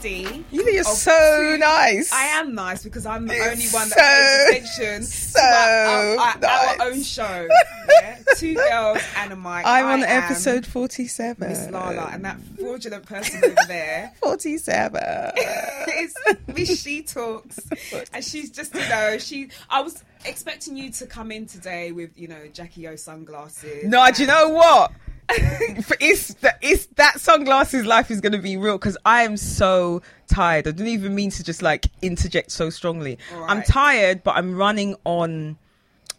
50. You you're so Two- nice. I am nice because I'm the It's only one so- that pays attention so to my, our, our, nice. our own show. Yeah? Two girls and a mic. I'm I on episode 47. Miss Lala and that fraudulent person over there 47. is Miss She Talks, and she's just you know she. I was expecting you to come in today with you know Jackie O sunglasses. no, do you know what? it's, that it's that sunglasses life is going to be real because I am so tired. I didn't even mean to just like interject so strongly. All I'm tired, but I'm running on.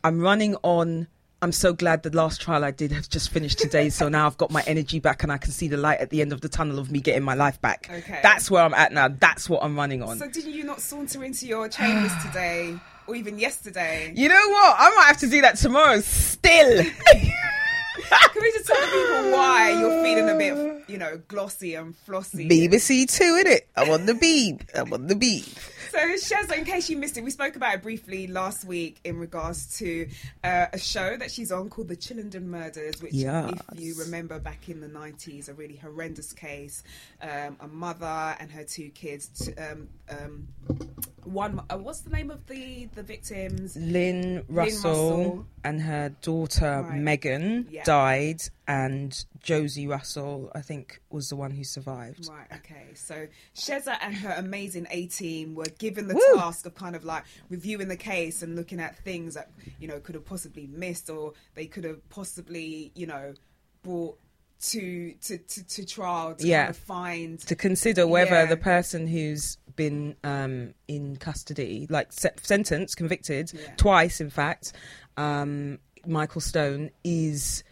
I'm running on. I'm so glad the last trial I did has just finished today. so now I've got my energy back and I can see the light at the end of the tunnel of me getting my life back. Okay. That's where I'm at now. That's what I'm running on. So did you not saunter into your chambers today, or even yesterday? You know what? I might have to do that tomorrow still. Can we just tell the people why you're feeling a bit, you know, glossy and flossy? BBC Two, in it. I'm on the beeb. I'm on the beeb. So, Shazza, in case you missed it, we spoke about it briefly last week in regards to uh, a show that she's on called The Chillenden Murders, which, Yes. if you remember back in the 90s, a really horrendous case. Um, a mother and her two kids. T- um, um, one, uh, what's the name of the, the victims? Lynn Russell, Russell. and her daughter Right. Megan Yeah. died, and Josie Russell, I think, was the one who survived. Right, okay. So Sheza and her amazing A team were given the Woo! task of kind of like reviewing the case and looking at things that, you know, could have possibly missed or they could have possibly, you know, brought to to, to, to trial to Yeah. kind of find To consider whether Yeah. the person who's been um, in custody, like se- sentenced, convicted Yeah. twice, in fact, um, Michael Stone is.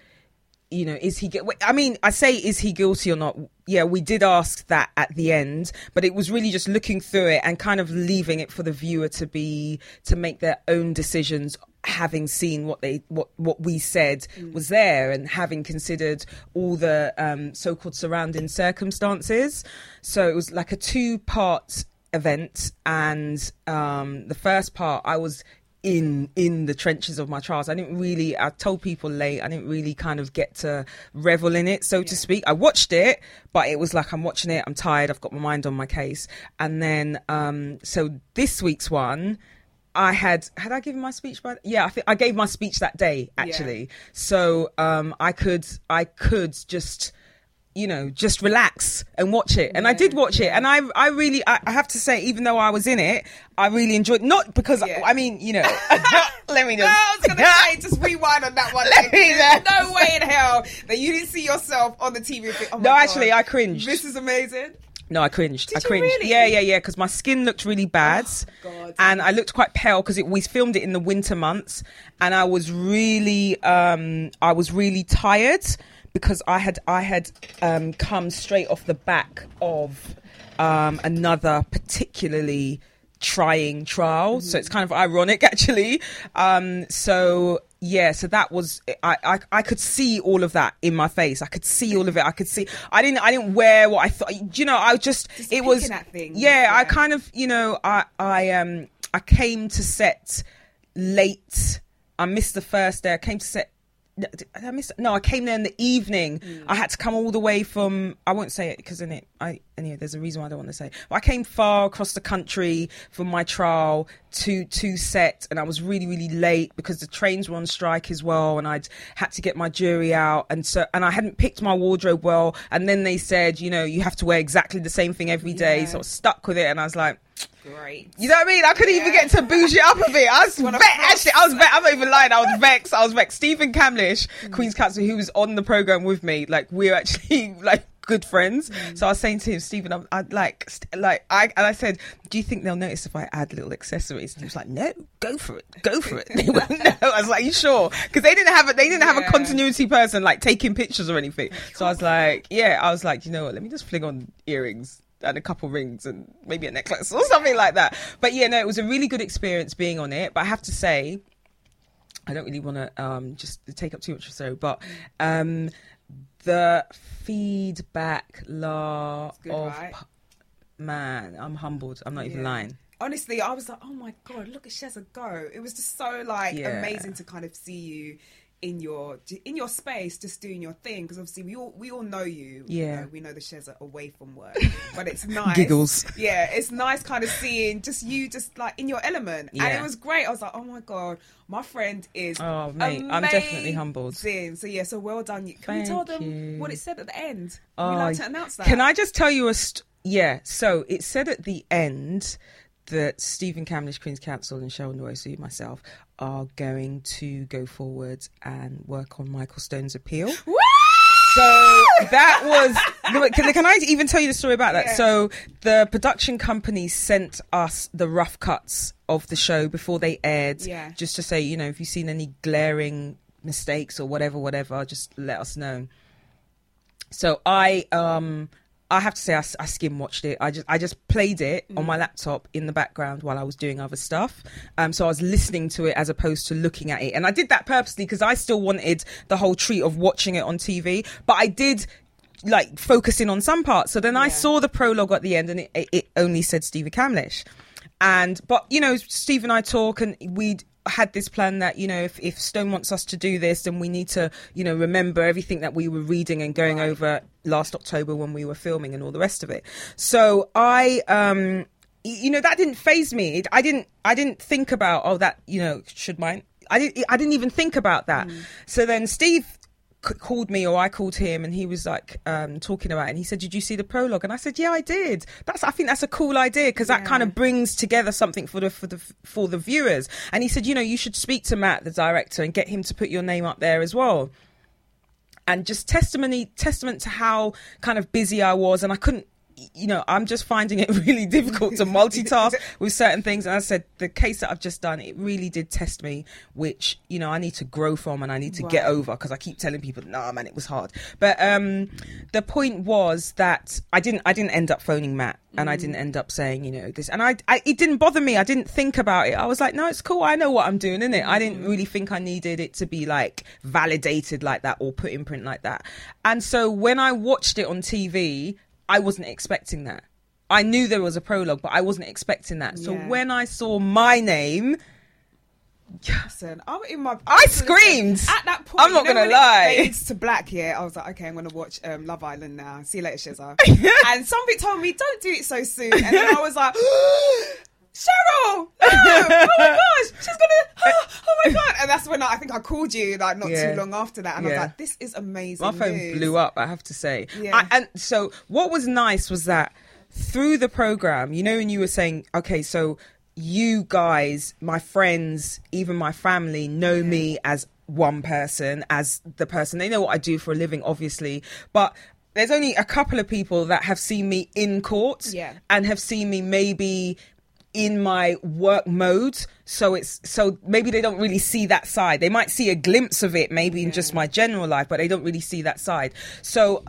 you know, is he? I mean, I say, is he guilty or not? Yeah, we did ask that at the end, but it was really just looking through it and kind of leaving it for the viewer to be to make their own decisions, having seen what they what what we said was there and having considered all the um, so-called surrounding circumstances. So it was like a two-part event, and um, the first part I was in in the trenches of my trials. I didn't really. I told people late. I didn't really kind of get to revel in it, so to speak. I watched it, but it was like I'm watching it. I'm tired. I've got my mind on my case. And then, um, so this week's one. I had had I given my speech by yeah I think I gave my speech that day actually so um I could I could just you know just relax and watch it and I did watch it and I I really I, I have to say even though I was in it I really enjoyed not because Yeah. I mean you know let me No, I was gonna say just rewind on that one. Let me There's know. no way in hell that you didn't see yourself on the TV. Oh No, God, actually, I cringed. This is amazing. No, I cringed. I you cringed. really? Yeah, yeah, yeah. Because my skin looked really bad, God. and I looked quite pale because we filmed it in the winter months, and I was really, um, I was really tired because I had, I had um, come straight off the back of um, another particularly trying trial. So it's kind of ironic, actually. Um, so yeah, so that was I, I I could see all of that in my face. I could see all of it. I could see. I didn't I didn't wear what I thought. You know, I just, Just it was things, yeah, I kind of you know I I um I came to set late. I missed the first day. I came to set. I miss? No, I came there in the evening. Mm. I had to come all the way from. I won't say it because in it, I anyway. There's a reason why I don't want to say. It. But I came far across the country from my trial to to set, and I was really really late because the trains were on strike as well, and I'd had to get my jury out, and so and I hadn't picked my wardrobe well, and then they said, you know, you have to wear exactly the same thing every day, Yeah. so I was stuck with it, and I was like. Great. You know what I mean? I couldn't even get to bougie up a bit. I was vexed. Actually, I was vexed. I'm not even lying. I was vexed. I was vexed. Stephen Kamlish, Queen's Counsel, who was on the program with me, like we're actually like good friends. So I was saying to him, Stephen, I'm, I'd like, st- like, I and I said, do you think they'll notice if I add little accessories? And he was like, no, go for it, go for it. They went, no. I was like, you sure? Because they didn't have a, they didn't have a continuity person like taking pictures or anything. So I was like, yeah, I was like, you know what? Let me just fling on earrings and a couple rings and maybe a necklace or something like that. But yeah, no, it was a really good experience being on it. But I have to say, I don't really want to um, just take up too much or so, but um, the feedback la good, of right? man, I'm humbled. I'm not even lying. honestly, I was like, oh my god, look at Sheza go. It was just so like Yeah. amazing to kind of see you in your in your space, just doing your thing. Because obviously we all we all know you. Yeah. You know, we know the shares are away from work, but it's nice. Giggles. Yeah, it's nice kind of seeing just you just like in your element, and it was great. I was like, oh my god, my friend is. Oh, mate, I'm definitely humbled. amazing. So yeah, so well done. You- Can Thank we tell them you. what it said at the end? Oh, we like oh, to announce that. Can I just tell you a st- yeah? So it said at the end that Stephen Kamlish, Queen's Council, and Sheryl Nwosu, myself, are going to go forward and work on Michael Stone's appeal. Woo! So that was. Can, can I even tell you the story about that? Yeah. So the production company sent us the rough cuts of the show before they aired, Yeah. just to say, you know, if you've seen any glaring mistakes or whatever, whatever, just let us know. So I um I have to say I skim watched it. I just I just played it on my laptop in the background while I was doing other stuff. Um, so I was listening to it as opposed to looking at it, and I did that purposely because I still wanted the whole treat of watching it on TV. But I did like focus in on some parts. So then I saw the prologue at the end, and it, it, it only said Stevie Kamlish. And but you know, Steve and I talk, and we had this plan that you know, if if Stone wants us to do this, then we need to you know remember everything that we were reading and going Right. over last October when we were filming and all the rest of it. So I um you know that didn't phase me. I didn't I didn't think about oh that you know should mine. I didn't I didn't even think about that. So then Steve c- called me or I called him and he was like um, talking about it. And he said did you see the prologue? And I said yeah I did. That's I think that's a cool idea because that Yeah. kind of brings together something for the for the for the viewers. And he said you know you should speak to Matt the director and get him to put your name up there as well. And just testimony testament to how kind of busy I was. And I couldn't you know I'm just finding it really difficult to multitask with certain things. And I said the case that I've just done it really did test me which you know I need to grow from and I need to get over because I keep telling people nah man it was hard. But um the point was that I didn't I didn't end up phoning Matt and I didn't end up saying you know this. And I, I it didn't bother me. I didn't think about it. I was like no it's cool. I know what I'm doing in it I didn't really think I needed it to be like validated like that or put in print like that. And so when I watched it on TV I wasn't expecting that I knew there was a prologue but I wasn't expecting that so Yeah. when I saw my name Listen, I'm in my. I screamed. at that point. I'm not you know gonna lie. fades to black yeah. I was like, okay, I'm gonna watch um, Love Island now. See you later, Shizza. and something told me, don't do it so soon. And then I was like, Sheryl, no! oh my gosh, she's gonna, oh, oh my god! And that's when I, I think I called you like not Yeah. too long after that, and I was like, this is amazing. my phone news. blew up i have to say Yeah. I, and so what was nice was that through the program you know when you were saying okay so you guys my friends even my family know me as one person as the person they know what i do for a living obviously but there's only a couple of people that have seen me in court Yeah. and have seen me maybe in my work mode. So it's so maybe they don't really see that side. They might see a glimpse of it maybe in just my general life but they don't really see that side. So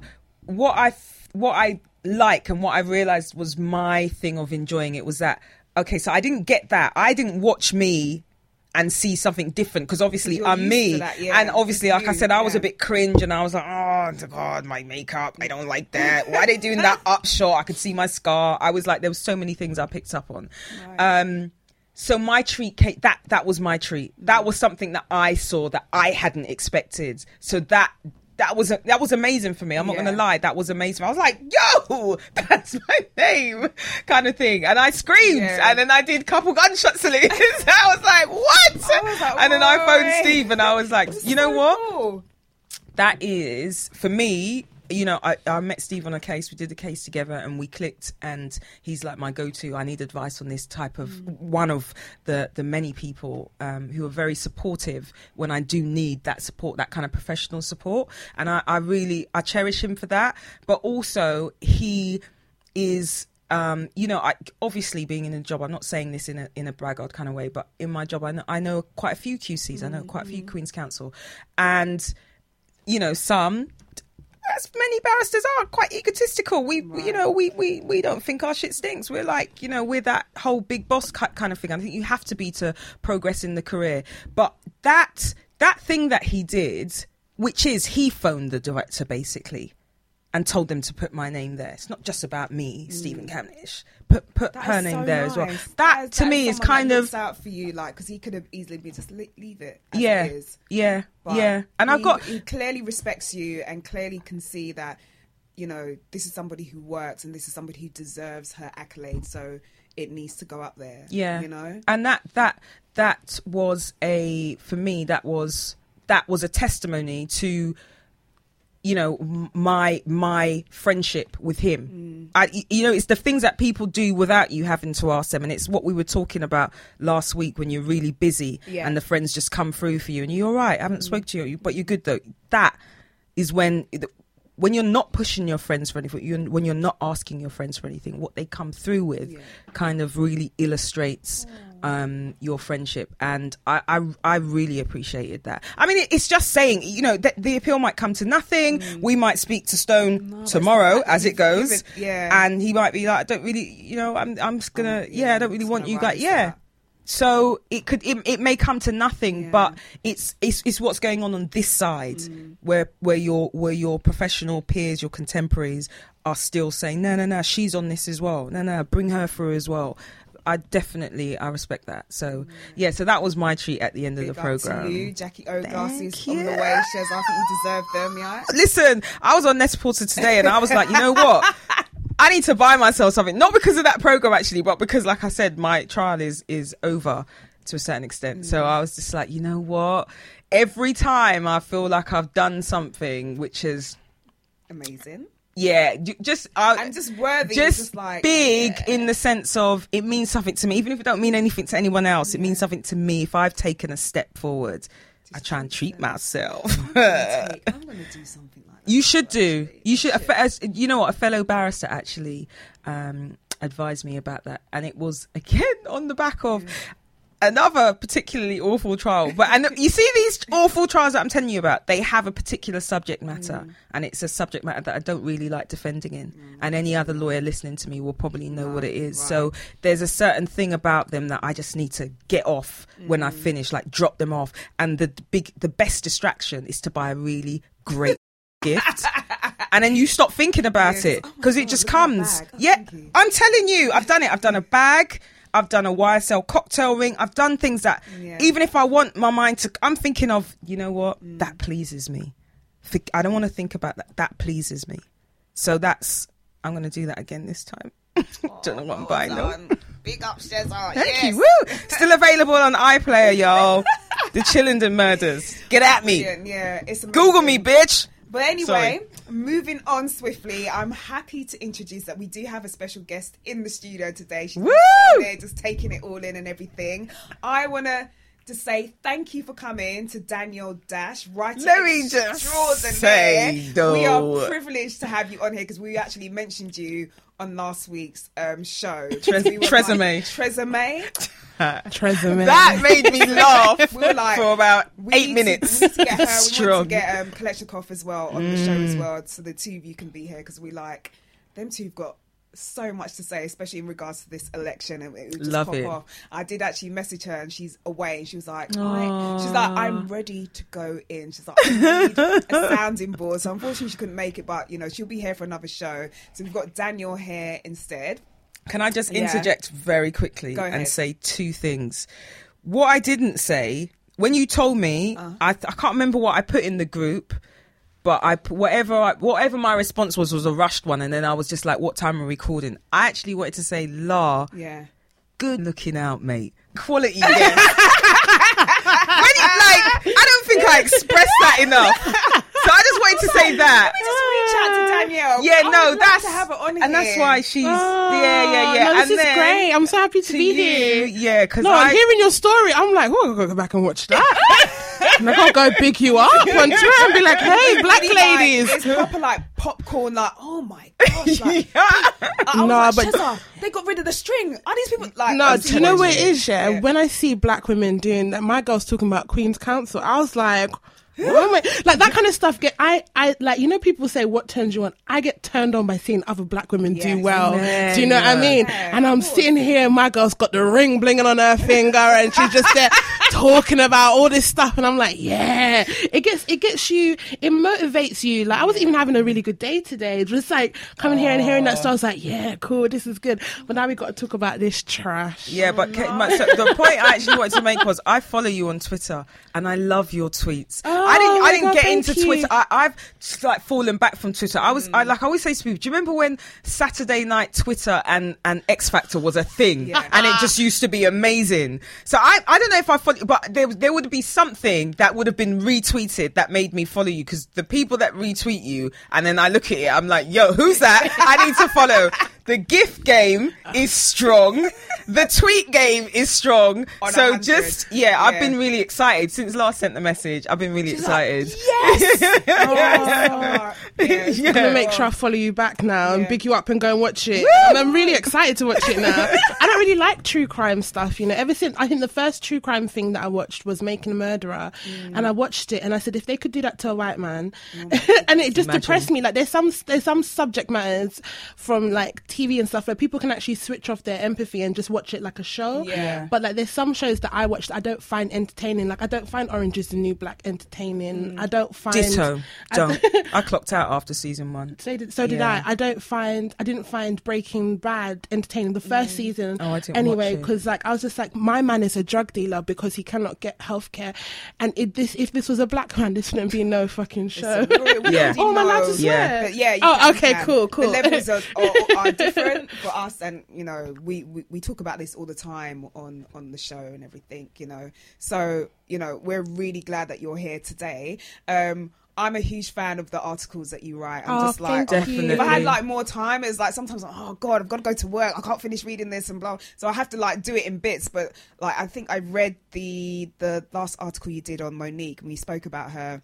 what i what i like and what i realized was my thing of enjoying it was that okay so i didn't get that. I didn't watch me and see something different because obviously I'm me, that, yeah. and obviously, It's like I said, I was a bit cringe, and I was like, "Oh God, my makeup, I don't like that. Why are they doing that up short? I could see my scar." I was like, there was so many things I picked up on. Right. Um, so my treat that that was my treat. That was something that I saw that I hadn't expected. So that. That was that was amazing for me. I'm not Yeah. gonna lie, that was amazing. I was like, "Yo, that's my name," kind of thing, and I screamed, Yeah. and then I did couple gunshot salutes. I was like, "What?" Was like, and then I phoned Steve, and I was like, "You know so what? cool. that is for me you know I, I met steve on a case we did a case together and we clicked and he's like my go-to. I need advice on this type of one of the the many people um, who are very supportive when i do need that support that kind of professional support. And i, I really i cherish him for that. But also he is um, you know, I obviously being in a job, I'm not saying this in a in a braggart kind of way, but in my job, I know I know quite a few QCs, I know quite a few Queen's Counsel, and you know, some as many barristers are quite egotistical. We, we- you know, we, we we don't think our shit stinks. We're like, you know, we're that whole big boss ki- kind of thing. I think you have to be to progress in the career. But that that thing that he did, which is he phoned the director basically and told them to put my name there. It's not just about me, Stephen Kamlish. Put put Mm. That her name so there as well. That, That, to me is is kind that of out for you, like because he could have easily been just le- leave it. As yeah, it is. yeah, But yeah. And I've got he clearly respects you and clearly can see that you know this is somebody who works and this is somebody who deserves her accolade. So it needs to go up there. yeah you know. and that that that was a for me that was that was a testimony to you know my my friendship with him I, y- you know it's the things that people do without you having to ask them and it's what we were talking about last week when you're really busy Yeah. and the friends just come through for you and you're all right i haven't spoke to you but you're good though that is when when you're not pushing your friends for anything you're, when you're not asking your friends for anything what they come through with Yeah. kind of really illustrates um, your friendship, and I, I I really appreciated that. I mean, it, it's just saying, you know, that the appeal might come to nothing. We might speak to Stone Mm. it's tomorrow, as it goes, yeah. and he might be like, I don't really, you know, I'm I'm just gonna, Um, yeah, I don't really want you guys, yeah. out. So it could it, it may come to nothing, Yeah. but it's, it's it's what's going on on this side Mm. where where your where your professional peers, your contemporaries are still saying no no no she's on this as well no no bring her through as well. I definitely I respect that. So mm. yeah, so that was my treat at the end of the program. you, Jackie O glasses Thank on the way. Shares, I think you deserve them, yeah. Listen, I was on Net-a-Porter today and I was like, you know what? I need to buy myself something. Not because of that program actually, but because like I said, my trial is is over to a certain extent. So mm. I was just like, you know what? Every time I feel like I've done something which is Amazing. Yeah, just I'm just worthy. just, just like big yeah. in the sense of it means something to me, even if it don't mean anything to anyone else. It means something to me. If I've taken a step forward, I try and treat myself. I'm gonna take- I'm gonna do something like that. You should do. You should. a As, you know what? A fellow barrister actually um, advised me about that, and it was again on the back of another particularly awful trial. But and you see these awful trials that I'm telling you about, they have a particular subject matter, and it's a subject matter that I don't really like defending in. And any other lawyer listening to me will probably know what it is. So there's a certain thing about them that I just need to get off when I finish, like drop them off. And the big, the best distraction is to buy a really great gift and then you stop thinking about Yes. it Oh because it God, just comes. Oh, yeah i'm telling you i've done it i've done a bag i've done a ysl cocktail ring i've done things that Yeah. even if i want my mind to i'm thinking of you know what that pleases me i don't want to think about that that pleases me so that's i'm going to do that again this time don't know what i'm buying though Big up, Shazza. Thank yes. you. Woo! Still available on iPlayer, y'all. the Chillenden Murders. Get at me. Yeah, it's Google me, bitch. But anyway, Sorry. moving on swiftly, I'm happy to introduce that we do have a special guest in the studio today. She's Woo! there just taking it all in and everything. I want to just say thank you for coming to Danielle Dash, writer Let me say, we are privileged to have you on here because we actually mentioned you on last week's um, show. Tres- We Tresemme. like, Tresemme. Tresemme. That made me laugh We were like, for about we eight minutes. To, we need to get her. We want Strong. to get um, as well on the show as Mm. well, so the two of you can be here because we like them two. have got so much to say, especially in regards to this election, and it would just Love pop it. off. I did actually message her, and she's away, and she was like, I, "She's like, I'm ready to go in." She's like, "I need a sounding board." So unfortunately, she couldn't make it, but you know, she'll be here for another show. So we've got Danielle here instead. Can I just Yeah. interject very quickly and say two things? What I didn't say when you told me, Uh. I, I can't remember what I put in the group, but I whatever I, whatever my response was was a rushed one, and then I was just like, "What time are we recording?" I actually wanted to say, "La, Yeah. good looking out, mate. Quality." Yes. when you, like, I don't think I expressed that enough, so I just wanted to say that. Just reach out to Danielle. Yeah, no, that's to have her on and that's why she's Oh, yeah, yeah, ah, yeah. No, this and is great. I'm so happy to, to be you, here. yeah, because No, I I'm hearing your story. I'm like, oh, I'll go back and watch that. and I gotta go big you up on Twitter and be like, hey, black Really, like, ladies. it's proper like popcorn. Like, oh my gosh! Like, I was No, like, but- they got rid of the string. Are these people like? No, do you know what it is, yeah? Yeah. When I see black women doing that, my girl's talking about Queen's Council. I was like, am I- like that kind of stuff. Get I I like you know people say what turns you on. I get turned on by seeing other black women do well. Yeah, do you know what I mean? Yeah, and I'm sitting here, and my girl's got the ring blinging on her finger, and she's just there talking about all this stuff, and I'm like, yeah, it gets it gets you, it motivates you. Like I wasn't even having a really good day today. Just like coming here and hearing that stuff, I was like, yeah, cool, this is good. But now we got to talk about this trash. Yeah, but Kate, my, so the point I actually wanted to make was I follow you on Twitter and I love your tweets. Oh, I didn't. Oh my I didn't God, get into you. Twitter. I, I've just like fallen back from Twitter. I was. I like. I always say to people, do you remember when Saturday night Twitter and and X Factor was a thing, Yeah. and it just used to be amazing. So I I don't know if I follow, but there there would be something that would have been retweeted that made me follow you because the people that retweet you and then I look at it, I'm like, yo, who's that? I need to follow. The gift game is strong. The tweet game is strong. On so 100. just yeah, I've been really excited since last sent the message. I've been really excited. Oh, yeah. Yeah. I'm gonna make sure I follow you back now and Yeah. big you up and go and watch it. And I'm really excited to watch it now. I don't really like true crime stuff, you know. Ever since I think the first true crime thing that I watched was Making a Murderer, Mm. and I watched it and I said if they could do that to a white man, Oh and it just Imagine. depressed me. Like there's some there's some subject matters from like TV and stuff where people can actually switch off their empathy and just watch it like a show. Yeah. But like there's some shows that I watch that I don't find entertaining. Like I don't find Orange is the New Black entertaining. Mm. I don't find Ditto. I- Don't. I clocked out after season one. so did, so did Yeah. I. I don't find I didn't find Breaking Bad entertaining the first mm. season. Oh, I didn't anyway, watch it. because like I was just like, my man is a drug dealer because he cannot get healthcare, and if this if this was a black man, this wouldn't be no fucking show. We already Yeah. Oh, am I allowed to know. swear? But yeah. you Oh, can, okay, you can. cool, cool. The levels are, are, are different for us, and you know, we, we we talk about this all the time on on the show and everything. You know, so you know, we're really glad that you're here today. Um, I'm a huge fan of the articles that you write. I'm Oh, just like, oh, if I had like more time, it's like sometimes, like, oh god, I've got to go to work. I can't finish reading this and blah. So I have to like do it in bits. But like, I think I read the the last article you did on Mo'Nique, and we spoke about her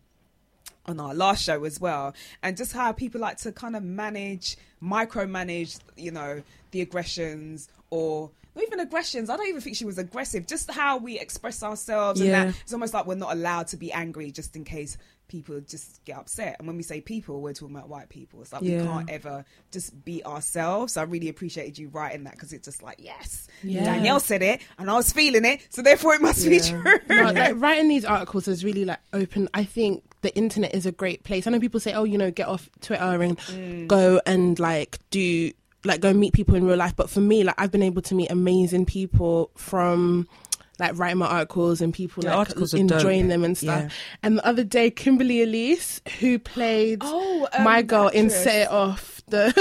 on our last show as well, and just how people like to kind of manage, micromanage, you know, the aggressions or not even aggressions. I don't even think she was aggressive. Just how we express ourselves, Yeah. and that it's almost like we're not allowed to be angry just in case people just get upset. And when we say people, we're talking about white people. It's like Yeah. we can't ever just be ourselves. So I really appreciated you writing that because it's just like yes, Yeah. Danielle said it, and I was feeling it, so therefore it must be true. no, like writing these articles is really like open. I think the internet is a great place. I know people say, "Oh, you know, get off Twitter and Mm. go and like do like go meet people in real life." But for me, like I've been able to meet amazing people from like writing my articles and people like articles enjoying them and stuff. And the other day, Kimberly Elise, who played Oh, um, my girl in. Set It Off, the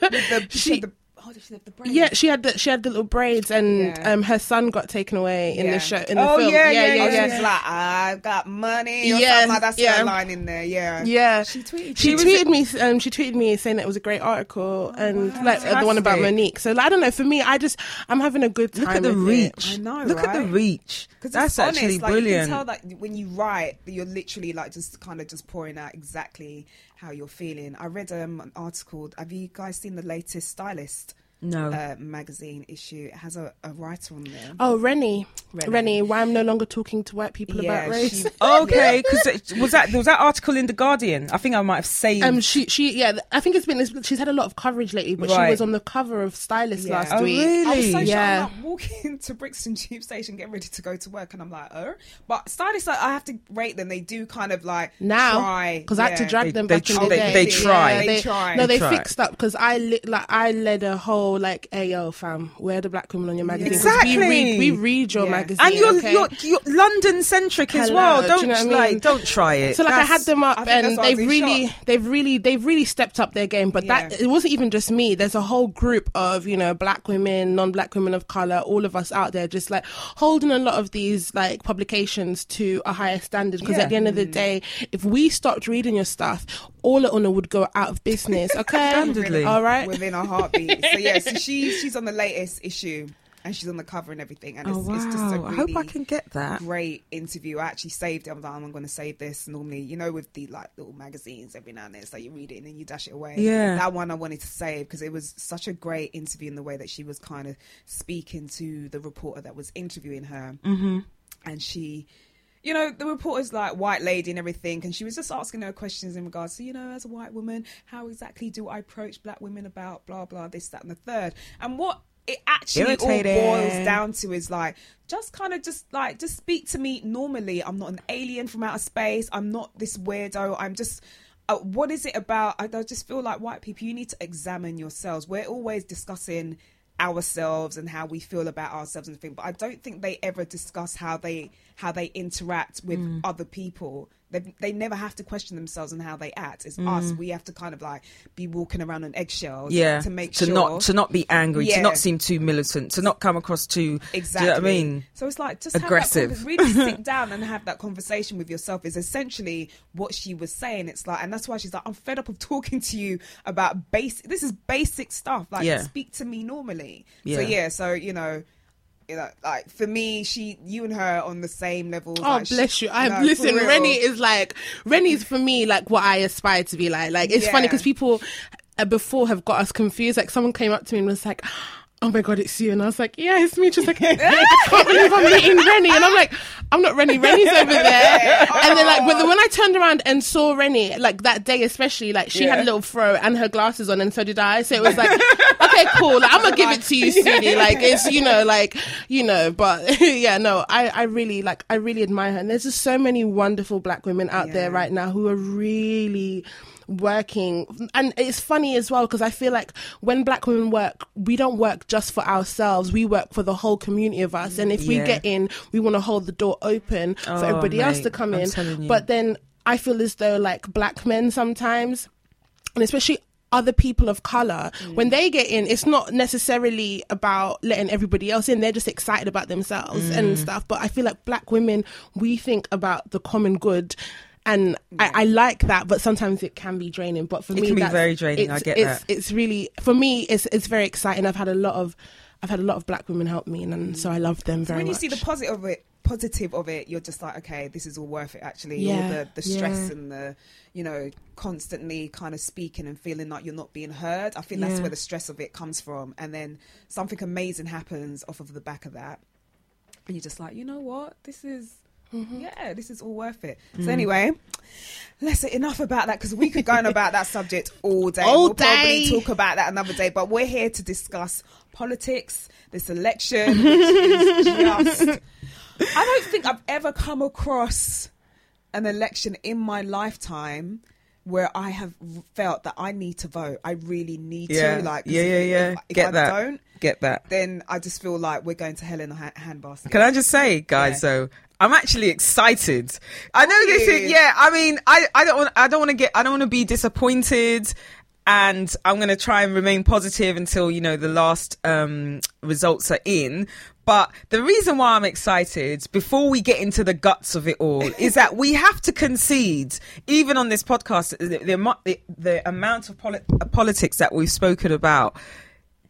the, she, the, oh, she have the brain? yeah, she had the she had the little braids, and Yeah. um, her son got taken away in Yeah. the show in the Oh, film. yeah, yeah, Oh, yeah, she was like, I've got money or Yes, something like that's yeah. her line in there. Yeah. Yeah, She tweeted. She it. tweeted me. Um, she tweeted me saying that it was a great article and like uh, the one about Mo'Nique. So like, I don't know. For me, I just I'm having a good time. Look at the with it. reach. I know, Look at the reach. Because That's actually honest, like, brilliant. You can tell that when you write, you're literally like just kind of just pouring out exactly how you're feeling. I read um, an article. Have you guys seen the latest Stylist no. uh, magazine issue? It has a, a writer on there. Oh, Reni, Reni. Reni, why I'm no longer talking to white people Yeah, about race. she- okay, because was that was that article in the Guardian? I think I might have saved. Um, she, she, yeah, I think it's been, it's- she's had a lot of coverage lately, but she was on the cover of Stylist Yeah. last Oh, week. really? I was so Yeah. shocked. I'm like walking to Brixton Tube Station, getting ready to go to work, and I'm like, oh. But stylists, like, I have to rate them. They do kind of like now try because I had to drag They- them they back in tr- the they- day. they try. Yeah, They try. No, They they try. fixed up because I li- like I led a whole like, "Ayo, fam, where the black women on your magazine. Exactly. We read, we read your Yeah. magazine, and you're, okay? you're you're London centric as well. do Don't you know what I mean? like don't try it. So like I had them up, that's and why I was they've really, shock. they've really, they've really stepped up their game. But that it wasn't even just me. There's a whole group of you know black women, non-black women of color, all of us out there, just like holding a lot of these like publications to a higher standard. Because Yeah. at the end of the day, if we stopped reading your stuff, all it would go out of business. Okay, Standardly. all right. within a heartbeat. so yeah, so she's she's on the latest issue and she's on the cover and everything. And it's, Oh it's just a really I hope I can get that. great interview. I actually saved it. I'm like, I'm going to save this. Normally, you know, with the like little magazines, every now and then, it's like you read it and then you dash it away. Yeah. that one I wanted to save because it was such a great interview in the way that she was kind of speaking to the reporter that was interviewing her, mm-hmm. and she. You know, the reporter's like white lady and everything, and she was just asking her questions in regards to, you know, as a white woman, how exactly do I approach black women about blah blah this that and the third, and what it actually Irritating. all boils down to is like just kind of just like just speak to me normally. I'm not an alien from outer space. I'm not this weirdo. I'm just. Uh, what is it about? I, I just feel like white people, you need to examine yourselves. We're always discussing ourselves and how we feel about ourselves and things, but I don't think they ever discuss how they how they interact with Mm. other people. They they never have to question themselves and how they act. It's Mm. us. We have to kind of like be walking around on eggshells. yeah to make to sure not to not be angry Yeah. to not seem too militant to not come across too Exactly. do you know what i mean So it's like just Aggressive. Have that conver- really sit down and have that conversation with yourself. Is essentially what she was saying. It's like, and that's why she's like, I'm fed up of talking to you about basic. This is basic stuff. Like, Yeah. speak to me normally. Yeah. So yeah. So you know. You know, like for me, she, you and her on the same level. Oh, like, she- bless you. I no, listen. Reni is like Reni's for me like what I aspire to be like. Like it's funny because people uh, before have got us confused. Like someone came up to me and was like. Oh my god, it's you! And I was like, "Yeah, it's me." Just like, I can't believe I'm meeting Reni, and I'm like, "I'm not Reni. Reni's over there." And then like, but when I turned around and saw Reni, like that day especially, like she had a little fro and her glasses on, and so did I. So it was like, okay, cool. Like, I'm gonna give it to you, sweetie. Like it's you know, like you know. But yeah, no, I I really like I really admire her, and there's just so many wonderful black women out there right now who are really working. And it's funny as well because i feel like when black women work we don't work just for ourselves. We work for the whole community of us. And if we get in we want to hold the door open for Oh, everybody else to come I'm in. but then i feel as though like black men sometimes and especially other people of color when they get in it's not necessarily about letting everybody else in. They're just excited about themselves Mm. and stuff. But i feel like black women we think about the common good and I, I like that but sometimes it can be draining. But for It me it can be very draining, I get it's, that. it's really for me it's it's very exciting. I've had a lot of i've had a lot of black women help me and, and so i love them very when you much see the positive of it positive of it you're just like okay this is all worth it actually. Yeah, all the, the stress yeah. and the you know constantly kind of speaking and feeling like you're not being heard. I think that's Yeah. where the stress of it comes from. And then something amazing happens off of the back of that. And you're just like you know what? This is Mm-hmm. yeah this is all worth it Mm. so anyway let's enough about that because we could go on about that subject all day All we'll probably day. talk about that another day but we're here to discuss politics this election which is just I don't think I've ever come across an election in my lifetime where I have felt that I need to vote. I really need yeah to. Like, yeah yeah yeah If, if get I that don't, get that then I just feel like we're going to hell in a ha- handbasket. Can I just say, guys? Yeah. So I'm actually excited. I know this is yeah. I mean, I I don't want I don't want to get I don't want to be disappointed, and I'm going to try and remain positive until you know the last um results are in. But the reason why I'm excited, before we get into the guts of it all, is that we have to concede, even on this podcast, the, the, the, amount of poli- politics that we've spoken about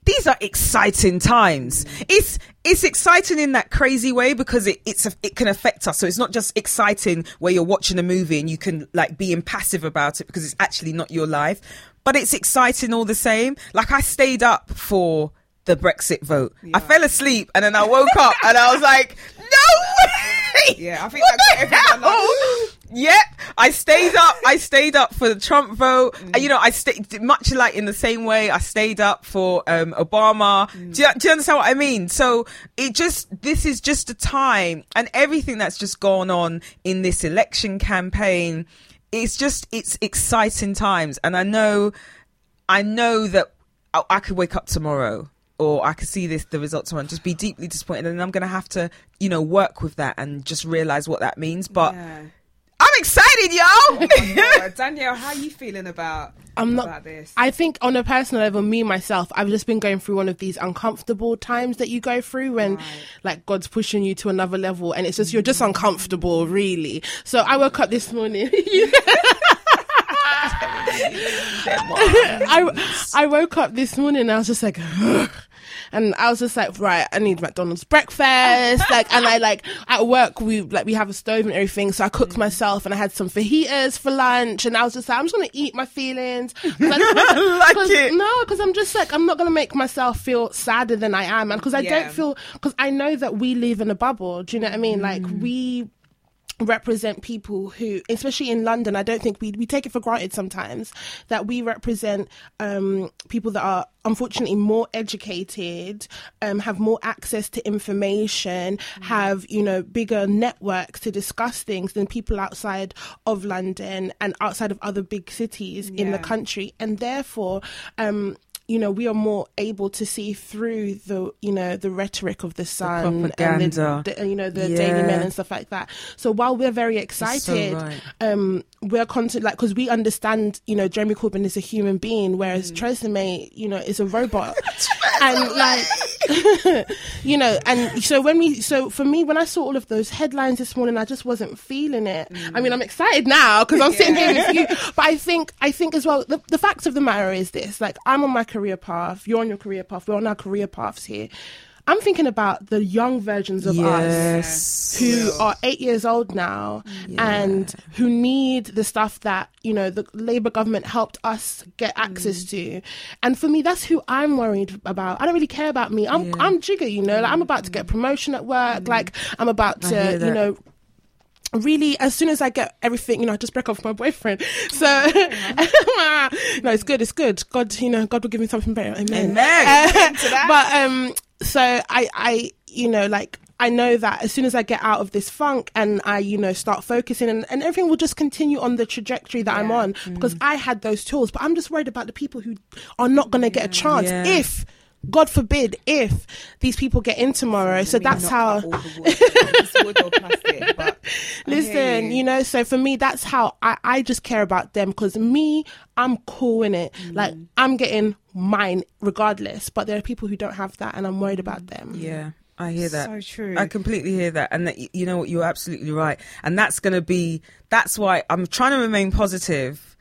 these are exciting times. It's it's exciting in that crazy way because it it's a, it can affect us. So it's not just exciting where you're watching a movie and you can like be impassive about it because it's actually not your life, but it's exciting all the same. Like I stayed up for the Brexit vote. I fell asleep and then I woke up and I was like, no way. Yeah, I think What that's the everyone hell? Yep, I stayed up. I stayed up for the Trump vote. Mm. You know, I stayed much like in the same way. I stayed up for um, Obama. Mm. Do, you, do you understand what I mean? So it just this is just a time, and everything that's just gone on in this election campaign. It's just it's exciting times, and I know, I know that I, I could wake up tomorrow. Or I could see this the results tomorrow and just be deeply disappointed, and then I'm gonna have to, you know, work with that and just realize what that means. But Yeah. I'm excited, yo. Oh, Danielle, how are you feeling about, I'm not. about this? I think on a personal level, me myself, I've just been going through one of these uncomfortable times that you go through when, Right. like, God's pushing you to another level, and it's just you're just uncomfortable, really. So I woke up this morning. I I woke up this morning and I was just like, and I was just like, right, I need McDonald's breakfast, like, and I like at work we like we have a stove and everything, so I cooked mm. myself and I had some fajitas for lunch, and I was just like, I'm just gonna eat my feelings, 'Cause I- Like 'cause- it. no, because I'm just like I'm not gonna make myself feel sadder than I am, and because I Yeah. don't feel because I know that we live in a bubble. Do you know what I mean? Like mm. we represent people who especially in london i don't think we, we take it for granted sometimes that we represent um, people that are unfortunately more educated um, have more access to information have you know bigger networks to discuss things than people outside of london and outside of other big cities in the country. And therefore um, you know we are more able to see through the you know the rhetoric of the sun and the, the you know the daily mail and stuff like that. So while we're very excited right. um we're content like because we understand you know jeremy corbyn is a human being whereas Mm. Theresa May you know is a robot. And like you know and so when we so for me when i saw all of those headlines this morning i just wasn't feeling it. I mean i'm excited now because i'm sitting here with you but i think i think as well the, the fact of the matter is this like i'm on my career path you're on your career path we're on our career paths here i'm thinking about the young versions of us yes. who are eight years old now and who need the stuff that you know the Labour government helped us get access to, and for me, that's who I'm worried about. I don't really care about me. I'm I'm jigger, you know. Like I'm about to get promotion at work. Like I'm about to, you know. Really, as soon as I get everything, you know, I just break off with my boyfriend. So, no, it's good. It's good. God, you know, God will give me something better. Amen. Amen. Uh, but um, so I, I, you know, like I know that as soon as I get out of this funk and I, you know, start focusing and, and everything will just continue on the trajectory that I'm Yeah. on because mm. I had those tools. But I'm just worried about the people who are not going to get a chance Yeah. if. God forbid if these people get in tomorrow. So that's how out all the wood, it's wood or plastic, but I hear Listen, you. know, so for me, that's how I, I just care about them because me, I'm cool in it. Mm. Like, I'm getting mine regardless, but there are people who don't have that and I'm worried about them. Yeah, I hear that. So true. I completely hear that, and that, you know what? You're absolutely right, and that's going to be. That's why I'm trying to remain positive,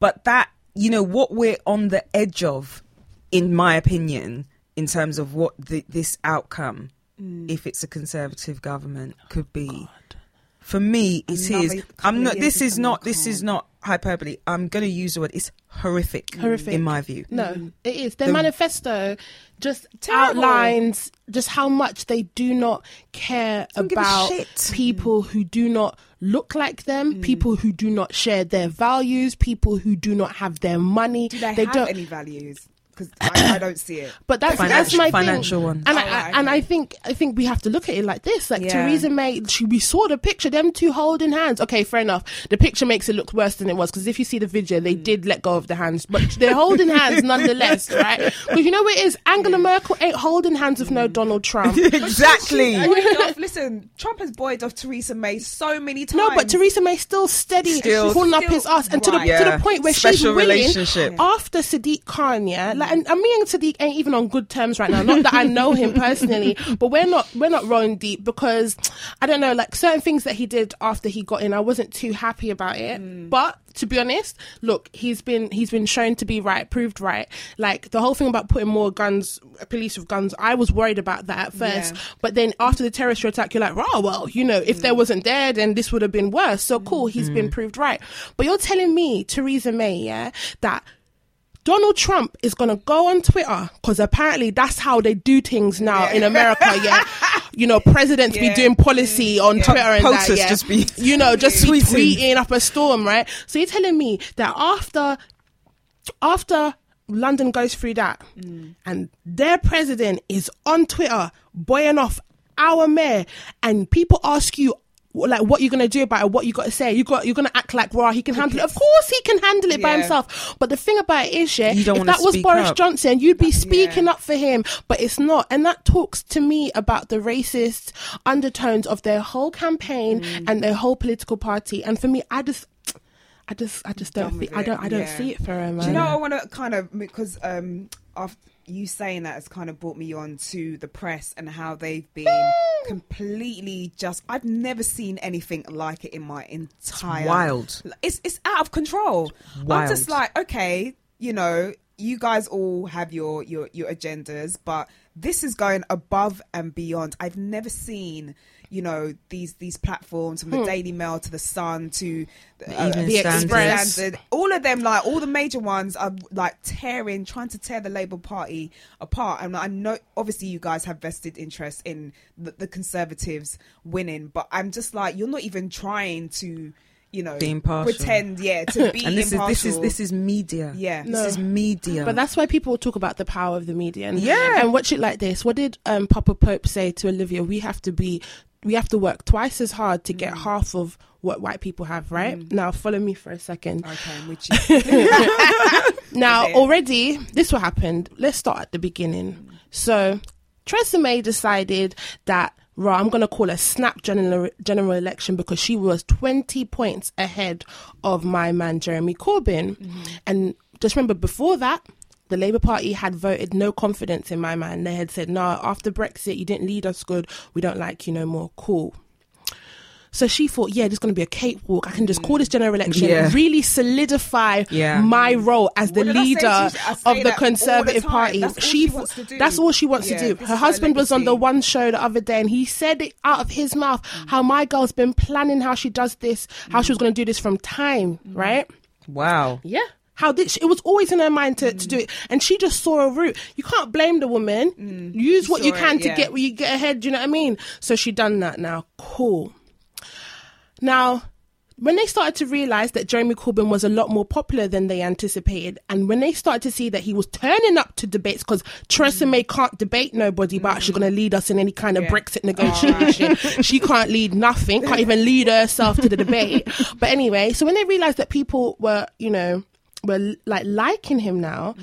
but that you know what we're on the edge of, in my opinion, in terms of what the, this outcome, Mm. if it's a conservative government, could be. For me, it Another is. I'm not. This is not. This is can't. hyperbole. I'm going to use the word. It's horrific. Horrific. in my view. No, it is. Their The- manifesto just Terrible. outlines just how much they do not care Don't about shit. people who do not look like them, Mm. people who do not share their values, people who do not have their money. do they, have don't. any values? Because I, I don't see it. But that's that's my financial thing. ones. And Oh, I, I right, and. I think I think we have to look at it like this. Like Yeah. Theresa May, she, we saw the picture, them two holding hands. Okay, fair enough. The picture makes it look worse than it was because if you see the video, they hmm. did let go of the hands, but they're holding hands nonetheless, right? Because you know what it is. Angela Merkel ain't holding hands with no hmm. Donald Trump. exactly. Buoyed off- listen, Trump has buoyed off Theresa May so many times. No, but Theresa May still steady, Still- pulling up his ass, and to the right. to the point where she's Special willing relationship. after Sadiq Khan, yeah. Like, and, and me and Sadiq ain't even on good terms right now. Not that I know him personally, but we're not we're not rolling deep because I don't know, like certain things that he did after he got in, I wasn't too happy about it. Mm. But to be honest, look, he's been he's been shown to be right, proved right. Like the whole thing about putting more guns, police with guns, I was worried about that at first. Yeah. But then after the terrorist attack, you're like, oh well, you know, if there Mm. wasn't there, then this would have been worse. So cool, he's been proved right. But you're telling me, Theresa May, yeah, that Donald Trump is gonna go on Twitter because apparently that's how they do things now in America. Yeah, you know, presidents be doing policy on Twitter and that. Yeah, just be you know, just be tweeting. tweeting up a storm, right? So you're telling me that after after London goes through that, mm. and their president is on Twitter buoying off our mayor, and people ask you. Like what you're gonna do about it? What you got to say? You got you're gonna act like raw. He can handle it. Of course, he can handle it by himself. But the thing about it is, yeah, You don't if that was Boris up. Johnson, you'd be speaking Yeah. up for him. But it's not, and that talks to me about the racist undertones of their whole campaign Mm. and their whole political party. And for me, I just, I just, I just don't, with I don't, I don't yeah. see it for him. Do you know what I want to kind of because um after you saying that has kind of brought me on to the press and how they've been completely just I've never seen anything like it in my entire wild. It's it's out of control. I'm just like, okay, you know, you guys all have your your your agendas, but this is going above and beyond. I've never seen, you know these these platforms from the Daily Mail to the Sun to uh, Evening The Standard. Express. Standard, all of them, like all the major ones, are like tearing, trying to tear the Labour Party apart. And I know, obviously, you guys have vested interest in the, the Conservatives winning, but I'm just like, you're not even trying to, you know, Be impartial. pretend, yeah, to be and this impartial. is this is this is media. Yeah. this is media. But that's why people talk about the power of the media. And, Yeah. And watch it like this. What did um, Papa Pope say to Olivia? We have to be, we have to work twice as hard to get mm. half of what white people have, right? Mm. Now, follow me for a second. Okay, I'm with you. Now, already, this what happened. Let's start at the beginning. Mm. So, Theresa May decided that, right, I'm going to call a snap general, general election because she was 20 points ahead of my man, Jeremy Corbyn. Mm-hmm. And just remember, before that, the Labour Party had voted no confidence in my man. They had said, no, after Brexit, you didn't lead us good. We don't like you no more. Cool. So she thought, yeah, there's going to be a cakewalk. I can just call this general election, Yeah. really solidify Yeah. my role as the What did I say to leader you? I say of the Conservative the. Party. That's all she, she wants to do. that's all she wants Yeah, to do. Her husband was on the one show the other day, and he said it out of his mouth how my girl's been planning how she does this, how she was going to do this from time, Mm. right? wow. Yeah. How did she, it was always in her mind to, to do it, mm. and she just saw a route. You can't blame the woman. Mm. Use what you can it, to yeah. get where you get ahead. Do you know what I mean? So she done that now. Cool. Now, when they started to realize that Jeremy Corbyn was a lot more popular than they anticipated, and when they started to see that he was turning up to debates, because Theresa mm. May can't debate nobody, but she's going to lead us in any kind of Yeah. Brexit oh, negotiation. she can't lead nothing, can't even lead herself to the debate. But anyway, so when they realized that people were, you know, were like liking him now,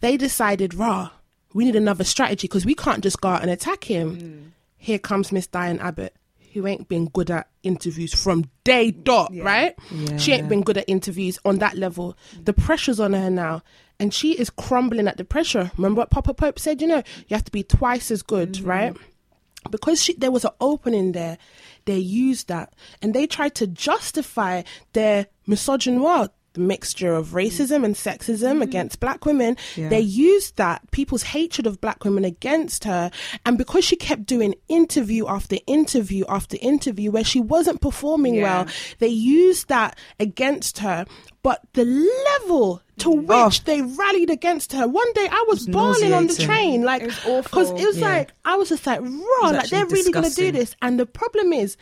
they decided, rah, we need another strategy because we can't just go out and attack him. Mm. Here comes Miss Diane Abbott, who ain't been good at interviews from day dot, right? She ain't been good at interviews on that level. The pressure's on her now. And she is crumbling at the pressure. Remember what Papa Pope said? You know, you have to be twice as good, mm-hmm. right? because she, there was an opening there, they used that and they tried to justify their misogynoir, the mixture of racism and sexism against black women. Yeah. They used that, people's hatred of black women against her. And because she kept doing interview after interview after interview where she wasn't performing Yeah. well, they used that against her. But the level to which Oh. they rallied against her. One day I was bawling on the train, like It was because it was Yeah. like I was just like, raw, like they're really going to do this. And the problem is,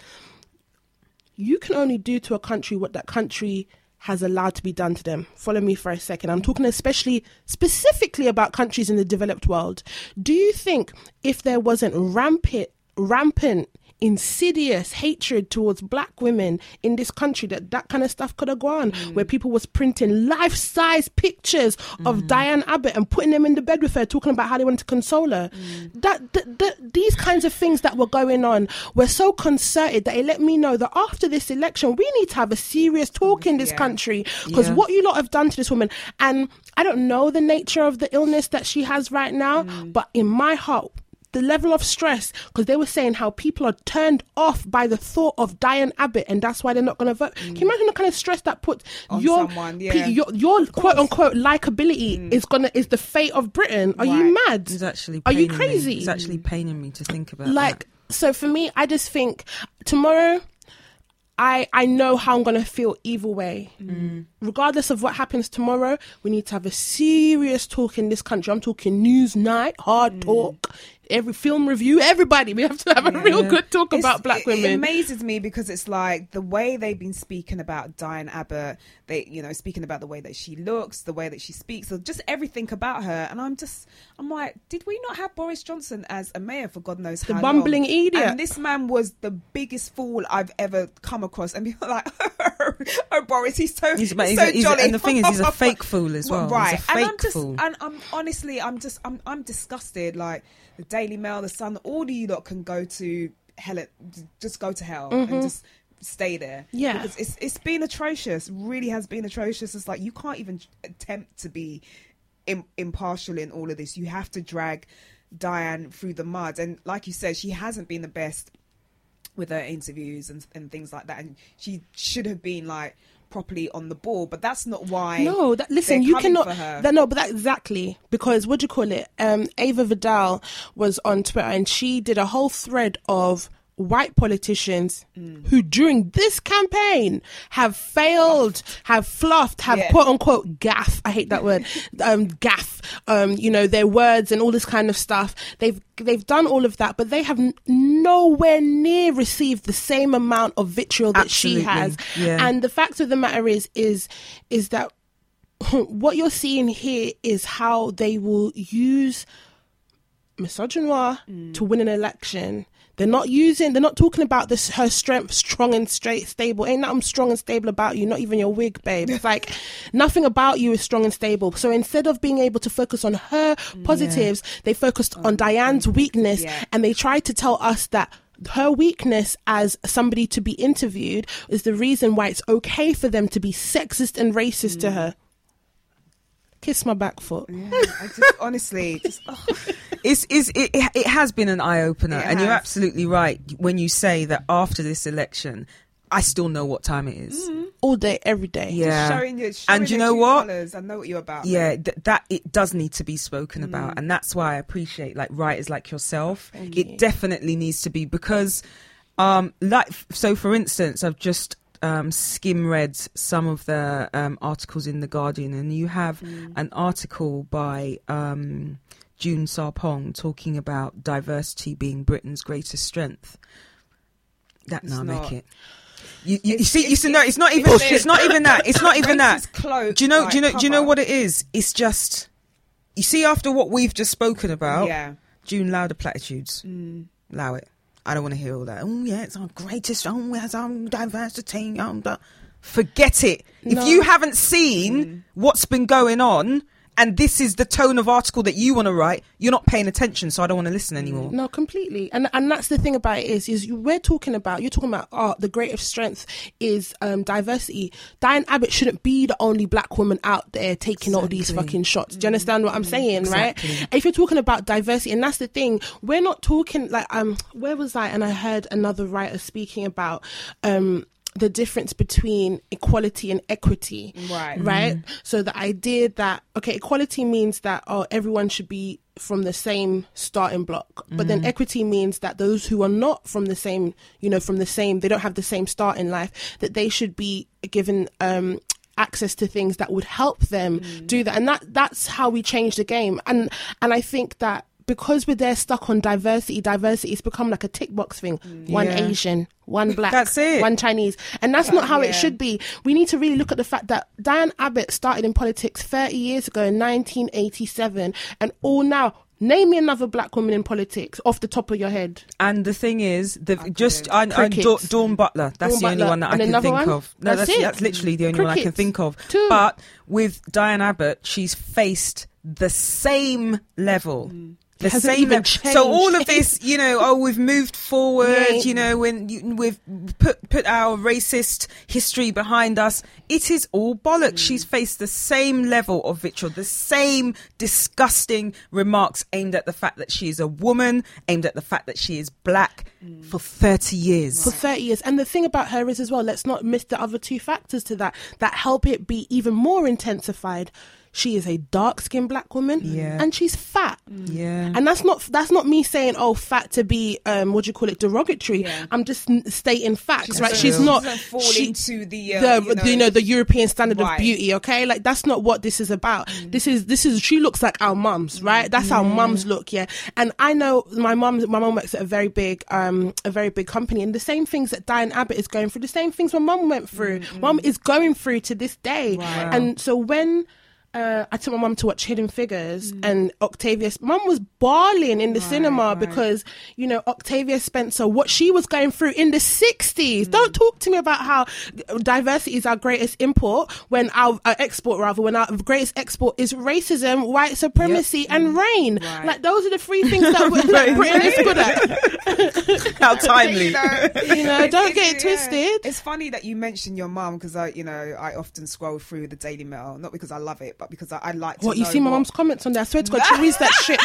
you can only do to a country what that country has allowed to be done to them. Follow me for a second. I'm talking especially specifically about countries in the developed world. Do you think if there wasn't rampant, rampant, insidious hatred towards black women in this country that that kind of stuff could have gone mm. where people was printing life-size pictures of mm. Diane Abbott and putting them in the bed with her talking about how they wanted to console her. Mm. That, that, that these kinds of things that were going on were so concerted that it let me know that after this election we need to have a serious talk in this Yeah. country. Because Yeah. what you lot have done to this woman and I don't know the nature of the illness that she has right now but in my heart the level of stress because they were saying how people are turned off by the thought of Diane Abbott and that's why they're not going to vote. Can you imagine the kind of stress that puts On your someone, pe- yeah. your, your quote unquote likability mm. is gonna is the fate of Britain? Are you mad? It's actually Are you paining me. crazy? It's actually paining me to think about like so for me i just think tomorrow i i know how i'm gonna feel either way mm. Regardless of what happens tomorrow we need to have a serious talk in this country i'm talking news night hard mm. talk every film review everybody we have to have a real good talk It's- about black it- It amazes me because it's like the way they've been speaking about Diane Abbott. They, you know, speaking about the way that she looks, the way that she speaks, or just everything about her. And I'm just, I'm like, did we not have Boris Johnson as a mayor for God knows The how bumbling long? idiot. And this man was the biggest fool I've ever come across. And people are like, oh, oh, Boris, he's so, He's- he's, he's so a- he's a- and the thing is, he's a fake fool as well. Right. and I'm just, fool. and I'm honestly, I'm just, I'm, I'm disgusted. Like the Daily Mail, the Sun, all of you lot can go to hell. Just go to hell and just stay there. Mm-hmm. Yeah. because it's it's been atrocious. Really has been atrocious. It's like you can't even attempt to be Im- impartial in all of this. You have to drag Diane through the mud, and like you said, she hasn't been the best with her interviews and, and things like that. And she should have been like properly on the ball, but that's not why. No, that listen, you cannot. for her. That, no, but that exactly because what do you call it? Um, Ava Vidal was on Twitter and she did a whole thread of white politicians who during this campaign have failed, have fluffed, have Yeah. quote unquote gaff. I hate that word. Um, gaff. Um, you know, their words and all this kind of stuff. They've, they've done all of that, but they have nowhere near received the same amount of vitriol that she has. Yeah. And the fact of the matter is, is, is that what you're seeing here is how they will use misogynoir to win an election. They're not using. They're not talking about this. Her strength, strong and straight, stable. Ain't nothing strong and stable about you. Not even your wig, babe. It's like nothing about you is strong and stable. So instead of being able to focus on her positives, they focused on Diane's weakness, Yeah. and they tried to tell us that her weakness as somebody to be interviewed is the reason why it's okay for them to be sexist and racist to mm. her. Kiss my back foot. Yeah, I just honestly, just, oh, it's, it's, it, it has been an eye opener, and you're absolutely right when you say that after this election, I still know what time it is. All day, every day. Yeah, showing your, showing and you know what? Colours. I know what you're about. yeah th- that it does need to be spoken Mm. about and that's why i appreciate like writers like yourself Thank it you. definitely needs to be because um like so for instance i've just um, skim read some of the um, articles in the Guardian, and you have Mm. an article by um, June Sarpong talking about diversity being Britain's greatest strength. That now not. make it. You, you, you see, you see, no, it's not even. it's- It's not even that. It's not even that. Cloak, Do you know? do you know? like, Do you know what it is? It's just. You see, after what we've just spoken about, Yeah. June louder platitudes. Mm. Allow it. I don't want to hear all that. Oh yeah, it's our greatest. Oh, it's our diversity. Um, da. Forget it. No. If you haven't seen Mm. what's been going on, and this is the tone of article that you want to write, you're not paying attention. So I don't want to listen anymore. No, completely, and and that's the thing about it is is we're talking about you're talking about oh the greatest strength is um, diversity. Diane Abbott shouldn't be the only black woman out there taking all these fucking shots. Do you understand what I'm saying, Exactly. right? If you're talking about diversity, and that's the thing, we're not talking like um where was I? And I heard another writer speaking about um the difference between equality and equity Right. right? Mm-hmm. So the idea that okay equality means that oh everyone should be from the same starting block but then mm-hmm. equity means that those who are not from the same you know from the same they don't have the same start in life that they should be given um access to things that would help them mm. do that. And that that's how we change the game. And and i think that because we're there stuck on diversity diversity it's become like a tick box thing mm. one asian one black That's it. one Chinese. And that's not how yeah. it should be. We need to really look at the fact that Diane Abbott started in politics 30 years ago in 1987 and all now. Name me another black woman in politics off the top of your head. And the thing is, the just I, I, Da- Dawn Butler. That's Dawn the only Butler. one that I And can think one? of. No, That's that's that's literally the only one I can think of. Two. But with Diane Abbott, she's faced the same level. Mm. The Mm. Hasn't same. So all of this, you know, oh, we've moved forward. Yeah. You know, when you, we've put put our racist history behind us, it is all bollocks. Mm. She's faced the same level of vitriol, the same disgusting remarks aimed at the fact that she is a woman, aimed at the fact that she is black for thirty years. for 30 years. And the thing about her is as well, let's not miss the other two factors to that that help it be even more intensified. She is a dark skinned black woman Yeah. and she's fat. Yeah. And that's not that's not me saying oh fat to be um what do you call it derogatory. Yeah. I'm just stating facts, She's right? so- She's She not doesn't fall she- into the, uh, the you know- you know the European standard Right. of beauty. Okay, like that's not what this is about. Mm. This is this is she looks like our mums, right? That's how mums look, yeah. And I know my mum my mum works at a very big um a very big company, and the same things that Diane Abbott is going through, the same things my mum went through, mum is going through to this day. Right. And so when uh, I took my mum to watch Hidden Figures, Mm. and Octavia. Mum was bawling in the cinema right. because you know Octavia Spencer, what she was going through in the sixties. Mm. Don't talk to me about how diversity is our greatest import when our, our export rather when our greatest export is racism, white supremacy, and rain. Right. Like those are the three things that, we're, that Britain is good at. How timely. You know, You know, don't It's- get it yeah. twisted. It's funny that you mentioned your mum because I, you know, I often scroll through the Daily Mail, not because I love it, but because I, I like to What you see my mum's comments on there? I swear to God, she reads that shit.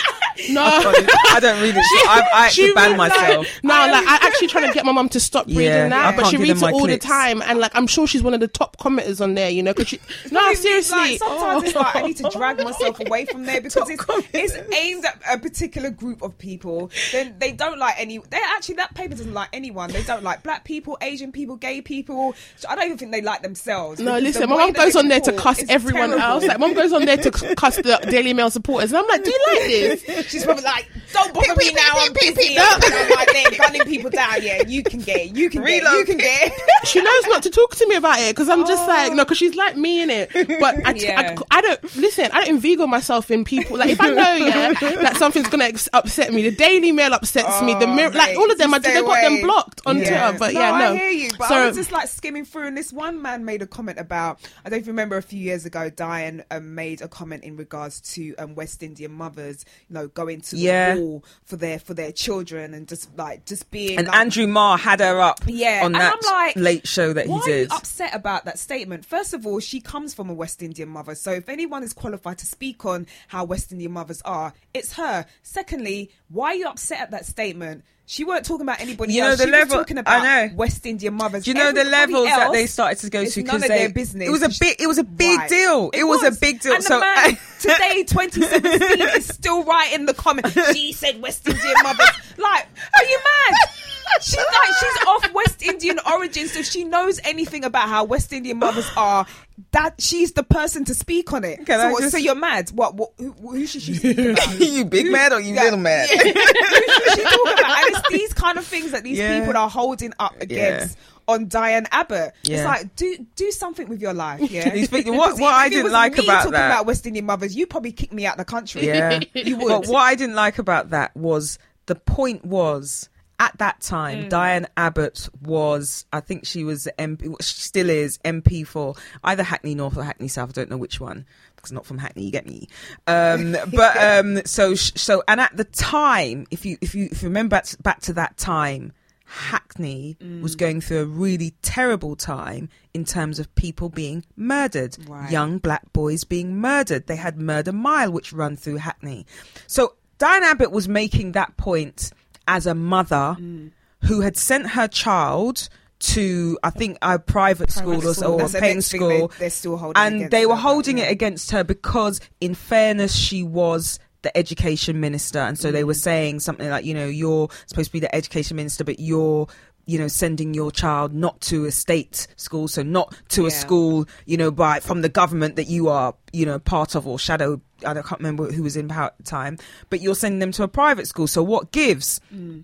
No. I don't read it. I, I actually ban myself. No, like I actually trying to get my mum to stop reading Yeah, that, but she reads it all clicks. the time, and like I'm sure she's one of the top commenters on there. You know, because she. No, seriously. Like, sometimes it's like I need to Oh. drag myself away from there because it's, it's aimed at a particular group of people. Then they don't like any. They actually that paper doesn't like anyone. They don't like black people, Asian people, gay people. So I don't even think they like themselves. No, listen, my mum goes on there to cuss everyone terrible. else. Like, goes on there to cuss the Daily Mail supporters, and I'm like, do you like this? She's probably like, "Don't bother me now. I'm busy." I'm like, they're gunning people down. Yeah, you can get it. You can get it. You can get it. she knows not to talk to me about it because I'm just like oh. no, because she's like me in it. But I, Yeah. I, I don't listen. I don't inveigle myself in people. Like if I know yeah that something's gonna ex- upset me, the Daily Mail upsets me. The Oh, Mirror, like all of them, I, they got them blocked on Yeah. Twitter. But yeah, no. I hear you. But so I was just like skimming through, and this one man made a comment about. I don't remember a few years ago. Diane um, made a comment in regards to um, West Indian mothers, you know, going to Yeah. the wall for their for their children, and just like just being. And like, Andrew Marr had her up Yeah, on that I'm like, late show that he did. upset about that statement? First of all, she comes from a West Indian mother, so if anyone is qualified to speak on how West Indian mothers are, it's her. Secondly, why are you upset at that statement? She weren't talking about anybody You know, else. the she level- was talking I about know. West Indian mothers. Do you know the Everybody levels that they started to go to? none of they, their business. It was a big. It was a big Right. deal. It, was. a big deal. And so the man today, 2017, is still right in the comment. She said West Indian mothers. Like, are you mad? She's like, she's of West Indian origin, so if she knows anything about how West Indian mothers are, that she's the person to speak on it. Can so, what- just- so you're mad? What? what who, who should she speak about? you big mad or you Yeah. little mad? who should she talk about? And it's these kind of things that these Yeah. people are holding up against. On Diane Abbott, it's like do do something with your life. Yeah, what- what I didn't like about talking that- about West Indian mothers, you probably kick me out the country. Yeah, You would. But what I didn't like about that was the point was at that time, Diane Abbott was, I think she was MP, she still is MP for either Hackney North or Hackney South. I don't know which one because not from Hackney. You get me. Um, but um, so so and at the time, if you if you if you remember back to, back to that time. Hackney was going through a really terrible time in terms of people being murdered, Right. young black boys being murdered. They had Murder Mile, which run through Hackney. So Diane Abbott was making that point as a mother Mm. who had sent her child to, I think, a private, school or, school. or a paying school, they- they're still holding and they were holding it against her because, in fairness, she was the education minister, and so they Mm. were saying something like, you know, you're supposed to be the education minister, but you're you know sending your child not to a state school so not to a school you know by from the government that you are you know part of or shadow i don't- can't remember who was in power at the time but you're sending them to a private school. So what gives? Mm.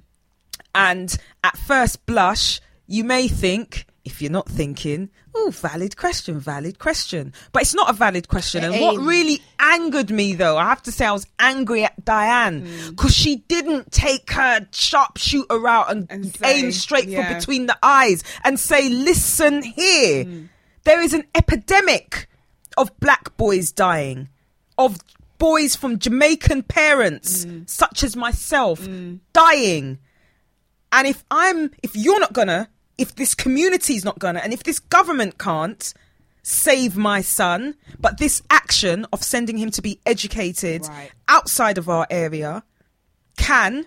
And at first blush, you may think, if you're not thinking, oh, valid question, valid question. But it's not a valid question. And what really angered me, though, I have to say, I was angry at Diane Mm. because she didn't take her sharpshooter out and, And say, aim straight yeah. for between the eyes and say, listen here, Mm. there is an epidemic of black boys dying, of boys from Jamaican parents, Mm. such as myself, dying. And if I'm, if you're not gonna, if this community's not gonna, and if this government can't save my son, but this action of sending him to be educated Right. outside of our area can,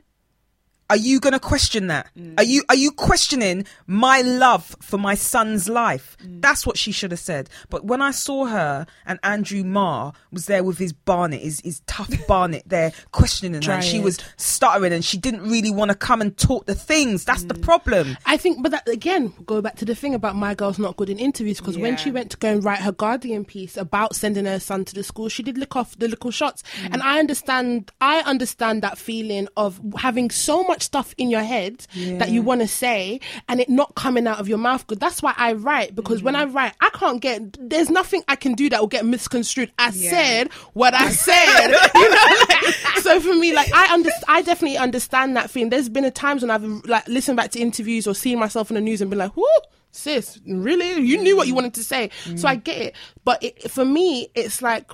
are you gonna question that? Mm. Are you are you questioning my love for my son's life? Mm. That's what she should have said. But when I saw her and Andrew Marr was there with his Barnet, his, his tough Barnet there questioning her, and she was stuttering and she didn't really want to come and talk the things. That's Mm. the problem. I think, but that again, go back to the thing about my girl's not good in interviews because when she went to go and write her Guardian piece about sending her son to the school, she did lick off the little shots, and I understand. I understand that feeling of having so much stuff in your head that you want to say and it not coming out of your mouth. Good. That's why I write because when mm-hmm. I write, I can't get. There's nothing I can do that will get misconstrued. I Yeah. said what I said. you know, like, so for me, like I understand, I definitely understand that thing. There's been a times when I've like listened back to interviews or seen myself in the news and been like, "Whoo, sis, really? You knew what you wanted to say." So mm. I get it, but it, for me, it's like,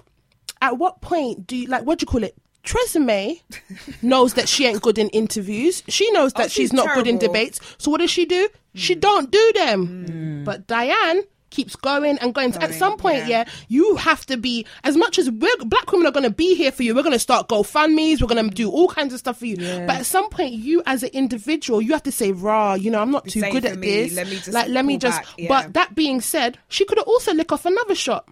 at what point do you like? What do you call it? Tresemme knows that she ain't good in interviews. She knows that Oh, she's she's not good in debates. So what does she do? She mm. don't do them. Mm. But Diane, keeps going and going. At some point, yeah. yeah, you have to be as much as we're black women are going to be here for you. We're going to start GoFundmes. We're going to do all kinds of stuff for you. But at some point, you as an individual, you have to say, "Raw, you know, I'm not too good at me. this. Let me just like, let me just." yeah. But that being said, she could have also lick off another shot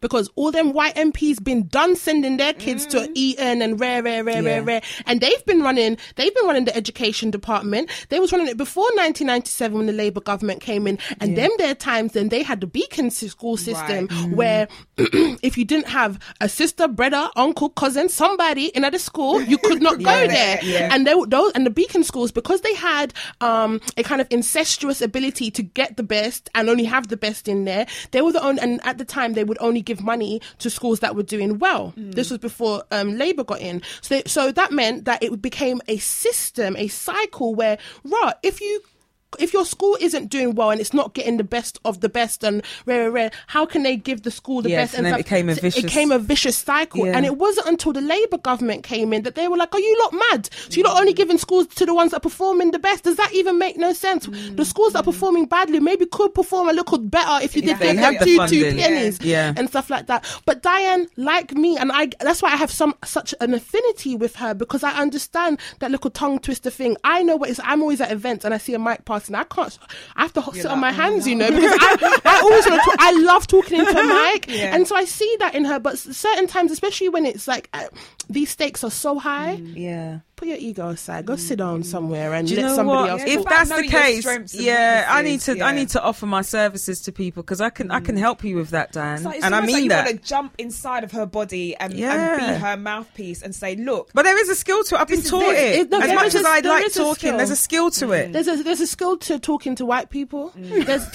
because all them white MPs been done sending their kids to Eton and rare, rare, rare, Yeah. rare, rare, and they've been running. They've been running the education department. They was running it before 1997 when the Labour government came in, and them there times then they had the Beacon school system where if you didn't have a sister, brother, uncle, cousin, somebody in at the school, you could not go Yeah. there. Yeah. And they those and the Beacon schools because they had um a kind of incestuous ability to get the best and only have the best in there. They were the only and at the time they would only give money to schools that were doing well. This was before um Labour got in. So so that meant that it became a system, a cycle where right if you if your school isn't doing well and it's not getting the best of the best and rare, rare, rare, how can they give the school the Yes, best? and then it became a vicious- It became a vicious cycle, Yeah. and it wasn't until the Labour government came in that they were like, "Are you lot mad? So you're not only giving schools to the ones that are performing the best? Does that even make no sense? Mm. The schools that are performing badly maybe could perform a little better if you did had them the two two pennies Yeah. and stuff like that." But Diane, like me, and I, that's why I have some such an affinity with her because I understand that little tongue twister thing. I know what it's. I'm always at events and I see a mic passing. I can't. I have to sit on my "Oh, hands, you know, because I, I always want to. Talk, I love talking into a mic, Yeah. and so I see that in her. But certain times, especially when it's like uh, these stakes are so high, Yeah. Put your ego aside. Go sit down mm-hmm. somewhere and Do you let know somebody what? else. Yeah, if it's talk. about that's the case, strengths and yeah, I need weaknesses, to. I need to offer my services to people because I can. I can mm. help you with that, Dan, like- and I almost like mean you that. want to jump inside of her body and, and be her mouthpiece and say, "Look, But there is a skill to it. I've been taught it. it. It- no, as much is as a- I'd there like talking, there's a skill to it. Mm. There's a there's a skill to talking to white people. Mm. There's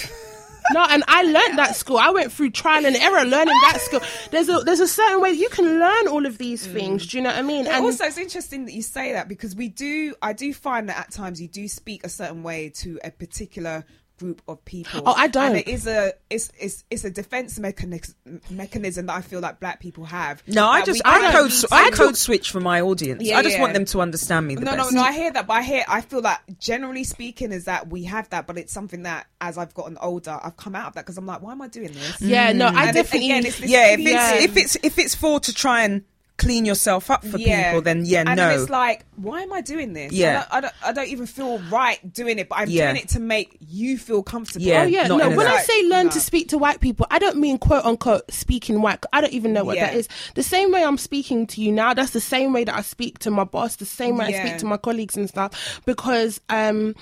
no, and I learned that skill. I went through trial and error learning that skill. There's a there's a certain way you can learn all of these mm. things. Do you know what I mean? But also, it's interesting that you say that because we do. I do find that at times you do speak a certain way to a particular group of people. Oh, I don't. And it is a it's it's it's a defense mechanism mechanism that I feel like black people have. No, I just I code I code switch for my audience. Yeah, I just yeah. want them to understand me the No, best. no, no. I hear that, but I hear. I feel like generally speaking is that we have that, but it's something that as I've gotten older, I've come out of that because I'm like, why am I doing this? yeah, no, I And it- definitely. again, yeah, if it's Yeah. if it's if it's for to try and clean yourself up for people, then yeah, and no. then it's like, why am I doing this? Yeah. I don't, I don't, I don't even feel right doing it, but I'm Yeah. doing it to make you feel comfortable. Yeah, Oh yeah, not no. When I say learn no. to speak to white people, I don't mean quote unquote speaking white. I don't even know what that Yeah. is. The same way I'm speaking to you now, that's the same way that I speak to my boss. The same way I speak to my colleagues and stuff. Because um,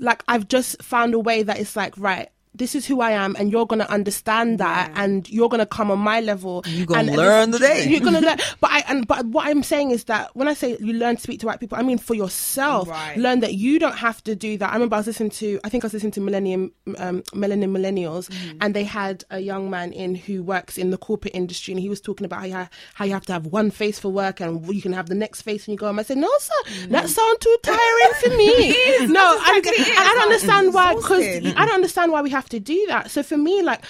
like I've just found a way that it's like right. This is who I am, and you're gonna understand that, Yeah. and you're gonna come on my level. You gonna learn this- today. You're gonna learn, but I and but what I'm saying is that when I say you learn to speak to white people, I mean for yourself. Right. Learn that you don't have to do that. I remember I was listening to, I think I was listening to Melanin, um, Melanin Millennials, Mm-hmm. and they had a young man in who works in the corporate industry, and he was talking about how you, ha- how you have to have one face for work, and you can have the next face when you go home. I said, no, sir, that sounds too tiring for me. no, Mm-hmm. Exactly. I don't understand why, because I don't understand why we have to do that. So for me, like.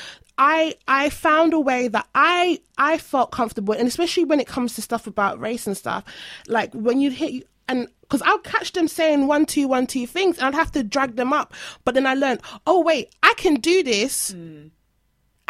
I I found a way that I I felt comfortable, and especially when it comes to stuff about race and stuff, like when you hit and because I'll catch them saying one two one two things, and I'd have to drag them up. But then I learned, oh wait, I can do this. Mm.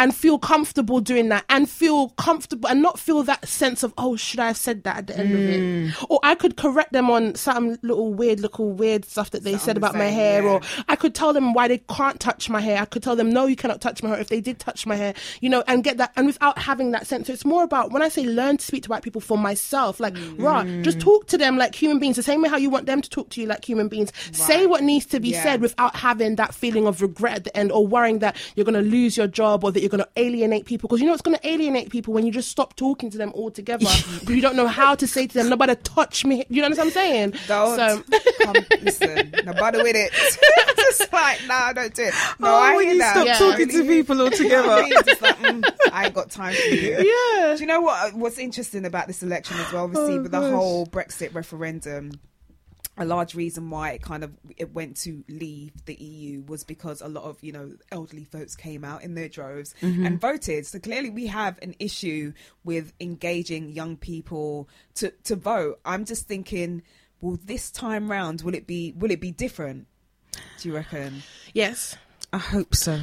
And feel comfortable doing that, and feel comfortable, and not feel that sense of oh, should I have said that at the end of it? Mm. Or I could correct them on some little weird, little weird stuff that they said about my hair, yeah. or I could tell them why they can't touch my hair. I could tell them, no, you cannot touch my hair if they did touch my hair, you know, and get that. And without having that sense, so it's more about when I say learn to speak to white people for myself, like, mm. rah, just talk to them like human beings, the same way how you want them to talk to you like human beings. Say what needs to be Yeah. said without having that feeling of regret at the end or worrying that you're going to lose your job or that you're going to alienate people. Because you know, it's going to alienate people when you just stop talking to them altogether because you don't know how to say to them, nobody touch me. You know what I'm saying? Don't So, come, listen. No bother with it. Just like, nah, don't do it. No, oh, I hear you that. stop Yeah. talking to people altogether. I mean? Like, mm, I ain't got time for you. yeah. Do you know what? What's interesting about this election as well? Obviously, Oh, with the gosh. whole Brexit referendum, a large reason why it kind of it went to leave the EU was because a lot of you know elderly folks came out in their droves Mm-hmm. and voted. So clearly, we have an issue with engaging young people to to vote. I'm just thinking, well, this time round, will it be will it be different? Do you reckon? Yes. I hope so.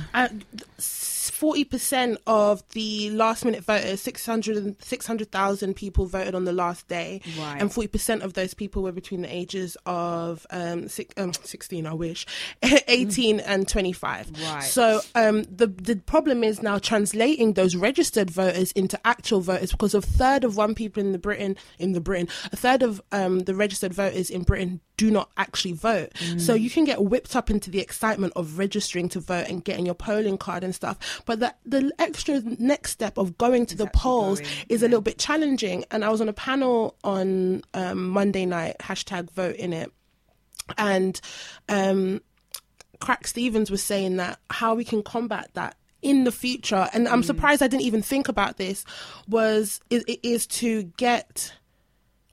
Forty percent of the last minute voters, 600 600,000 people voted on the last day, Right. and forty percent of those people were between the ages of um, six, um sixteen, I wish, eighteen and twenty five. Right. So um, the the problem is now translating those registered voters into actual voters because a third of one people in the Britain in the Britain, a third of um, the registered voters in Britain do not actually vote. So you can get whipped up into the excitement of registering to vote and getting your polling card and stuff. But the, the extra next step of going to the polls going, is a little bit challenging. And I was on a panel on um, Monday night, hashtag vote in it. And um, Crack Stevens was saying that how we can combat that in the future, and I'm surprised I didn't even think about this, was is, is to get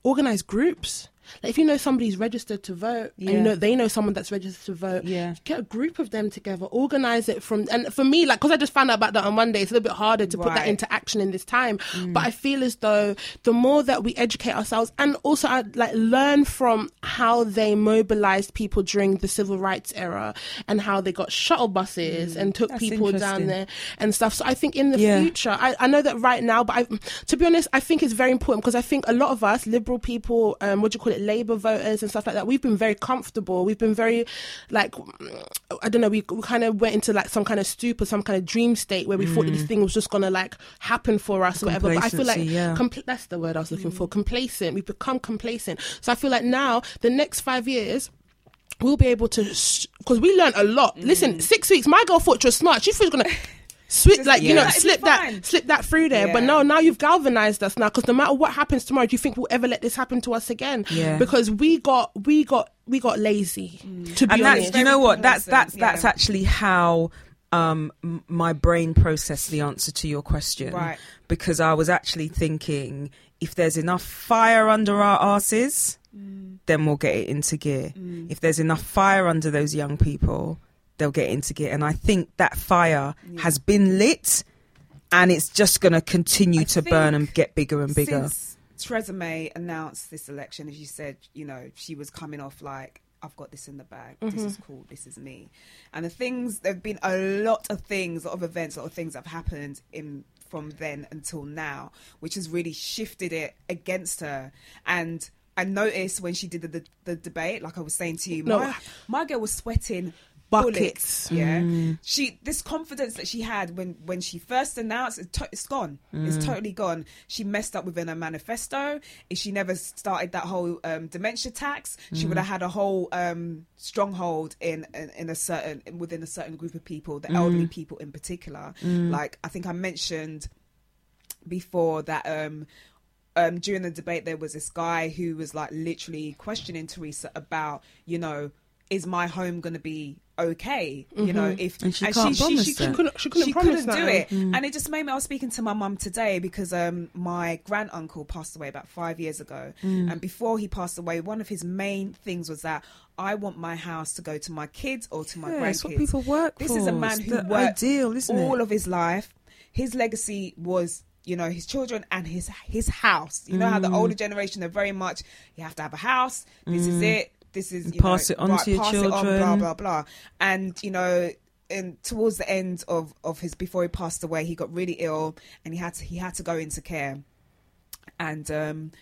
organized groups. Like if you know somebody's registered to vote, and you know they know someone that's registered to vote, Yeah. get a group of them together, organize it from. And for me, like because I just found out about that on Monday, it's a little bit harder to put that into action in this time. But I feel as though the more that we educate ourselves, and also I, like learn from how they mobilized people during the civil rights era, and how they got shuttle buses and took That's people down there and stuff. So I think in the Yeah. future, I, I know that right now, but I, to be honest, I think it's very important because I think a lot of us, liberal people, um, what do you call it, Labour voters and stuff like that, we've been very comfortable. We've been very, like, I don't know, we, we kind of went into like some kind of stupor, some kind of dream state where we thought that this mm. thing was just gonna like happen for us or whatever. But I feel like yeah. compl- that's the word I was looking for, mm. complacent. We've become complacent. So I feel like now the next five years we'll be able to because we learned a lot. Listen, mm. six weeks. My girl thought you were smart. She thought she was gonna. Switch, like you know, That'd slip that, slip that through there. But no, now you've galvanized us now because no matter what happens tomorrow, do you think we'll ever let this happen to us again? Yeah. Because we got, we got, we got lazy. To be and honest, that's you know what that's complacent, that's yeah. that's actually how um my brain processed the answer to your question Right. because i was actually thinking if there's enough fire under our asses then we'll get it into gear if there's enough fire under those young people they'll get into gear and i think that fire has been lit and it's just going to continue I to burn and get bigger and bigger Since Theresa May announced this election, as you said, you know, she was coming off like, I've got this in the bag. This is mm-hmm. cool. This is me. And the things, there have been a lot of things, a lot of events, a lot of things that have happened in from then until now, which has really shifted it against her. And I noticed when she did the, the, the debate, like I was saying to you, No. my, my girl was sweating Buckets. bullets. Yeah, she this confidence that she had when when she first announced it to, it's gone. It's totally gone. She messed up within her manifesto. If she never started that whole um, dementia tax, she would have had a whole um, stronghold in, in in a certain within a certain group of people, the elderly people in particular. Like I think I mentioned before that um um during the debate there was this guy who was like literally questioning Theresa about you know is my home going to be okay you know if And she can't promise she, that. She couldn't- she couldn't promise do that. it. And it just made me i was speaking to my mum today because um my grand uncle passed away about five years ago. And before he passed away one of his main things was that i want my house to go to my kids or to my Yeah, grandkids it's what people work this for. is a man It's who worked ideal, all it? of his life. His legacy was you know his children and his his house. You know how the Mm. older generation are very much you have to have a house. This is it this is you Pass know, it on to your it on, children. blah blah. Blah and you know and towards the end of of his before he passed away he got really ill and he had to he had to go into care. And um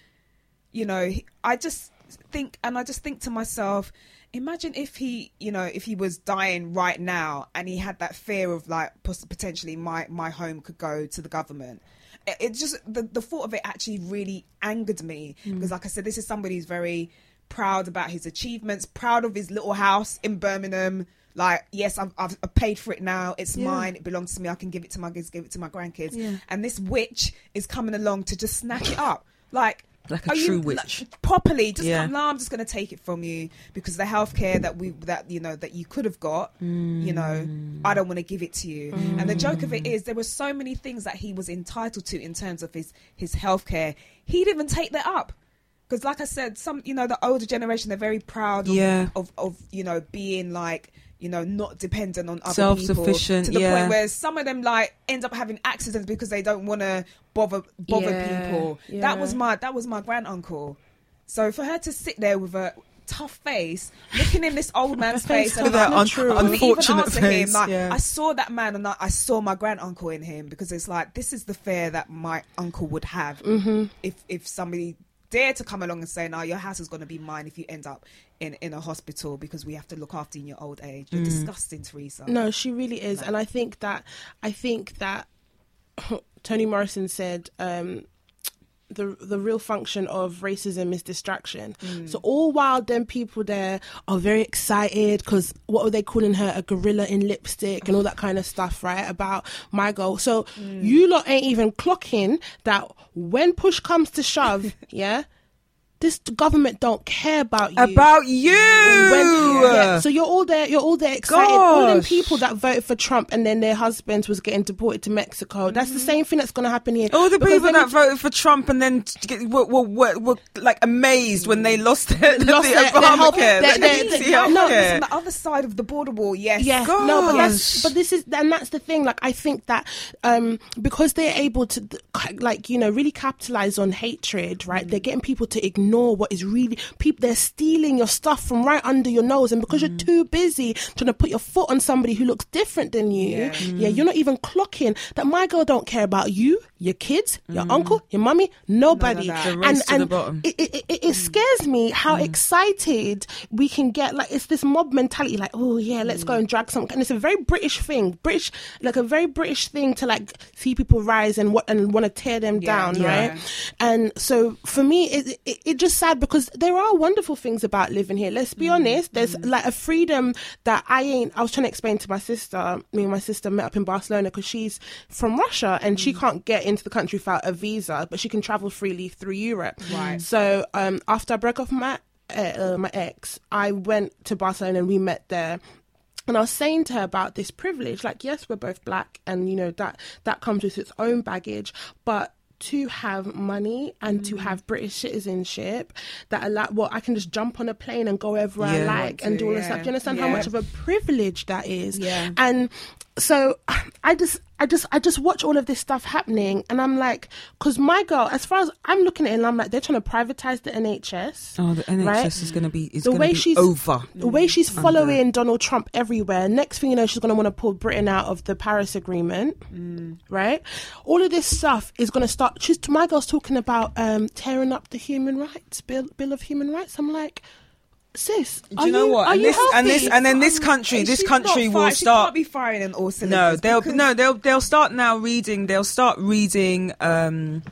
you know i just think and i just think to myself imagine if he you know if he was dying right now and he had that fear of like potentially my my home could go to the government. It, just the, the thought of it actually really angered me. Because like i said this is somebody who's very proud about his achievements proud of his little house in birmingham. Like yes I've, I've I've paid for it now. It's Yeah. mine. It belongs to me. I can give it to my kids give it to my grandkids. Yeah. and this witch is coming along to just snatch it up. Like Like a are true you- witch. like, properly just Yeah. come, no, i'm just going to take it from you because the healthcare that we that you know that you could have got you know mm. i don't want to give it to you. And the joke of it mm. is there were so many things that he was entitled to in terms of his his healthcare. He didn't even take that up because like i said some you know the older generation they're very proud of, Yeah. of of you know being like you know not dependent on other Self-sufficient, people to the yeah. point where some of them like end up having accidents because they don't want to bother bother Yeah, people yeah. that was my that was my grand uncle so for her to sit there with a tough face, looking in this old man's face, and With that un- I couldn't even unfortunate face, him. Like, yeah. I saw that man, and I, I saw my grand uncle in him because it's like this is the fear that my uncle would have Mm-hmm. if if somebody dare to come along and say, "No, your house is going to be mine if you end up in in a hospital because we have to look after you in your old age." Mm. You're disgusting, Theresa. No, she really is, and I think that I think that Toni Morrison said um, the the real function of racism is distraction. Mm. So all while them people there are very excited because what were they calling her a gorilla in lipstick and all that kind of stuff, right? About my goal. So mm. you lot ain't even clocking that when push comes to shove, yeah. This government don't care about you. About you. When- yeah, so you're all there. You're all there excited. All them people that voted for Trump and then their husbands was getting deported to Mexico. That's the same thing that's going to happen here. All the Because people that voted for Trump and then get- were, were, were, were like amazed when they lost their, Lost the their- Obamacare, their- their- emergency their- no. It's on the other side of the border wall. Yes. Yeah, no, but that's Gosh. but this is and that's the thing. Like I think that um because they're able to like you know really capitalize on hatred, right? They're getting people to ignore what is really people. They're stealing your stuff from right under your nose, and because you're mm. too busy trying to put your foot on somebody who looks different than you, Yeah. yeah, mm. you're not even clocking that my girl don't care about you, your kids, your mm. uncle, your mummy, nobody. that. The race and and it, it, it, it scares me how excited we can get. Like it's this mob mentality. Like oh yeah, let's go and drag some. And it's a very British thing. British like a very British thing to like see people rise and what and want to tear them Yeah, down, yeah. right? And so for me, it, it it just sad because there are wonderful things about living here. Let's be honest. There's like a freedom that I ain't. I was trying to explain to my sister. Me and my sister met up in Barcelona because she's from Russia and she can't get into the country without a visa, but she can travel freely through Europe. Right. So um, after I broke off my uh, uh, my ex, I went to Barcelona and we met there. And I was saying to her about this privilege, like yes, we're both black, and you know that that comes with its own baggage, but to have money and to mm. have British citizenship that allow well, I can just jump on a plane and go wherever I like and do all this stuff. Do you understand how much of a privilege that is? Yeah. And so I just I just I just watch all of this stuff happening and I'm like because my girl as far as I'm looking at it and I'm like they're trying to privatize the NHS Oh, the NHS Right? is going to be is The way be she's- over. the way she's following Donald Trump everywhere next thing you know she's going to want to pull Britain out of the Paris agreement right all of this stuff is going to start she's my girl's talking about um tearing up the human rights bill bill of human rights I'm like sis Do you know what? And this and this and then this country, Hey, this country will She start. can't be firing all No, they'll because- no, they'll they'll start now reading. They'll start reading. Um,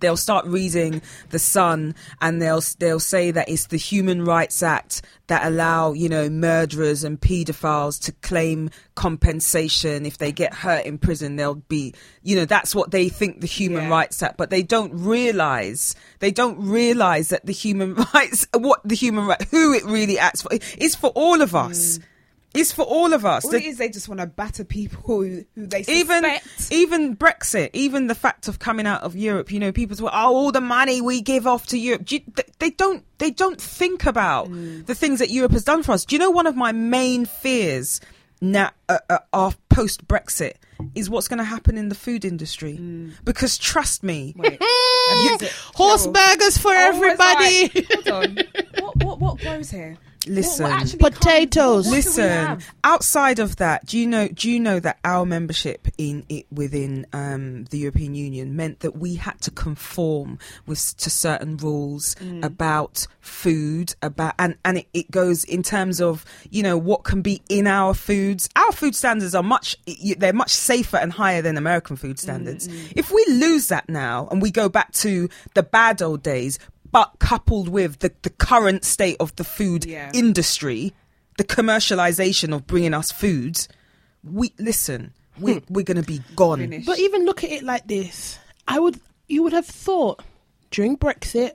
they'll start reading the Sun, and they'll they'll say that it's the Human Rights Act that allow you know murderers and paedophiles to claim compensation if they get hurt in prison. They'll be you know that's what they think the Human Yeah. Rights Act, but they don't realize they don't realize that the human rights what the human right who it really acts for is for all of us. Mm. It's for all of us. All The- it is, they just want to batter people who, who they even suspect. even Brexit, even the fact of coming out of Europe, you know, people say, "Oh, all the money we give off to Europe." Do you, they don't they don't think about the things that Europe has done for us. Do you know one of my main fears now uh, uh, post Brexit is what's going to happen in the food industry? Because trust me, Wait, and is it- horse burgers for was everybody like, hold on. What, what, what grows here? Listen. what, what Potatoes. what do we Listen, outside of that, do you know? Do you know that our membership in it within um, the European Union meant that we had to conform with to certain rules Mm. about food, about and and it, it goes in terms of you know what can be in our foods. Our food standards are much they're much safer and higher than American food standards. Mm, If we lose that now and we go back to the bad old days. But coupled with the, the current state of the food Yeah. industry, the commercialization of bringing us foods, we listen. We we're gonna be gone. Finish. But even look at it like this. I would you would have thought during Brexit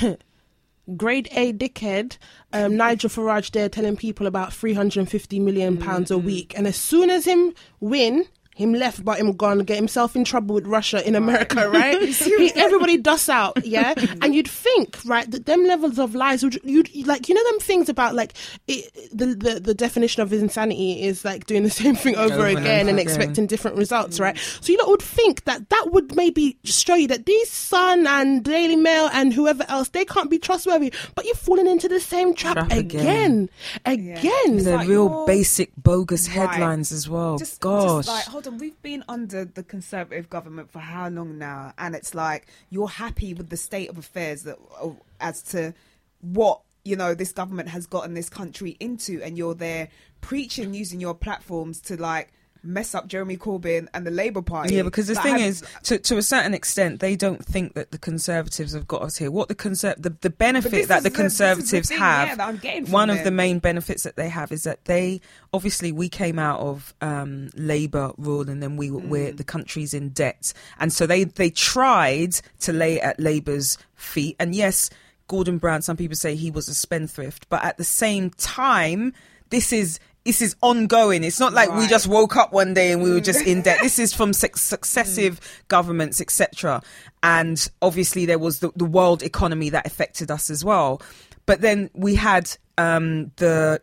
grade A dickhead, um, Nigel Farage there telling people about three hundred and fifty million pounds a week, and as soon as him win, him left, but him gone, get himself in trouble with Russia in America, right? he, everybody dusts out, yeah. and you'd think, right, that them levels of lies, would you'd like, you know, them things about like it, the, the the definition of insanity is like doing the same thing over, Over and again over and again. expecting different results, right? Mm. So you lot would think that that would maybe show you that these Sun and Daily Mail and whoever else they can't be trustworthy, but you're falling into the same trap, Trap again, again. again. the like real you're- basic bogus Right. headlines as well. just, Gosh. just like we've been under the conservative government for how long now? And it's like you're happy with the state of affairs that uh, as to what you know this government has gotten this country into and you're there preaching using your platforms to like mess up Jeremy Corbyn and the Labour Party Yeah, because the thing have- is, to to a certain extent, they don't think that the Conservatives have got us here. What the conser- the, the benefit that the the- the Conservatives thing, have, yeah, that I'm getting from one of the main benefits that they have is that they obviously we came out of um, Labour rule and then we were we're, Mm. the country's in debt, and so they they tried to lay at Labour's feet. And yes, Gordon Brown, some people say he was a spendthrift, but at the same time, this is. This is ongoing. It's not like we just woke up one day and we were just in debt. This is from suc successive governments, etc. And obviously, there was the, the world economy that affected us as well. But then we had um, the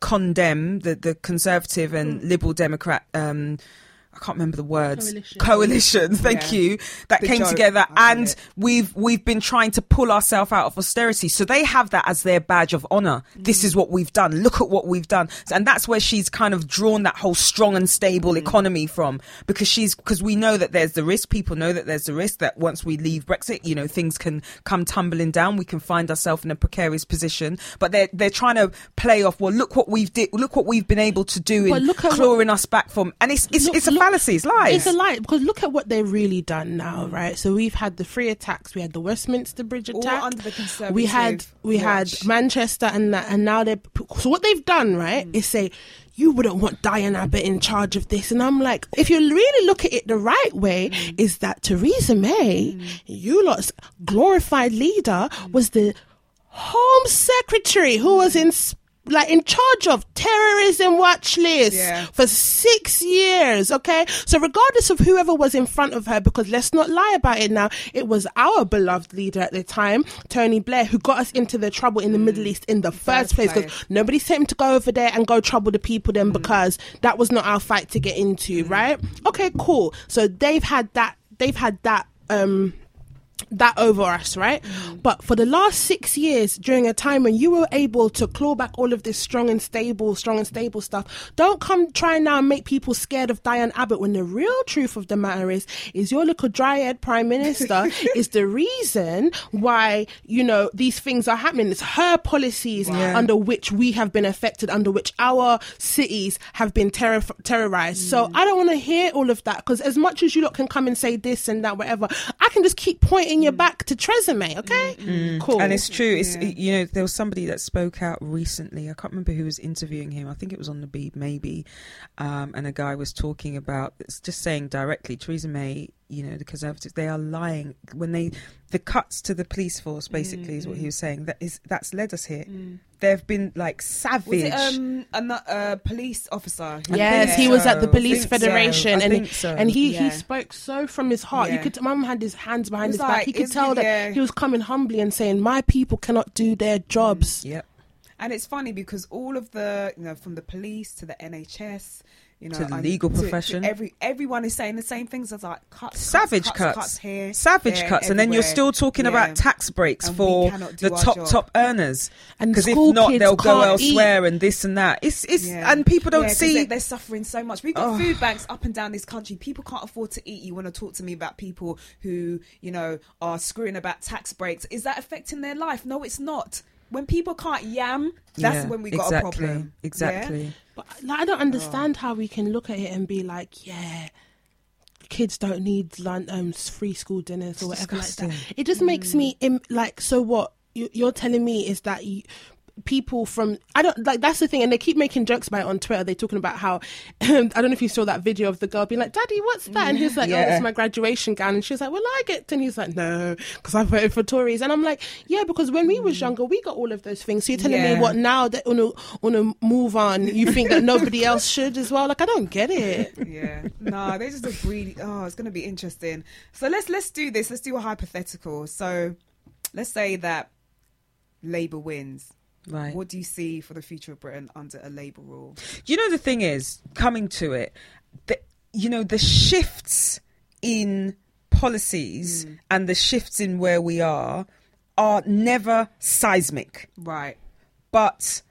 ConDem the the conservative and liberal democrat um I can't remember the words. Coalition. Coalition, thank Yeah. you. That The came joke, together, and it. we've we've been trying to pull ourselves out of austerity. So they have that as their badge of honor. This mm. is what we've done. Look at what we've done, and that's where she's kind of drawn that whole strong and stable mm. economy from, because she's because we know that there's the risk. People know that there's the risk that once we leave Brexit, you know, things can come tumbling down. We can find ourselves in a precarious position. But they're they're trying to play off. Well, look what we've did. Look what we've been able to do in look at what- clawing us back from, and it's it's, Look- it's a It's lies. It's a lie because look at what they've really done now, right? So we've had the three attacks, we had the Westminster Bridge All attack, under the Conservative we had we watch. had Manchester, and that, and now they're so what they've done, right, Mm. is say you wouldn't want Diane Abbott in charge of this, and I'm like, if you really look at it the right way, Mm. is that Theresa May, you lot's glorified leader, was the Home Secretary who was in. Like in charge of terrorism watch list Yeah. for six years, okay? So regardless of whoever was in front of her, because let's not lie about it now, it was our beloved leader at the time, Tony Blair, who got us into the trouble in the Middle East in the first Mm. First place. Because nobody sent him to go over there and go trouble the people Mm. then because that was not our fight to get into, right? Okay, cool. So they've had that, they've had that, um, that over us, right? Mm. But for the last six years, during a time when you were able to claw back all of this strong and stable, strong and stable stuff, don't come try now and make people scared of Diane Abbott when the real truth of the matter is, is your little dryad prime minister is the reason why, you know, these things are happening. It's her policies Yeah. under which we have been affected, under which our cities have been terror- terrorized. So mm. I don't want to hear all of that because as much as you lot can come and say this and that, whatever, I can just keep pointing your mm. back to Theresa May, okay? Mm, mm. Cool. And it's true. It's Yeah. you know there was somebody that spoke out recently. I can't remember who was interviewing him. I think it was on the Beeb, maybe. Um, and a guy was talking about it's just saying directly, Theresa May. You know the Conservatives. They are lying when they the cuts to the police force. Basically, is what he was saying. That is that's led us here. They've been like savage. Was it um, a no- uh, police officer? who- Yes, think he was at the police Think so. federation, and he, so. and he, he spoke so from his heart. You Yeah. could, Mum had his hands behind his was back. He could it's- tell that yeah. he was coming humbly and saying, "My people cannot do their jobs." Yep. And it's funny because all of the, you know, from the police to the NHS, you know, To the and legal to- to profession. every everyone is saying the same things as like cuts, savage cuts, cuts, cuts, here, savage there, cuts, and then you're still talking Yeah. about tax breaks And for the top job. top earners. And Because if not, they'll go can't elsewhere and this and that. It's it's Yeah. and people don't Yeah, 'cause see. they're, they're suffering so much. We've got Oh. food banks up and down this country. People can't afford to eat. You want to talk to me about people who, you know, are screwing about tax breaks. Is that affecting their life? No, it's not. When people can't yam, that's Yeah, when we got exactly, a problem. Exactly. Yeah? But like, I don't understand how we can look at it and be like, yeah, kids don't need lunch, um, free school dinners or whatever like that. It just makes me Im- like, so what you, you're telling me is that you, people from I don't like that's the thing, and they keep making jokes about it on Twitter. They're talking about how I don't know if you saw that video of the girl being like, "Daddy, what's that?" And he's like, "Oh, Yeah. it's my graduation gown," and she's like, "Well, I get," and he's like, "No, because I voted for Tories," and I'm like, "Yeah, because when we was mm. younger, we got all of those things. So you're telling Yeah. me what now that on a on a move on, you think that nobody else should as well? Like, I don't get it." yeah. No, they just look really. Oh, it's going to be interesting. So let's let's do this. Let's do a hypothetical. So let's say that Labour wins. Right. What do you see for the future of Britain under a Labour rule? you know the thing is coming to it the, you know the shifts in policies hmm. and the shifts in where we are are never seismic Right. but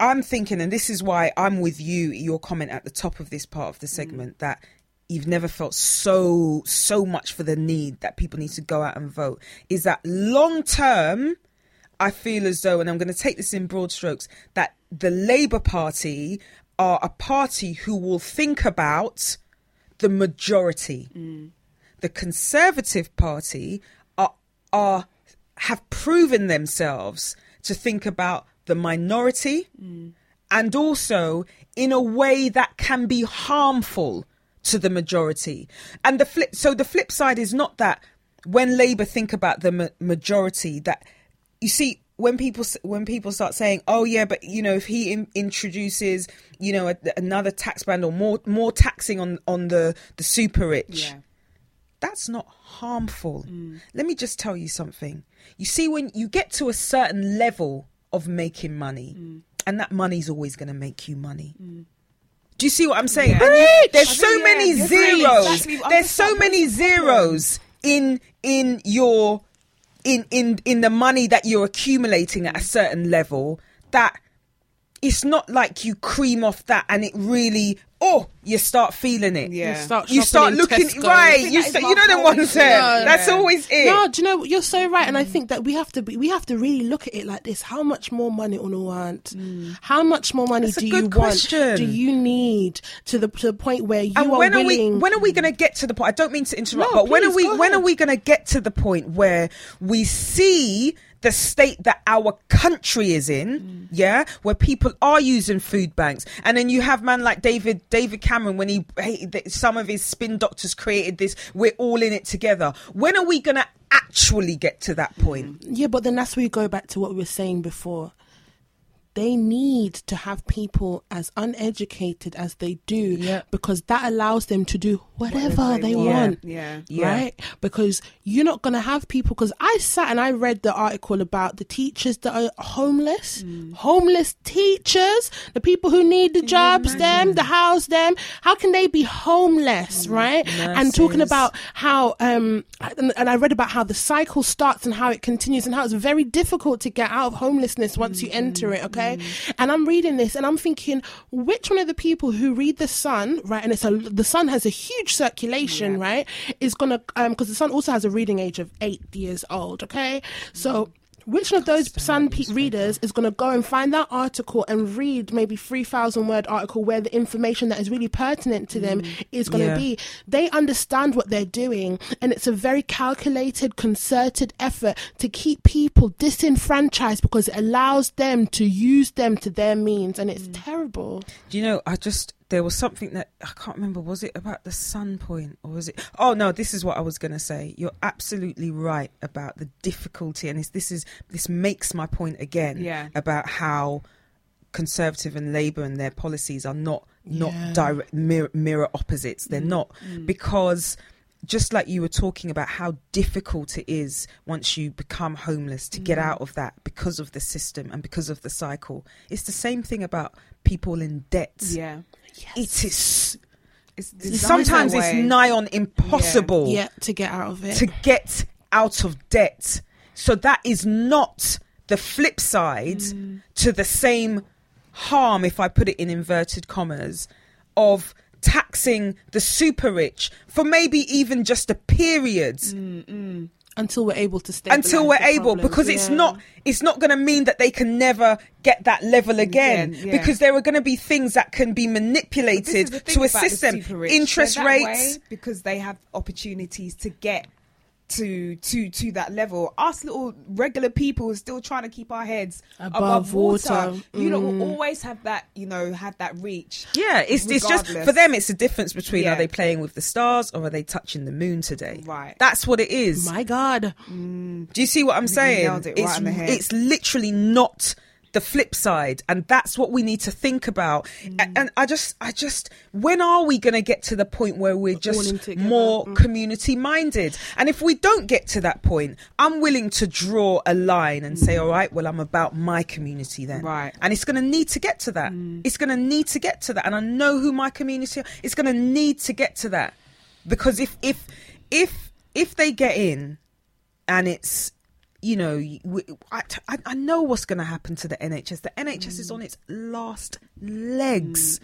i'm thinking and this is why i'm with you your comment at the top of this part of the hmm. segment that you've never felt so so much for the need that people need to go out and vote is that long term I feel as though, and I'm going to take this in broad strokes, that the Labour Party are a party who will think about the majority. Mm. The Conservative Party are are have proven themselves to think about the minority mm. and also in a way that can be harmful to the majority. And the flip so the flip side is not that when Labour think about the ma- majority that you see when people when people start saying oh yeah but you know if he in, introduces you know a, another tax band or more more taxing on on the the super rich Yeah. that's not harmful. Let me just tell you something. You see, when you get to a certain level of making money, and that money's always going to make you money. Do you see what I'm saying? Yeah. You- There's so think, many yeah, zeros. exactly. There's so many what's the problem? zeros in in your in in in the money that you're accumulating at a certain level that it's not like you cream off that and it really oh you start feeling it Yeah. You start, you start looking Tesco. right. You start, you know the point. ones there. Yeah. That's always it. No, do you know you're so right, and I think that we have to be, we have to really look at it like this: How much more money do you want? Mm. How much more money That's do you question. want? Do you need to the to the point where you and are when are willing? we when are we going to get to the point? I don't mean to interrupt, No, but when are we go when are we going to get to the point where we see the state that our country is in? Mm. Yeah, where people are using food banks, and then you have man like David David Cameron when he, he some of his spin doctors created this. We're all in it together. When are we going to actually get to that point? Yeah, but then that's where you go back to what we were saying before. They need to have people as uneducated as they do Yeah. because that allows them to do whatever, Whatever they they want. want. Yeah. Yeah. Right? Because you're not going to have people. Because I sat and I read the article about the teachers that are homeless, homeless teachers, the people who need the jobs, them, the house, them. How can they be homeless, right? And talking about how, um, and, and I read about how the cycle starts and how it continues and how it's very difficult to get out of homelessness once you enter it, okay? And I'm reading this and I'm thinking, which one of the people who read The Sun, right, and it's a, The Sun has a huge circulation, right, is gonna, um, because The Sun also has a reading age of eight years old, okay? So, which of those Sun pe- readers is going to go and find that article and read maybe 3,000 word article where the information that is really pertinent to them mm. is going to Yeah. be? They understand what they're doing, and it's a very calculated, concerted effort to keep people disenfranchised because it allows them to use them to their means, and it's mm. terrible. Do you know, I just there was something that I can't remember. Was it about the sun point or was it? Oh no, this is what I was going to say. You're absolutely right about the difficulty, and this is this makes my point again. Yeah. about how conservative and Labour and their policies are not not Yeah. direct mirror, mirror opposites. They're mm. not mm. because. Just like you were talking about how difficult it is once you become homeless to get mm. out of that because of the system and because of the cycle. It's the same thing about people in debt Yeah. It is It's sometimes it's nigh on impossible Yeah, to get out of it. to get out of debt so that is not the flip side Mm. to the same harm if i put it in inverted commas of taxing the super rich for maybe even just a period Mm. Until we're able to stay until we're able problems. because it's not it's not going to mean that they can never get that level again, Again, yeah. because there are going to be things that can be manipulated is the thing to the assist them rich. interest rates because they have opportunities to get to to to that level. Us little regular people are still trying to keep our heads above, Above water. water. You know, Mm. will always have that. You know, have that reach. Yeah, it's it's just for them. It's the difference between Yeah. are they playing with the stars or are they touching the moon today? Right. That's what it is. My God. Do you see what I'm saying? it right it's on it's literally not the flip side, and that's what we need to think about. Mm. And I just, I just, when are we going to get to the point where we're just more Mm. community minded? And if we don't get to that point, I'm willing to draw a line and say, all right, well, I'm about my community then, Mm. Right. Mm. And it's going to need to get to that. It's going to need to get to that, and I know who my community. Are. It's going to need to get to that because if if if if they get in and it's you know we- I, I, I know what's going to happen to the NHS the NHS is mm. on its last legs.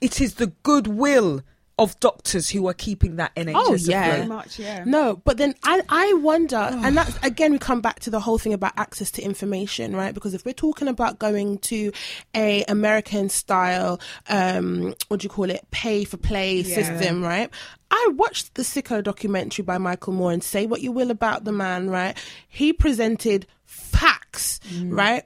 It is the goodwill of doctors who are keeping that NHS Oh, yeah. Very much, yeah. No, but then I, I wonder, and that's again, we come back to the whole thing about access to information, right? Because if we're talking about going to a American style, um, what do you call it, pay for play Yeah. system, right? I watched the Sicko documentary by Michael Moore, and say what you will about the man, right? He presented facts, right?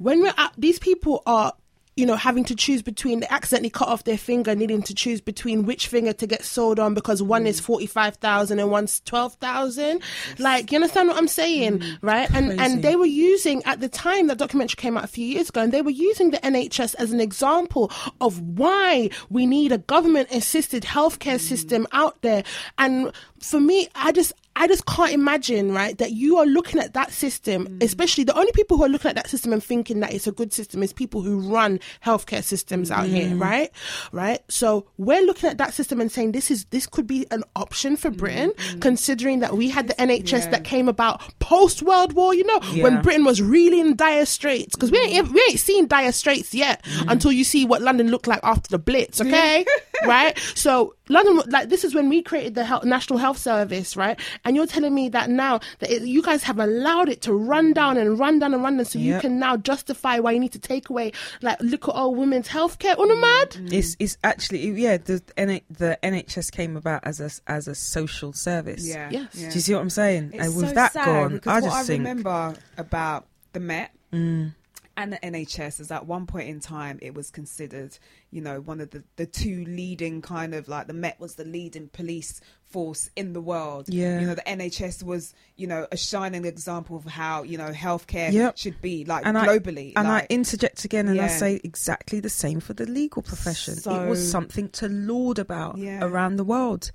when we're at these people are you know having to choose between they accidentally cut off their finger needing to choose between which finger to get sold on because one is mm. 45,000 and one's 12,000 like you understand what I'm saying mm. right? And Crazy. and they were using at the time that documentary came out a few years ago and they were using the NHS as an example of why we need a government assisted healthcare mm. system out there. And for me I just I just can't imagine, right, that you are looking at that system, mm. especially the only people who are looking at that system and thinking that it's a good system is people who run healthcare systems out here, right? Right? So we're looking at that system and saying this is this could be an option for Britain, mm-hmm. considering that we had the NHS yeah. that came about post World War, you know, when Britain was really in dire straits. Because we ain't mm. we ain't seen dire straits yet mm. until you see what London looked like after the Blitz, okay? right? So London, like this is when we created the health, National Health Service, right? And you're telling me that now that it, you guys have allowed it to run down and run down and run down, so you can now justify why you need to take away like look at all women's healthcare. Una mad? Mm. It's it's actually yeah the NH, the NHS came about as a as a social service. Yeah. Yes. yeah. Do you see what I'm saying? It's and with so that sad gone, because I what just I think remember about the Met mm. and the NHS is at one point in time it was considered, you know, one of the, the two leading kind of like the Met was the leading police force in the world. Yeah. You know, the NHS was, you know, a shining example of how, you know, healthcare Yep. should be like and globally. I, and like, I interject again and I say exactly the same for the legal profession. it was something to laud about Yeah. around the world.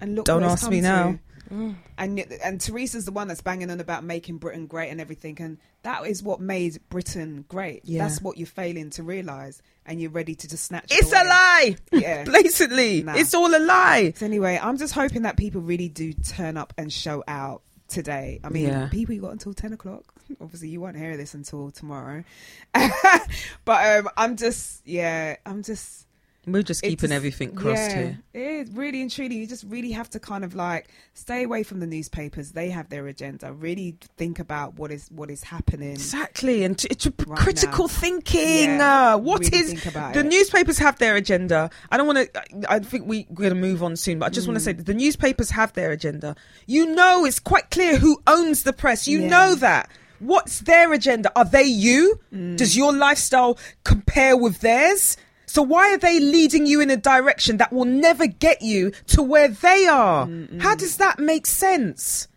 and look Don't ask me now. to. And y- and Theresa's the one that's banging on about making Britain great and everything, and that is what made Britain great. Yeah. That's what you're failing to realize, and you're ready to just snatch. it It's a lie. Yeah. Blatantly. Nah. It's all a lie. So anyway, I'm just hoping that people really do turn up and show out today. I mean, Yeah. people, you got until ten o'clock. Obviously, you won't hear this until tomorrow. but um, I'm just, yeah, I'm just. We're just keeping just- everything crossed yeah, here. It is really and truly. You just really have to kind of like stay away from the newspapers. They have their agenda. Really think about what is what is happening. Exactly, and to Right critical now. thinking. Yeah, uh, what really is the it. newspapers have their agenda? I don't want to. I think we, we're going to move on soon, but I just Mm. want to say that the newspapers have their agenda. You know, it's quite clear who owns the press. You Yeah. know that. What's their agenda? Are they you? Mm. Does your lifestyle compare with theirs? So why are they leading you in a direction that will never get you to where they are? How does that make sense?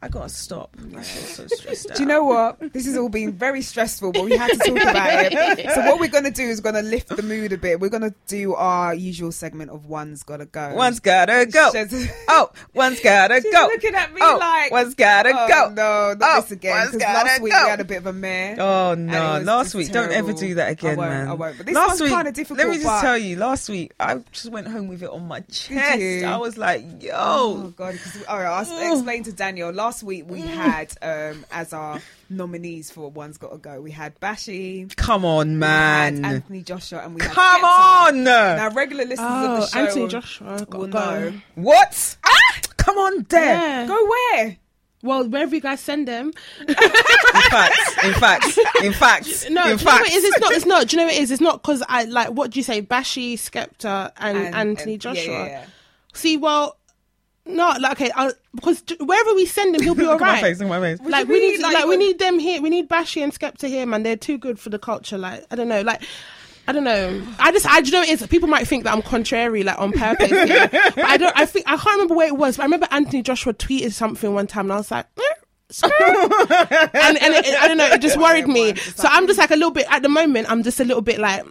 I gotta stop. I feel so stressed out. Do you know what? This has all been very stressful, but we had to talk about it. So what we're to do is to lift the mood a bit. We're to do our usual segment of one's got to go. One's gotta go. She's- Oh, one's gotta She's go. looking at me oh, like, one's gotta oh, go. No, not Oh, this again. Because gotta last week go. we had a bit of a mare. Oh no! Last week, don't ever do that again, I won't, man. I won't. But this last week, kind of difficult. let me just tell you. Last week, I just went home with it on my chest. I was like, "Yo, Oh god! Because all right, I'll explain to Daniel. Last week we had um, as our nominees for One's Got to Go. We had Bashy, come on, man! Anthony Joshua, and we had Come Skepta. on! Now, regular listeners of Oh, the show Anthony will- Joshua got will to go. know. what? Come on, there. Yeah. Go where? Well, wherever you guys send them. In fact, in fact, in fact, No, in do you know what fact. it is? It's not. It's not. Do you know what it is? It's not because I like. What do you say? Bashy, Skepta, and, And- Anthony and- yeah, Joshua. yeah, yeah. See, well, No, like okay, uh, because wherever we send him, he'll be Look my alright. face, my face. Like we really, need, like, like, we need them here. We need Bashy and Skepta here, man. They're too good for the culture. Like I don't know, like. I don't know. I just, I do you know, what it is people might think that I'm contrary, like on purpose. yeah. But I don't. I think I can't remember where it was. But I remember Anthony Joshua tweeted something one time, and I was like, eh, sir. and and it, I don't know. It just worried me. So I'm just like a little bit at the moment. I'm just a little bit like.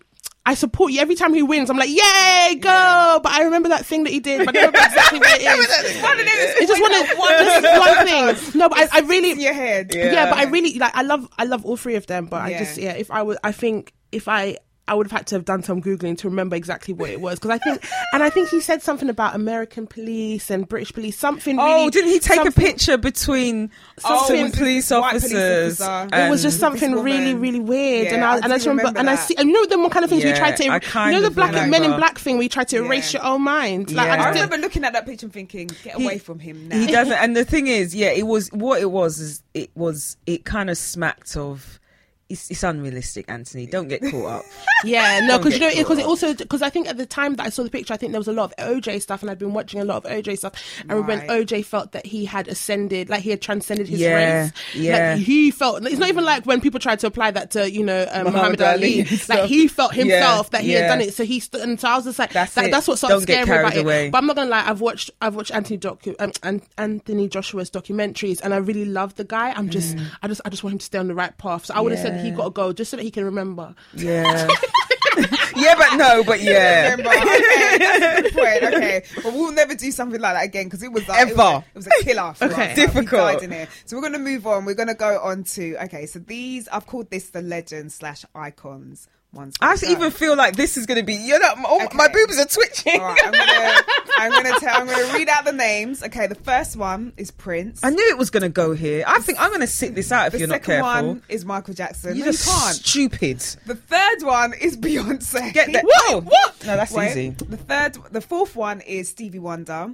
I support you every time he wins. I'm like, yay, go! But I remember that thing that he did. But I don't remember exactly what it is. One of them is It's just one, of, one just one thing. No, but I, I really, your head. yeah. but I really like. I love, I love all three of them. But I just, yeah. If I was, I think if I, I would have had to have done some googling to remember exactly what it was because I think, and I think he said something about American police and British police. Something. Oh, didn't he take a picture between Oh, some it police this white police officers? officer. It was just something really, really weird, and I, I and I just remember, remember and I see, and you know the one kind of things we Yeah, tried to, you know the of black men in black thing, we tried to erase Yeah. your own mind. Like Yeah. I I remember looking at that picture and thinking, get He- away from him now. He doesn't. And the thing is, yeah, it was what it was. Is it was it kind of smacked of. It's, it's unrealistic, Anthony. Don't get caught up. yeah, no, because you know, because it also, because I think at the time that I saw the picture, I think there was a lot of OJ stuff, and I'd been watching a lot of OJ stuff. And when OJ felt that he had ascended, like he had transcended his Yeah, race, yeah. like he felt. It's not even like when people tried to apply that to you know um, Muhammad Muhammad, Ali Ali. like he felt himself Yeah, that he yeah. had done it, so he stood. And so I was just like, That's that, that's what sort of Don't get scared me about away. it. But I'm not gonna lie, I've watched, I've watched Anthony docu, um, An- Anthony Joshua's documentaries, and I really love the guy. I'm just, I just, I just want him to stay on the right path. So I would have said he Mm. Got to go just so that he can remember. Yeah. yeah, but no, but yeah. Okay, that's a good point. Okay, but we'll never do something like that again because it was like, it was Ever. a- It was, a, killer. For Okay. us. Difficult. In here. So we're gonna move on. We're gonna go on to okay. So these I've called this the legends slash icons ones. I actually even feel like this is going to be. You know, oh, my Okay. boobs are twitching. Right, I'm gonna, I'm gonna tell, I'm gonna read out the names. Okay, the first one is Prince. I knew it was going to go here. I think I'm going to sit this out if the you're not careful. The second one is Michael Jackson. You're no, just you can't. stupid. The third one is Beyonce. Get that. What? What? No, that's Wait, easy. The third, the fourth one is Stevie Wonder,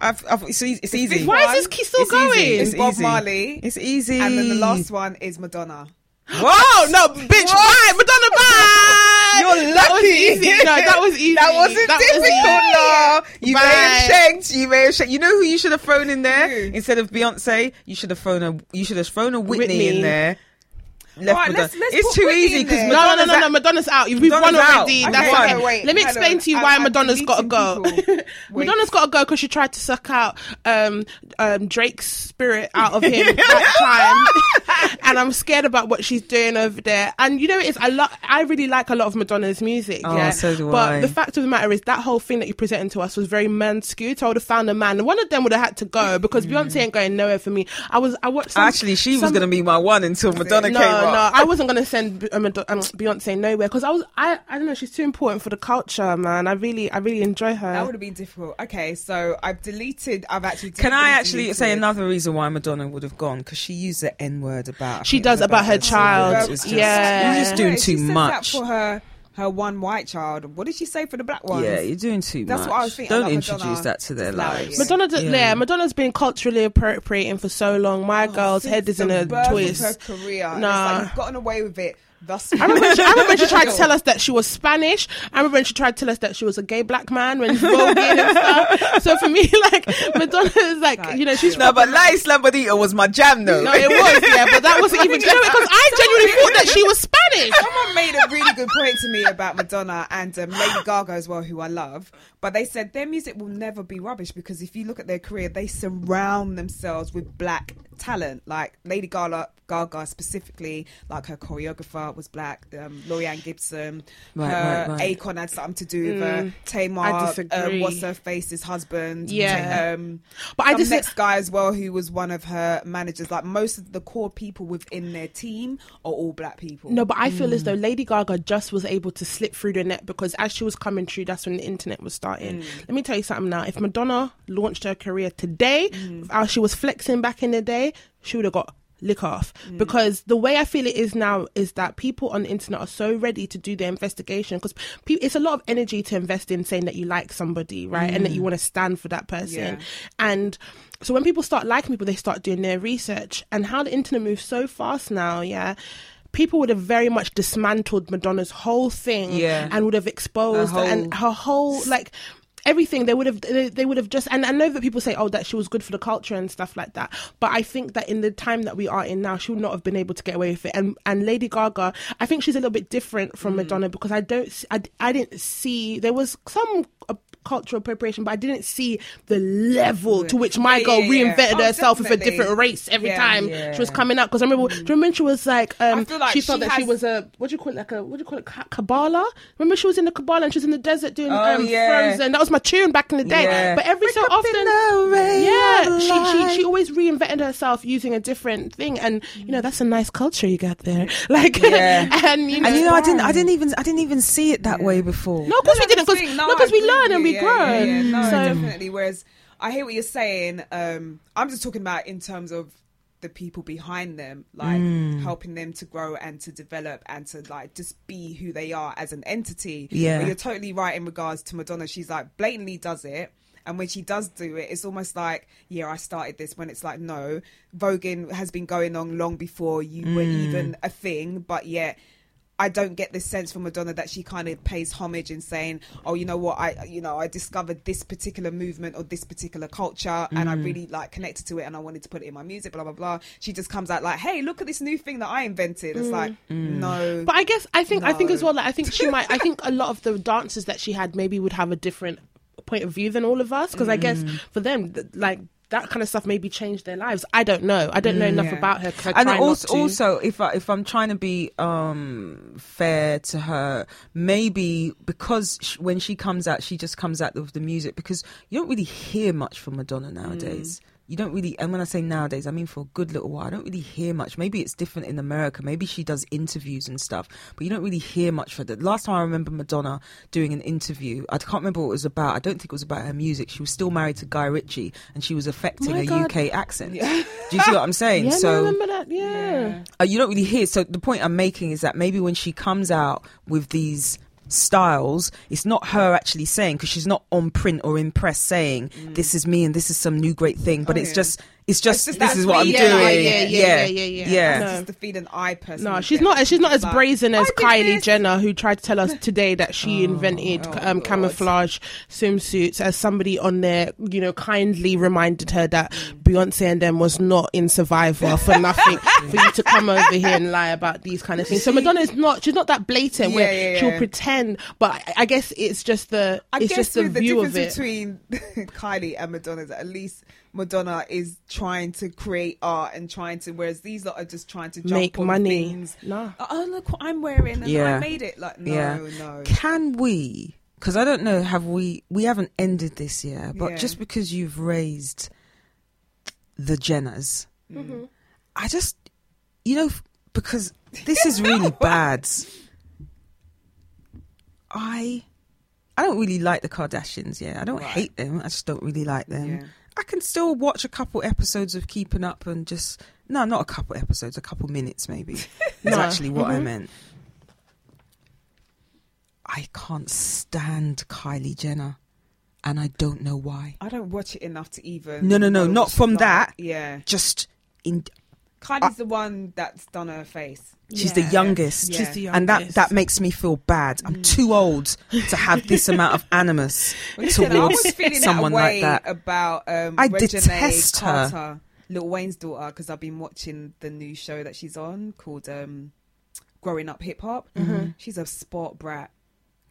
I've, I've, it's, easy- it's easy. Why is this key still It's going? easy. It's Bob easy. Marley, It's easy. and then the last one is Madonna. What? No, bitch, bye, Madonna, bye. You're was lucky. easy. No, that was easy. That wasn't That difficult, easy. no. You may have Bye. shanked. You may have shanked. You know who you should have thrown in there Who? instead of Beyonce? You should have thrown a. You should have thrown a Whitney, Whitney. in there. Left All right, Madonna. let's- let's it's put too easy because. No, no, no, no. Madonna's out. We've Madonna's won out. already. Okay, That's fine. fine. wait, Let me explain on. to you I'm- why I'm Madonna's got to go. deleting people. Wait. Madonna's got to go because she tried to suck out um, um, Drake's spirit out of him that time, and I'm scared about what she's doing over there. And you know, it's I lo- I really like a lot of Madonna's music. Oh, yeah, so do but I. the fact of the matter is that whole thing that you presented to us was very man skewed. So I would have found a man, and one of them would have had to go because Beyonce ain't going nowhere for me. I was I watched some, Actually, she was going to be my one until Madonna no, came no, up. I wasn't gonna send um, um, Beyonce nowhere because I was, I, I don't know, she's too important for the culture, man. I really, I really enjoy her. That would have been difficult. Okay, so I've deleted. I've actually. Can I deliberately actually say another reason why Madonna would have gone? Because she used the N word about. She does was about her her child. Was just, Yeah. You're just doing Wait, she too says much. That for her, her one white child. What did she say for the black ones? Yeah, you're doing too That's much. what I was thinking. Don't like introduce Madonna. that to their lives. Madonna, d- Yeah. yeah. Madonna's been culturally appropriating for so long. My oh, girl's head is in the a birth of twist. Her career. Nah. Nah. Like, you've gotten away with it thus I remember, she, I remember she tried to tell us that she was Spanish. I remember when she tried to tell us that she was a gay black man when voguing and stuff. So for me, like Madonna is like, Like, you know, she's No, but La Isla Bonita was my jam though. no, it was yeah, but that wasn't even. You know, because I genuinely thought that she was Spanish. Someone made a really good point to me about Madonna and um, Lady Gaga as well, who I love. But they said their music will never be rubbish because if you look at their career, they surround themselves with black talent. Like Lady Gaga, Gaga specifically, like her choreographer was black. Um, Laurieann Gibson, Right, her right, right. Akon had something to do with her. Tamar, disagree. um, what's her face's husband. Yeah. um, But I some just- next guy as well, who was one of her managers. Like most of the core people within their team are all black people. No, but I feel Mm. as though Lady Gaga just was able to slip through the net because as she was coming through, that's when the internet was starting. Mm. Let me tell you something now. If Madonna launched her career today, Mm. how she was flexing back in the day, she would have got lick off. Mm. Because the way I feel it is now is that people on the internet are so ready to do their investigation because pe- it's a lot of energy to invest in saying that you like somebody, right? And that Mm. you want to stand for that person. Yeah. And so when people start liking people, they start doing their research. And how the internet moves so fast now, yeah. People would have very much dismantled Madonna's whole thing Yeah. and would have exposed Her whole- and her whole like everything. They would have they, would have just and I know that people say oh that she was good for the culture and stuff like that. But I think that in the time that we are in now she would not have been able to get away with it. And and Lady Gaga I think she's a little bit different from hmm. Madonna because I don't I, I didn't see there was some cultural appropriation but I didn't see the level to which my girl yeah, yeah. reinvented Oh, herself with a different race every Yeah. time Yeah. she was coming out because I remember do you remember when she was like um I feel like she thought she that she was a what do you call it like a what do you call it Ka- Kabbalah remember she was in the Kabbalah and she was in the desert doing Oh, um, yeah. Frozen that was my tune back in the day Yeah. but every so Wake up often yeah she, she she always reinvented herself using a different thing and you know that's a nice culture you got there like Yeah. and you know, And you know, I didn't, I didn't even, I didn't even see it that way before. no of course we didn't because Thing, no, 'cause I we agree learn and we you. grow Yeah, yeah, yeah. No, so definitely. Whereas I hear what you're saying. Um, I'm just talking about in terms of the people behind them, like Mm. helping them to grow and to develop and to like just be who they are as an entity. Yeah. But you're totally right in regards to Madonna. She's like blatantly does it. And when she does do it, it's almost like, yeah, I started this. When it's like, no, voguing has been going on long before you were Mm. even a thing, but yet I don't get this sense from Madonna that she kind of pays homage in saying, "Oh, you know what? I, you know, I discovered this particular movement or this particular culture, and I Mm. really like connected to it, and I wanted to put it in my music." Blah blah blah. She just comes out like, "Hey, look at this new thing that I invented." It's like, Mm. no, But I guess I think I think as well. Like, I think she might. I think a lot of the dancers that she had maybe would have a different point of view than all of us because I guess Mm. for them, like that kind of stuff maybe changed their lives. I don't know. I don't know enough Yeah. about her. And also, also, if I, if I'm trying to be um, fair to her, maybe because sh- when she comes out, she just comes out with the music because you don't really hear much from Madonna nowadays. You don't really, and when I say nowadays, I mean for a good little while. I don't really hear much. Maybe it's different in America. Maybe she does interviews and stuff, but you don't really hear much for the last time I remember Madonna doing an interview. I can't remember what it was about. I don't think it was about her music. She was still married to Guy Ritchie, and she was affecting My a God. UK accent. Do you see what I'm saying? yeah, so I remember that. Yeah. uh, you don't really hear. So the point I'm making is that maybe when she comes out with these styles, it's not her actually saying because she's not on print or in press saying this is me and this is some new great thing. But Oh, it's yeah. just it's just, just this that is what I'm tweet. doing. Yeah, yeah, yeah, yeah, yeah, yeah. That's No. just the feeling I personally. No, she's not. She's not as brazen as Kylie this. Jenner, who tried to tell us today that she invented oh um, camouflage swimsuits. As somebody on there, you know, kindly reminded her that Mm. Beyonce and them was not in Survivor for nothing. for you to come over here and lie about these kind of things. So Madonna is not. She's not that blatant where Yeah, yeah, she'll pretend. But I, I guess it's just the. I it's guess just the the view difference of it. between Kylie and Madonna is at least Madonna is trying to create art and trying to, whereas these lot are just trying to jump Make on money. Things. No. Uh, oh look what I'm wearing, and Yeah. I made it. Like no, Yeah. no. Can we? Because I don't know. Have we? We haven't ended this year, but Yeah. just because you've raised the Jenners, Mm-hmm. I just, you know, because this is really bad. I, I don't really like the Kardashians. Yeah, I don't Right. hate them. I just don't really like them. Yeah. I can still watch a couple episodes of Keeping Up and just no, not a couple episodes, a couple minutes maybe. Is No. actually what I Mhm. meant. I can't stand Kylie Jenner, and I don't know why. I don't watch it enough to even. No, no, no, not from she's that. like. Yeah, Just in, Kylie's the one that's done her face. she's the youngest, Yeah. She's the and that that makes me feel bad. I'm too old to have this amount of animus Listen, I was towards feeling someone that way like that. about um, I Reginae detest her. Carter, Lil Wayne's daughter, because I've been watching the new show that she's on called um, Growing Up Hip Hop. Mm-hmm. She's a sport brat.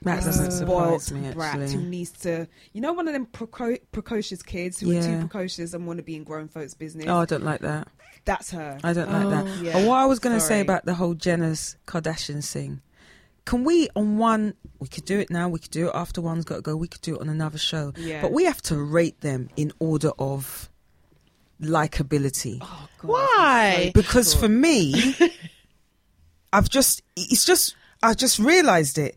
That doesn't spoiled surprise me. brat who needs to, you know, one of them preco- precocious kids who are too precocious and want to be in grown folks' business. oh, I don't like that. That's her. I don't like that. Oh. Yeah. But what I was going to say about the whole Jenner's Kardashians thing, can we on one? We could do it now. We could do it after one's got to go. We could do it on another show. Yeah. But we have to rate them in order of likability. Oh, God, Why? because for me, I've just it's just I just realised it.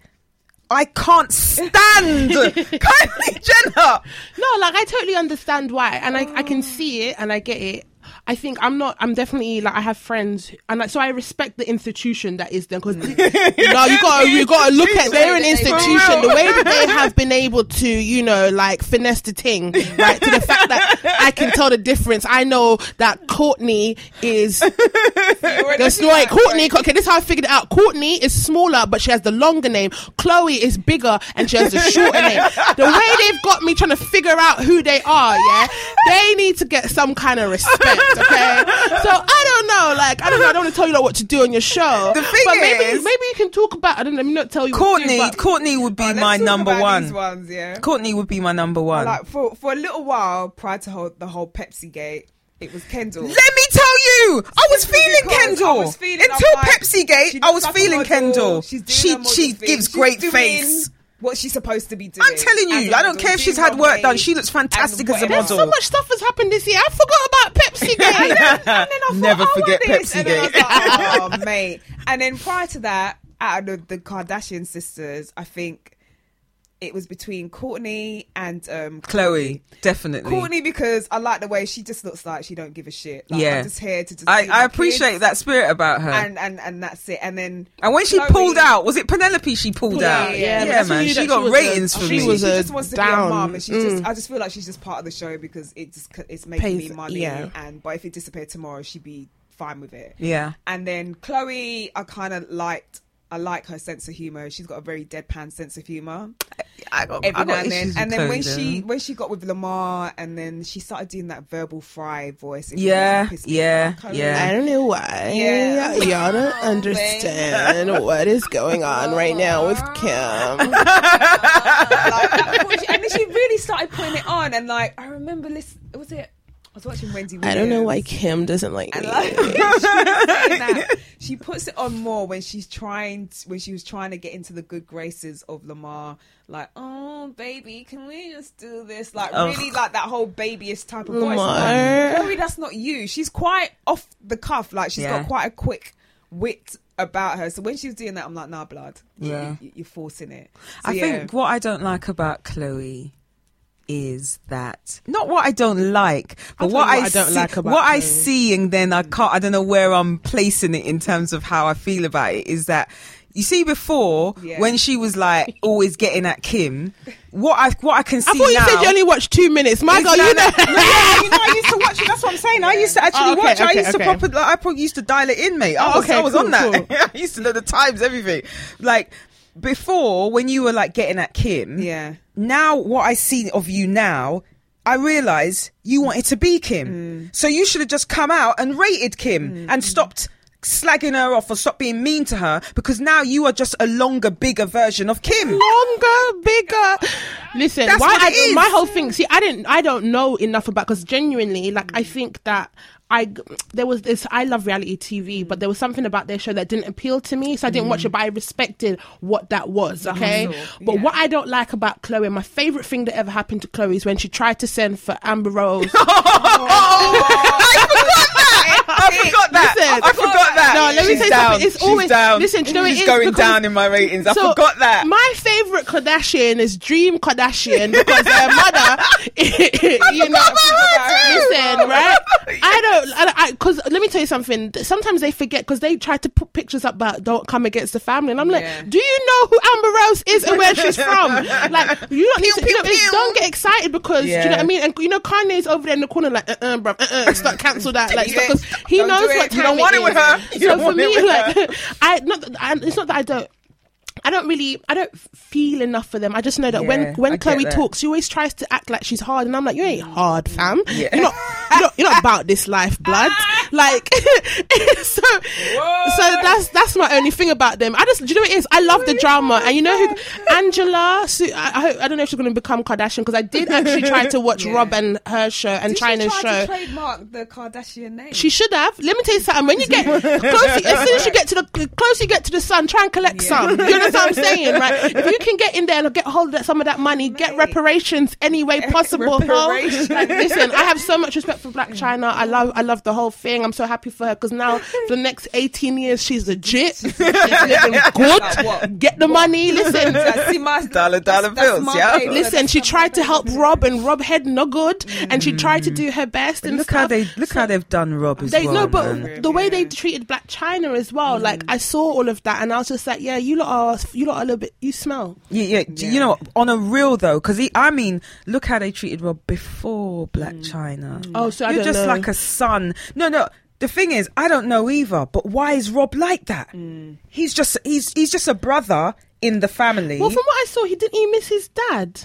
I can't stand Kylie Jenner. No, like I totally understand why, and I, I can see it and I get it. I think I'm not. I'm definitely like I have friends, and like so I respect the institution that is them because no, you got you got to look at they're an institution. The way that they have been able to, you know, like finesse the thing, right? To the fact that I can tell the difference. I know that Kourtney is that's right. Kourtney. Okay, this is how I figured it out. Kourtney is smaller, but she has the longer name. Khloé is bigger and she has the shorter name. The way they've got me trying to figure out who they are, yeah, they need to get some kind of respect. Okay, so I don't know. Like I don't know. I don't want to tell you like, what to do on your show. The thing but maybe is- maybe you can talk about. I don't know. Let me not tell you. what to do, Kourtney, Kourtney would be Oh, my number one. ones, yeah. Kourtney would be my number one. Like for for a little while prior to whole, the whole Pepsi gate, it was Kendall. Let me tell you, I was Simply feeling Kendall I was feeling- until like, Pepsi Gate. I was like feeling Kendall. she's She she thing, gives she's great doing face. What she's supposed to be doing. I'm telling you, I don't care if she's had work done. She looks fantastic as a whatever. There's so much stuff has happened this year. I forgot about Pepsi Gate. and then I thought, Never oh, forget what? Pepsi And then I was Gate. like, oh, mate. And then prior to that, out of the, the Kardashian sisters, I think it was between Kourtney and um, Khloé, definitely. Kourtney because I like the way she just looks like she don't give a shit. Like, Yeah. I'm just here to just. I, I appreciate kids that spirit about her. And, and and that's it. And then And when she pulled out, was it Penelope she pulled Yeah, out? yeah, that's man. when you She got she was a- ratings for she me. was she just wants to be a mom, and she Mm. just. I just feel like she's just part of the show because it just it's making Pays- me money. yeah. And but if it disappeared tomorrow, she'd be fine with it. yeah. And then Khloé, I kind of liked. I like her sense of humor. She's got a very deadpan sense of humor. I got, Every I now and then, and then when Khloé, she though. when she got with Lamar, and then she started doing that verbal fry voice. it Yeah, really pissed me yeah, off. Yeah. I don't know why. Yeah. Y'all don't understand what is going on right now with Kim. like, I thought she- and then she really started putting it on, and like I remember, listen, was it? I was watching Wendy. I don't know why Kim doesn't like And me. like, she, was saying that. she puts it on more when she's trying to, when she was trying to get into the good graces of Lamar. Like, oh baby, can we just do this? Like, Ugh. really, like that whole babyish type of voice. Lamar. Like, Khloé, that's not you. She's quite off the cuff. Like, she's Yeah. got quite a quick wit about her. So when she was doing that, I'm like, nah, blood. Yeah. you, you're forcing it. So, I yeah. think what I don't like about Khloé is that not what I don't like, but I'll what I, what I don't see, like about what I see, and then I can't. I don't know where I'm placing it in terms of how I feel about it. Is that you see before Yeah. when she was like always getting at Kim, what I what I can see I thought you now. said you only watched two minutes. My is God, you no, know. no, yeah, you know, I used to watch it. That's what I'm saying. I used to actually Oh, okay, watch. I okay, used to okay. proper. Like, I probably used to dial it in, mate. I Oh, was, okay, I was cool, on that. cool. I used to know the times, everything. Like before, when you were like getting at Kim, Yeah. now what I see of you now, I realize you wanted to be Kim. Mm. So you should have just come out and rated Kim and stopped slagging her off or stop being mean to her because now you are just a longer, bigger version of Kim. longer, bigger. Listen, That's why what I, it is. my whole thing. See, I didn't, I don't know enough about because genuinely, like, I think that. I there was this I love reality TV, but there was something about their show that didn't appeal to me, so I didn't watch it. But I respected what that was. Okay, but yeah. what I don't like about Khloé, my favorite thing that ever happened to Khloé is when she tried to send for Amber Rose. I forgot that. Listen. I forgot that. No, let me She's say down. something. It's She's always down. listen. Do you know She's it is? going down in my ratings. I So, forgot that. My favorite Kardashian is Dream Kardashian because their mother, you know, listen, right? I don't, I, because let me tell you something. Sometimes they forget because they try to put pictures up about don't come against the family, and I'm like, Yeah. do you know who Amber Rose is and where she's from? Like, you don't need to, Pew, you know, pew, don't get excited because do you know Yeah. what I mean? And you know, Kanye's over there in the corner like, uh, uh bro, uh, uh, start cancel that, like, Yeah. Because he Don't knows what time You don't want it with her. You So don't for want it me, with like, I not, I, it's not that I don't. I don't really, I don't feel enough for them. I just know that Yeah, when when get Khloé talks, she always tries to act like she's hard, and I'm like, you ain't hard, mm, fam. Yeah. You're not, you're not, you're not about this life, blood. like, so, so that's that's my only thing about them. I just, do you know what it is? I love the drama, and you know who, Angela. Su- I, I, hope, I don't know if she's going to become Kardashian because I did actually try to watch Yeah. Rob and her show and Did Chyna's she try show. to trademark the Kardashian name? She should have. Let me tell you something. When you get closer, as soon as you get to the closer you get to the sun, try and collect Yeah. some. You understand what I'm saying, right? If you can get in there and get hold of that, some of that money, get reparations any way possible. ho. Reparations. Like, listen, I have so much respect for Blac Blac Chyna. I love, I love the whole thing. I'm so happy for her because now for the next 18 years she's legit. She's living good. what? Get the money. Listen, I see my Dollar, dollar that's- that's bills, my yeah? baby. Listen, she tried to help. Rob, and Rob had no good, and she tried to mm. do her best. And Look stuff. how they look how they've done Rob as They well. no, but man. the way they treated Black China as well, like mm. I saw all of that, and I was just like, yeah, you lot are, you lot are a little bit, you smell. Yeah, yeah, d- You know, on a real though, because I mean, look how they treated Rob before Blac mm. Chyna. Mm. Oh, so I You're don't just know. like a son. No, no. The thing is, I don't know either. But why is Rob like that? Mm. He's just he's he's just a brother in the family. Well, from what I saw, he didn't he miss his dad,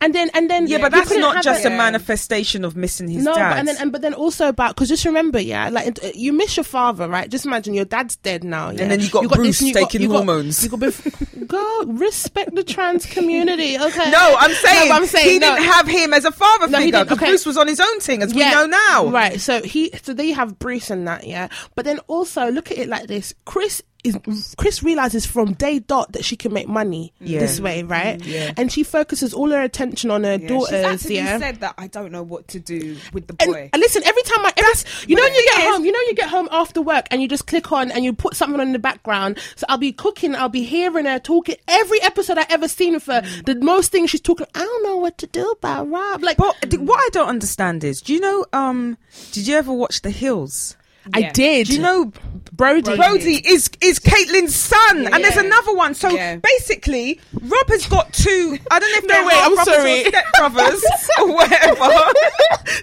and then and then yeah, but that's couldn't just it- a manifestation of missing his no, dad. but, and then and but then also about because just remember, yeah, like uh, you miss your father, right? Just imagine your dad's dead now, yeah? then you got this Bruce and you got- taking you got- hormones. You got, bef- go respect the trans community, okay? no, I'm saying, but I'm saying he no. didn't have him as a father No, figure because okay. Bruce was on his own thing, as we know now. Right. So he so they have Bruce and that, yeah. But then also look at it like this. Kris is Kris realizes from day dot that she can make money Yeah. this way, right? Yeah. And she focuses all her attention on her Yeah, daughters, actually yeah. said that I don't know what to do with the boy. and listen, every time I, every, you know, when you get is- home, you know, you get home after work and you just click on and you put something on the background. So I'll be cooking, I'll be hearing her talking. Every episode I ever seen of her, Mm. the most thing she's talking, I don't know what to do about Rob. Like, But th- what I don't understand is, do you know? Um, did you ever watch The Hills? I did. Do you know Brody? Brody is is Caitlyn's son, and there's another one. So Yeah. basically, Rob has got two. I don't know if No, they're wait, I'm brothers sorry. or step brothers or whatever.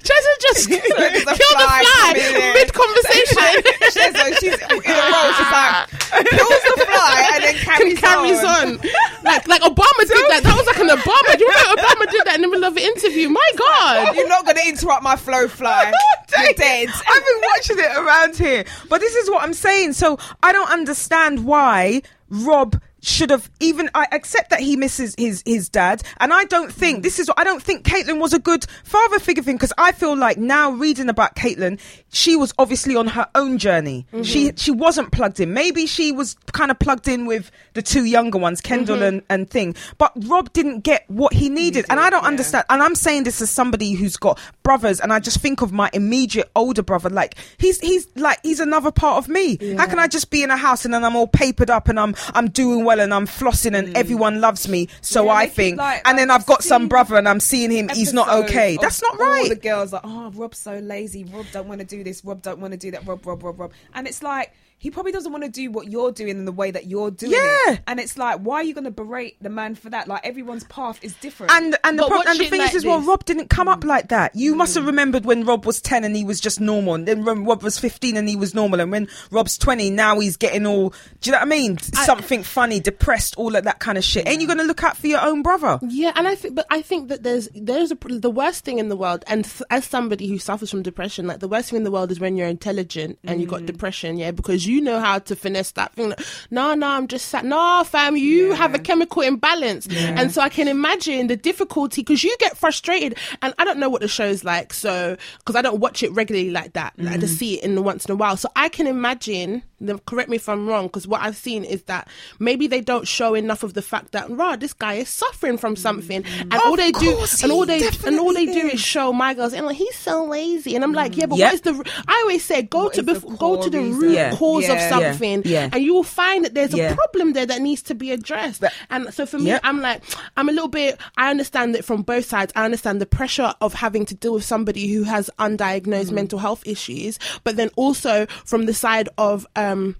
Chesa just There's kill a the fly fly mid conversation. She's, she's in a row. She's like kills the fly and then carries, carries on. Like like Obama did that. That was like an Obama. Do you remember Obama did that in the middle of an interview? My God. You're not going to interrupt my flow, fly. You're dead. I've been watching it around here, but this is what I'm saying. So I don't understand why Rob should have even. I accept that he misses his his dad, and I don't think this is. I don't think Caitlyn was a good father figure thing because I feel like now reading about Caitlyn, she was obviously on her own journey. Mm-hmm. She she wasn't plugged in. Maybe she was kind of plugged in with the two younger ones, Kendall mm-hmm. and and thing. But Rob didn't get what he needed, and I don't yeah. understand. And I'm saying this as somebody who's got brothers, and I just think of my immediate older brother. Like he's he's like he's another part of me. How can I just be in a house and then I'm all papered up and I'm I'm doing well and I'm flossing and mm. everyone loves me, so Yeah, I think. like, and then I've got some brother and I'm seeing him. He's not okay. That's not All right. the girls like, oh, Rob's so lazy. Rob don't want to do this. Rob don't want to do that. Rob, Rob, Rob, Rob. And it's like he probably doesn't want to do what you're doing in the way that you're doing Yeah. it. And it's like, why are you going to berate the man for that? Like everyone's path is different. And and the pro- and the thing like is as well. Rob didn't come up mm. like that. You must have mm. remembered when Rob was ten and he was just normal, and then when Rob was fifteen and he was normal, and when Rob's twenty now he's getting all. Do you know what I mean? Something funny, depressed, all of that kind of shit. Ain't you going to look out for your own brother? Yeah, and I think, but I think that there's there's a the worst thing in the world, and th- as somebody who suffers from depression, like the worst thing in the world is when you're intelligent and you've got mm. depression, yeah, because you know how to finesse that thing. Like, no, no, I'm just sad. No, fam, you have a chemical imbalance, and so I can imagine the difficulty because you get frustrated, and I don't know what the show's like, so because I don't watch it regularly like that, like, I just mm. see it in the once in a while, so I can imagine. Correct me if I'm wrong, because what I've seen is that maybe they don't show enough of the fact that rah, this guy is suffering from something, and all they do, and all they, and all they do is show my girls, and like he's so lazy, and I'm like, yeah, but Yep. what is the? I always say, go What to the bef- go to the root? Yeah. cause Yeah. of something, Yeah. and you will find that there's a problem there that needs to be addressed. But- and so for me, Yep. I'm like, I'm a little bit. I understand it from both sides. I understand the pressure of having to deal with somebody who has undiagnosed mental health issues, but then also from the side of um Um,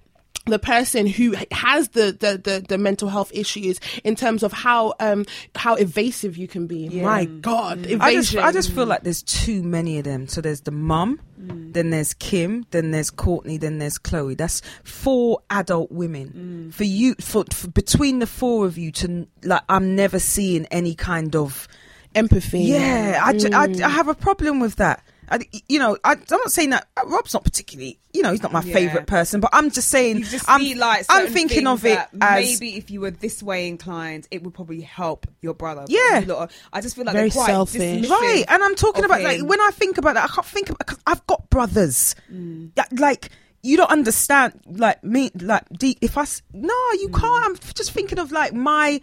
the person who has the, the, the, the mental health issues in terms of how um how evasive you can be. My God, evasion. I just, I just feel like there's too many of them. So there's the mum, mm. then there's Kim, then there's Kourtney, then there's Khloé. That's four adult women. Mm. For you, for, for between the four of you to like, I'm never seeing any kind of empathy. yeah. I, I, I mm. have a problem with that. I, you know, I, I'm not saying that uh, Rob's not particularly, you know, he's not my Yeah. favorite person, but I'm just saying, you just I'm, see like I'm thinking of it as maybe if you were this way inclined, it would probably help your brother. Yeah. you lot are- I just feel like Very they're quite selfish. Right, and I'm talking of about like when I think about that, I can't think about because I've got brothers. Mm. Like you don't understand, like me, like deep. If I s- no, you Mm. can't. I'm just thinking of like my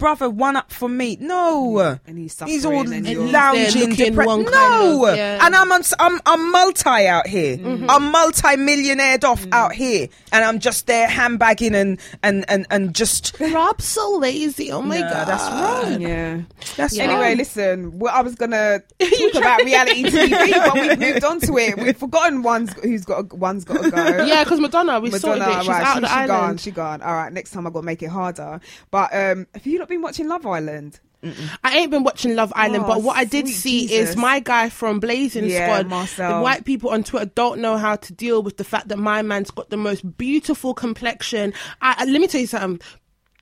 brother one up for me. No, And he's he's all and And he's you're- lounging, looking depre- kind no, of- yeah. and I'm, I'm I'm I'm multi out here. Mm-hmm. I'm multi millionaired off Mm. out here, and I'm just there handbagging and and and and just. Rob's so lazy. Oh my No, god, that's wrong. Yeah. That's Yeah. Anyway, listen. Well, I was gonna talk about reality TV, but we've moved on to it. We've forgotten one's who's got one's got to go. Yeah, because Madonna, we sorted it. She's right, out she, of the she island. gone. She gone. All right, next time I got to make it harder. But um, have you not been watching Love Island? I ain't been watching Love Island, Oh, but what I did see Jesus. is my guy from Blazing Yeah, Squad. Marcel. The white people on Twitter don't know how to deal with the fact that my man's got the most beautiful complexion. I, I- let me tell you something.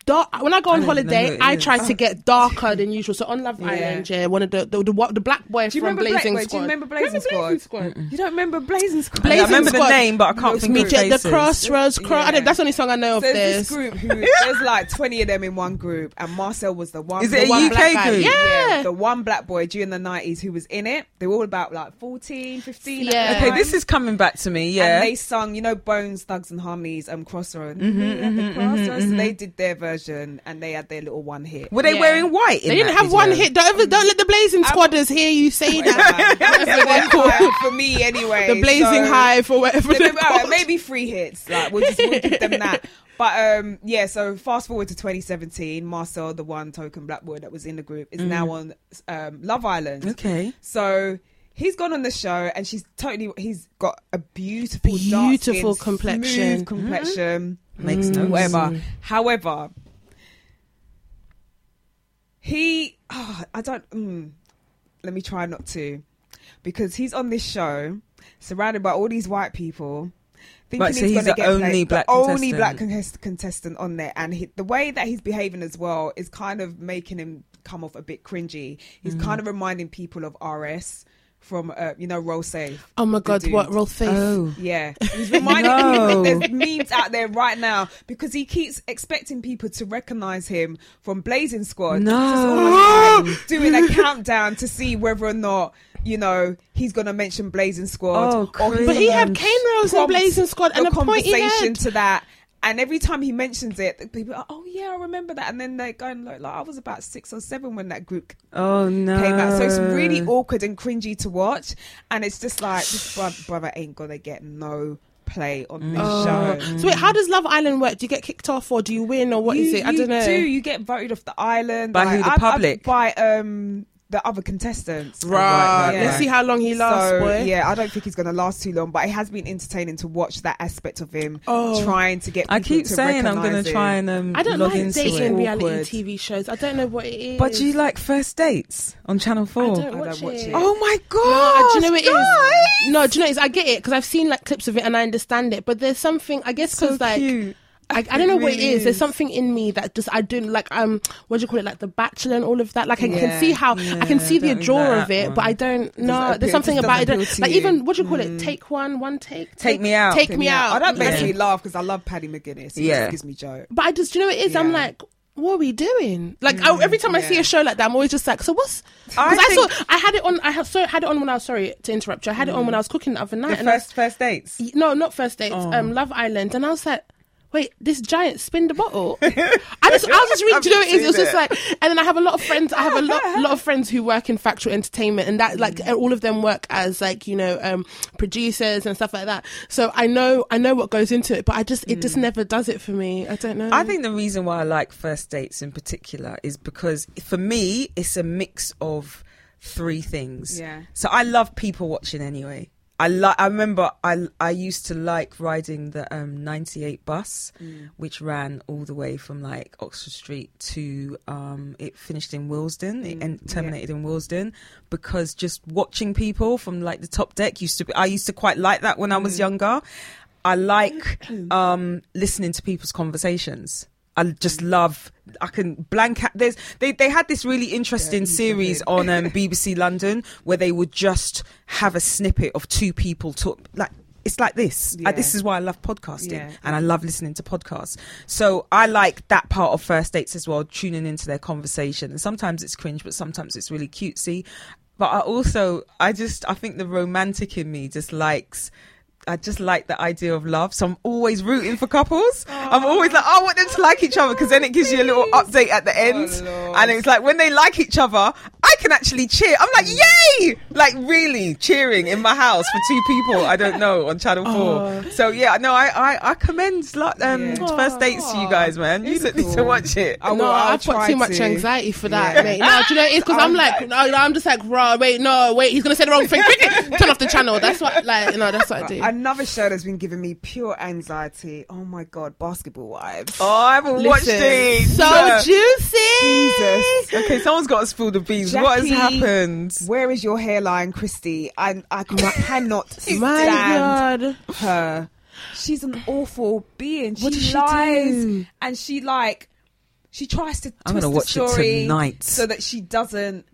Dark, when I go on I don't know holiday, I is. try to get darker than usual. So on Love Yeah. Island, yeah, one of the the, the, what- the black boy from remember Blazing Black- wait, do Squad. you remember Blazing Squad? Squad? You don't remember Blazing Squad? Blazing I remember Squad. the name, but I can't think Me of Jet- faces. the Crossroads. Cro- I Yeah. don't, that's the only song I know of There's theirs. this group who there's like 20 of them in one group, and Marcel was the one. Is the it a one UK black group? Yeah. the one black boy during the 90s who was in it. They were all about like 14, 15. at Yeah. the Okay, time. this is coming back to me. Yeah. And they sung, you know, Bones, Thugs and Harmonies, um, Crossroads. Mm-hmm, We at the Crossroads. So they did their version, and they had their little one hit. Were they Yeah. wearing white? In They didn't that have one video? hit. Don't ever, don't let the Blazing Squadders hear you say that. Whatever they're called, for me anyway. the Blazing So- Hive or whatever Maybe, they're all right, called. maybe three hits. Like we'll just we'll give them that. But um, yeah. So fast forward to 2017. Marcel, the one token black boy that was in the group, is now on um, Love Island. Okay. So he's gone on the show, and she's totally. He's got a beautiful, Beautiful dark-skinned, complexion. smooth complexion, Makes no whatever. sense. However, he. oh, I don't. Mm, let me try not to, because he's on this show, surrounded by all these white people. Thinking Right, so he's gonna the only black the only black contest- contestant on there, and he, the way that he's behaving as well is kind of making him come off a bit cringy. He's Mm. kind of reminding people of RS from uh, you know Roll Safe. Oh my god, dude. what Roll Faith? Oh. Yeah, he's reminding No. people. There's memes out there right now because he keeps expecting people to recognize him from Blazing Squad. No. So it's almost like doing a countdown to see whether or not you know he's going to mention Blazing Squad. Oh, or But he had Cane Rose and prompt Blazing Squad and a conversation to that. And every time he mentions it, people are, oh yeah, I remember that. And then they're going like, like, I was about six or seven when that group Oh no. came out. So it's really awkward and cringy to watch. And it's just like this bro- brother ain't gonna get no play on this Oh. show. So wait, how does Love Island work? Do you get kicked off or do you win or what is you, it? I don't know. Do you get voted off the island By who, the I- I- public? by um the other contestants. Right, right, Yeah. let's see how long he lasts, so, boy. Yeah, I don't think he's going to last too long, but it has been entertaining to watch that aspect of him Oh. trying to get. I keep to saying I'm going to him. try and um, I don't log like into dating it. reality TV shows. I don't know what it is. But do you like first dates on Channel I Four? don't I don't watch, watch it. it. Oh my god! No, god! do you know what it is? guys! No, do you know what it is? I get it because I've seen like clips of it and I understand it. But there's something I guess So because like cute. I, I don't know It what it is. There's something in me that just I don't like. Um, what do you call it? Like The Bachelor and all of that. Like I Yeah. can see how I can see the don't allure of it, but. I don't. No, there's something about it. doesn't that- appeal to Like even what do you call it? Take one, one take. Take me out. Take me out. Oh, that makes Yeah. me laugh because I love Paddy McGuinness. He Yeah. gives me joy. But I just, do you know what it is? I'm like, what are we doing? Like I, every time I see a show like that, I'm always just like, so what's? I Because I, think- saw, I had it on. I had, so had it on when I was sorry to interrupt you. I had it on when I was cooking the other night. The and I- first first dates. no, not first dates. Oh. Um, Love Island, and I was like. Wait, this giant spin the bottle. I just, I was just really, do you know what it is? It was just like, and then I have a lot of friends. I have a lot, lot of friends who work in factual entertainment, and that, like, Mm. all of them work as like, you know, um, producers and stuff like that. So I know, I know what goes into it, but I just, it just never does it for me. I don't know. Mm. I think the reason why I like first dates in particular is because for me it's a mix of three things. Yeah. So I love people watching anyway. I like. I remember I I used to like riding the um 98 bus, Mm. which ran all the way from like Oxford Street to um it finished in Willesden. It and terminated in Willesden because just watching people from like the top deck used to be. I used to quite like that when I was younger. I like um listening to people's conversations. I just love. I can blank out. There's they they had this really interesting series on um, BBC London where they would just have a snippet of two people talk like. It's like this. Uh, Yeah. this is why I love podcasting Yeah. and I love listening to podcasts. So I like that part of first dates as well, tuning into their conversation. And sometimes it's cringe, but sometimes it's really cutesy. But I also, I just, I think the romantic in me just likes I just like the idea of love. So I'm always rooting for couples. I'm always like, oh, I want them to like each other because then it gives you a little update at the end. Lord. and it's like when they like each other, I can actually cheer. I'm like, yay! Like really cheering in my house for two people I don't know on Channel Four. So yeah, no, I I, I commend like, um, Yeah. first dates to you guys, man. You It's need to watch it. I will, no, I'll I've got try too much anxiety for that, Yeah. mate. No, do you know it's because I'm like, no, I'm just like, raw. Wait, no, wait, he's gonna say the wrong thing. Turn off the channel. That's what, like, no, that's what I do. Another show that's been giving me pure anxiety. Oh my god, Basketball Wives. Oh, I haven't watched Listen, it. so juicy. Jesus. Okay, someone's got to spill the beans. what has happened? Where is your hairline, Christy? I I cannot My stand God. her. She's an awful being. She What does she lies do? and she like she tries to I'm twist gonna the watch it tonight. so that she doesn't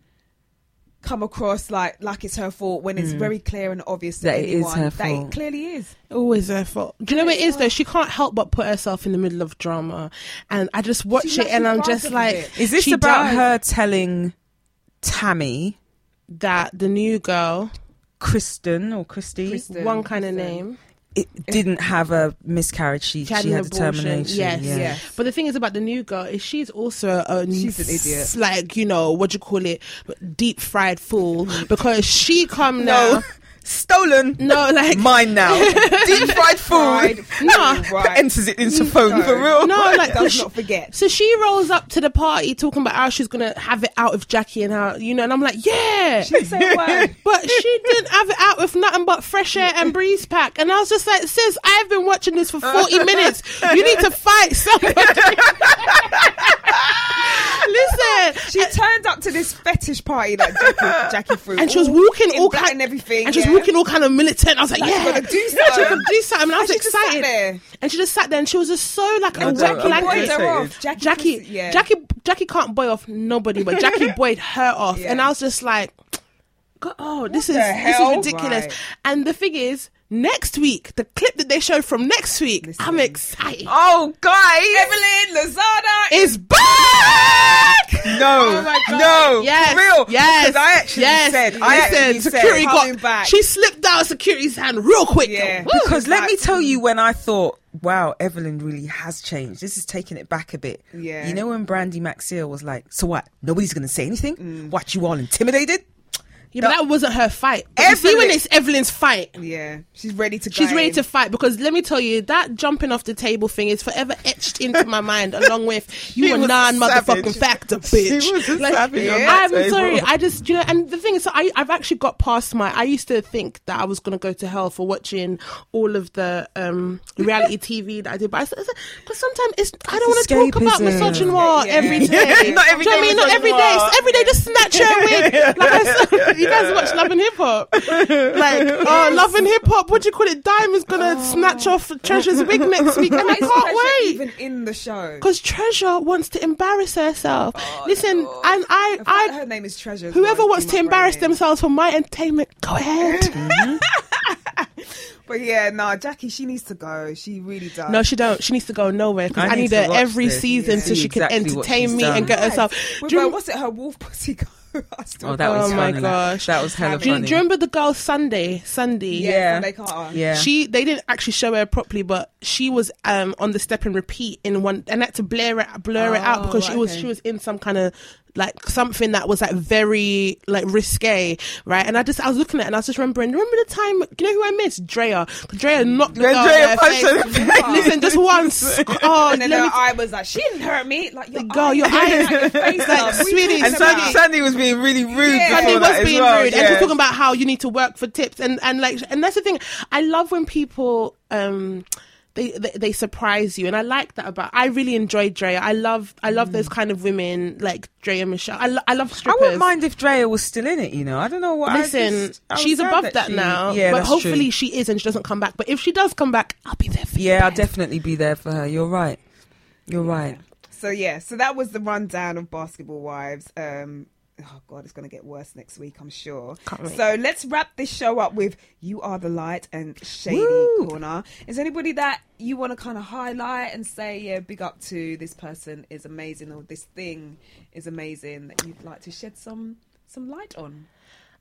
come across like like it's her fault when it's very clear and obvious to Mm. That it is anyone her that it clearly is. Always her fault. Do you know what it is though? She can't help but put herself in the middle of drama, and I just watch She it and I'm just thrives off of like, it. Is this about does her telling Tammy, that the new girl, Kristen or Christy, Kristen. one kind of name, it didn't have a miscarriage? She, She had she had a termination. yes. yeah. Yes. But the thing is about the new girl is she's also a She's an idiot. like you know what do you call it, deep fried fool because she come No, now. Stolen. No, like Mine now. Deep fried food. No. right. Enters it into phone for real. No, like does not forget. So she rolls up to the party talking about how she's gonna have it out with Jackie and how you know, and I'm like, yeah. She didn't say a word. But she didn't have it out with nothing but fresh air and breeze pack. And I was just like, sis, I've been watching this for 40 minutes. You need to fight somebody. Listen. She turned up to this fetish party that Jackie, Jackie threw, and she was walking in all black kind and everything, and she was yeah. Walking all kind of militant. I was like, Like, yeah, she's gonna do Yeah, she something. do something. And I was And she just sat excited. there. And she just sat there, and she was just so like I a don't- wet Jackie blanket. boyed her irritated. off. Jackie, Jackie, was- yeah. Jackie, Jackie can't boy off nobody, but Jackie boyed her off, Yeah. and I was just like, "Oh, this is this is ridiculous." Right. And the thing is, next week, the clip that they showed from next week, Listen. I'm excited. Oh, guys. Evelyn Lozada It's back. No, Oh my God. no, Yes, for real. yes, because I actually yes. said, I Listen, actually security said, got back. She slipped out of security's hand real quick. Yeah. Woo. because let me tell you when I thought, wow, Evelyn really has changed. This is taking it back a bit. Yeah. You know when Brandi Maxiell was like, so what? Nobody's going to say anything? Mm. What, you all intimidated? Yeah, but that wasn't her fight. But you see Evelyn- when it's Evelyn's fight. Yeah, she's ready to. She's ready in. to fight because let me tell you that jumping off the table thing is forever etched into my mind, along with you She a non motherfucking savage. factor, She bitch. was a savage on I'm table. sorry, I just you know, and the thing is, I I've actually got past my. I used to think that I was gonna go to hell for watching all of the um reality TV that I did, but because sometimes it's I don't want to talk about escapism. misogynoir Yeah. every day. Not every Do you know I mean? Not every day. It's every day, Just snatch her wig. Like I said, you guys watch Love and Hip Hop. Like, oh, Love and Hip Hop. What do you call it? Dime is gonna oh. snatch off Treasure's wig next week, and I can't Treasure wait. Even in the show, Because Treasure wants to embarrass herself. Oh, Listen, Lord. and I, In fact, I, her name is Treasure. whoever wants to embarrass brain. themselves for my entertainment, go ahead. But yeah, no, Jackie, she needs to go. She really does. no, she don't. She needs to go nowhere because I I, need need her every this. season Yeah. so she See can entertain me done. and get herself. With Do you her- rem- what's it? Her wolf pussy go. I still Oh, that was Oh my gosh. That was hella do, you, funny. do you remember the girl Sundy? Sundy. yeah, Yeah. Sundy Carter. Yeah. She they didn't actually show her properly, but she was um on the step and repeat in one, and had to blur it blur it out Oh, because she was she was in some kind of like something that was like very like risque, right? And I just I was looking at it and I was just remembering. Remember the time? You know who I missed? Drea. 'Cause Drea knocked the Yeah, girl Drea punched her face. the face. Listen, just once. Oh, And then her eye was like, she didn't hurt me. Like, your Girl, eye, your like, eye- your face, like, love. What are you sweetie, and Sandy- Sandy, was being really rude Yeah. before Sandy that was as being well. rude, and yeah. she's talking about how you need to work for tips, and and like, and that's the thing. I love when people um. They, they they surprise you, and I like that about. I really enjoy Drea. I love I love those kind of women like Drea Michelle. I, lo- I love I wouldn't mind if Drea was still in it, you know. I don't know what. I Listen, just- I she's above that, she- now. Yeah, but that's hopefully true. she is, and she doesn't come back. But if she does come back, I'll be there for you. Yeah, I'll definitely be there for her. You're right. You're right. So yeah, so that was the rundown of Basketball Wives. Um, oh god, it's going to get worse next week, I'm sure. So let's wrap this show up with "You Are the Light" and "Shady Woo! Corner." Is anybody that you want to kind of highlight and say, yeah, big up to this person is amazing or this thing is amazing that you'd like to shed some some light on?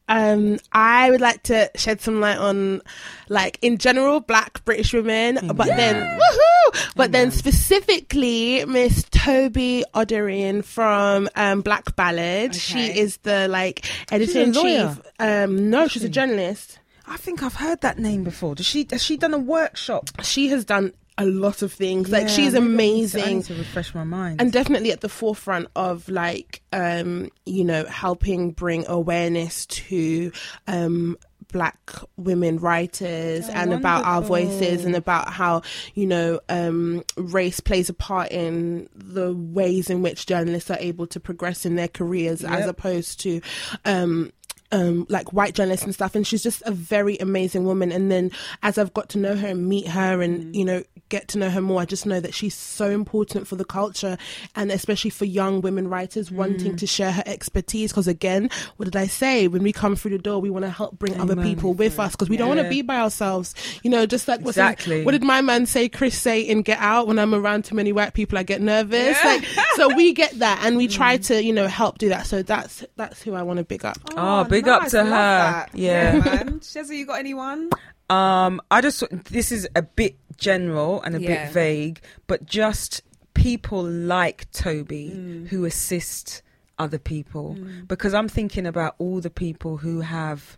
Um, I would like to shed some light on, like in general, Black British women, but then woohoo! But then specifically, Miss Tobi Oredein from um, Black Ballad. She is the like editor in chief. Um, no, she's a journalist. I think I've heard that name before. Does she? Has she done a workshop? She has done a lot of things. like she's maybe I need to- I amazing. need to refresh my mind. and definitely at the forefront of like um you know helping bring awareness to um black women writers Oh, and about our voices and about how you know um race plays a part in the ways in which journalists are able to progress in their careers as opposed to um um, like white journalists and stuff, and she's just a very amazing woman. And then as I've got to know her and meet her, and you know get to know her more, I just know that she's so important for the culture, and especially for young women writers wanting to share her expertise. Because again, what did I say? When we come through the door, we want to help bring other people with us because we don't want to be by ourselves. You know, just like his- Exactly. what did my man say? Chris say in Get Out, when I'm around too many white people, I get nervous. Like, so we get that, and we try to you know help do that. So that's that's who I want to big up. Oh, big up to her. that. Yeah. man. Shezza, you got anyone? Um, I just this is a bit general and a Yeah. bit vague, but just people like Tobi Mm. who assist other people because I'm thinking about all the people who have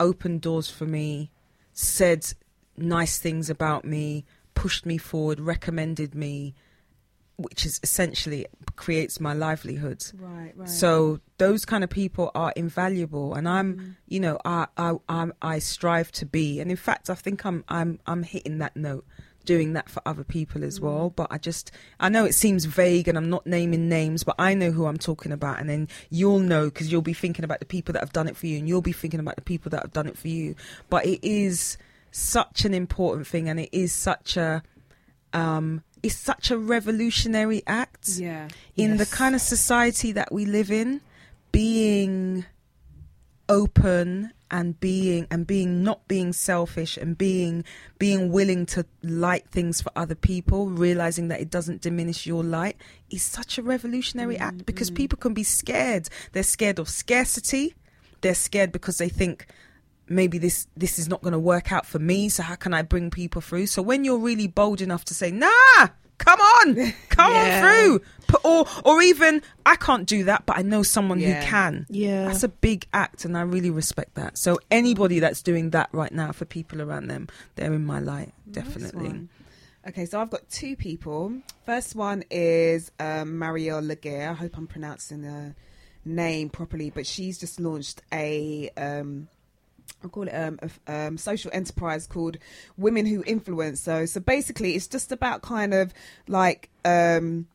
opened doors for me, said nice things about me, pushed me forward, recommended me, which is essentially creates my livelihood. Right, right. So those kind of people are invaluable, and I'm, Mm. you know, I, I, I'm, I strive to be, and in fact, I think I'm, I'm, I'm hitting that note, doing that for other people as well. But I just, I know it seems vague, and I'm not naming names, but I know who I'm talking about, and then you'll know because you'll be thinking about the people that have done it for you, and you'll be thinking about the people that have done it for you. But it is such an important thing, and it is such a, um, it's such a revolutionary act yeah. in the kind of society that we live in being open and being and being not being selfish and being being willing to light things for other people realizing that it doesn't diminish your light is such a revolutionary mm-hmm. act because people can be scared. They're scared of scarcity. They're scared because they think maybe this this is not going to work out for me so how can i bring people through so when you're really bold enough to say nah come on come Yeah. on through or or even i can't do that but i know someone Yeah. who can Yeah. that's a big act and i really respect that so anybody that's doing that right now for people around them they're in my light definitely one. Okay, so I've got two people. First one is um, Marielle Laguerre. I hope I'm pronouncing the name properly, but she's just launched a. Um, I'll call it um, a um, social enterprise called Women Who Influence. So, so basically, it's just about kind of like um,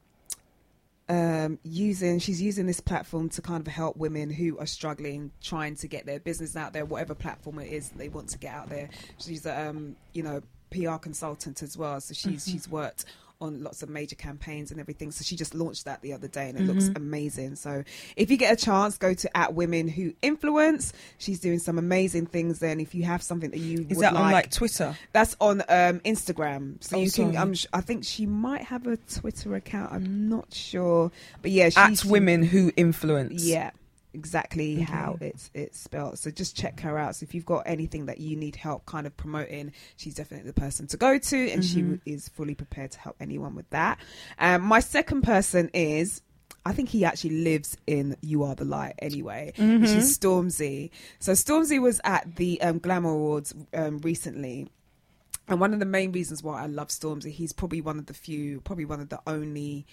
um, using. She's using this platform to kind of help women who are struggling, trying to get their business out there, whatever platform it is they want to get out there. She's a um, you know PR consultant as well, so she's she's worked on lots of major campaigns and everything. So she just launched that the other day and it looks amazing. So if you get a chance, go to at Women Who Influence. She's doing some amazing things there. And if you have something that you is that like, on like twitter that's on um, Instagram. So Oh, you can. sorry. I'm, sh- I think she might have a Twitter account. I'm not sure, but yeah, she's at women who influence Yeah, exactly Okay. how it's it's spelled. So just check her out. So if you've got anything that you need help kind of promoting, she's definitely the person to go to, and she Mm-hmm. w- is fully prepared to help anyone with that. Um, my second person is. I think he actually lives in You Are the Light anyway. Mm-hmm. She's Stormzy. So Stormzy was at the um, Glamour Awards um, recently. And one of the main reasons why I love Stormzy, he's probably one of the few, probably one of the only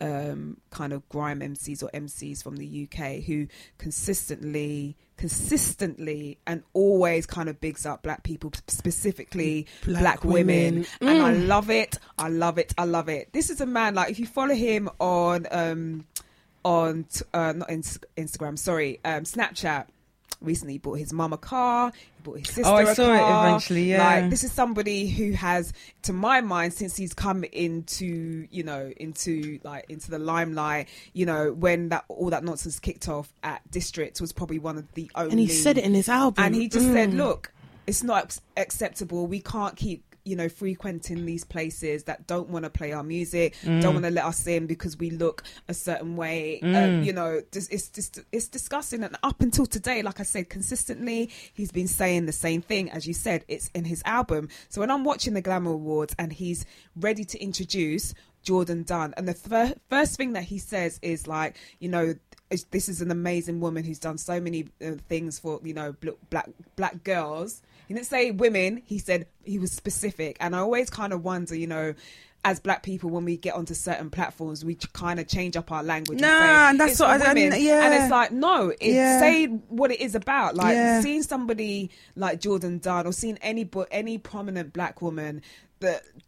um, kind of grime MCs or MCs from the UK who consistently, consistently, and always kind of bigs up black people, specifically black, Black women. women. And I love it. I love it. I love it. This is a man like if you follow him on um, on t- uh, not ins- Instagram, sorry, um, Snapchat. Recently, bought his mum a car. He bought his sister Oh, I a saw it eventually, yeah. like this is somebody who has, to my mind, since he's come into you know into like into the limelight. You know when that all that nonsense kicked off at DSTRKT was probably one of the only. and he said it in his album. And he just said, Mm. "Look, it's not acceptable. We can't keep you know, frequenting these places that don't want to play our music, Mm. don't want to let us in because we look a certain way. Um, you know, it's just it's disgusting. And up until today, like I said, consistently he's been saying the same thing. As you said, it's in his album. So when I'm watching the Glamour Awards and he's ready to introduce Jourdan Dunn, and the fir- first thing that he says is like, you know, this is an amazing woman who's done so many uh, things for you know bl- black black girls. He didn't say women. He said he was specific, and I always kind of wonder, you know. As black people, when we get onto certain platforms, we kind of change up our language. Nah, and say, and that's "It's what I don't- yeah. And it's like, no, it, Yeah. say what it is about. Like Yeah. seeing somebody like Jourdan Dunn or seeing any any prominent black woman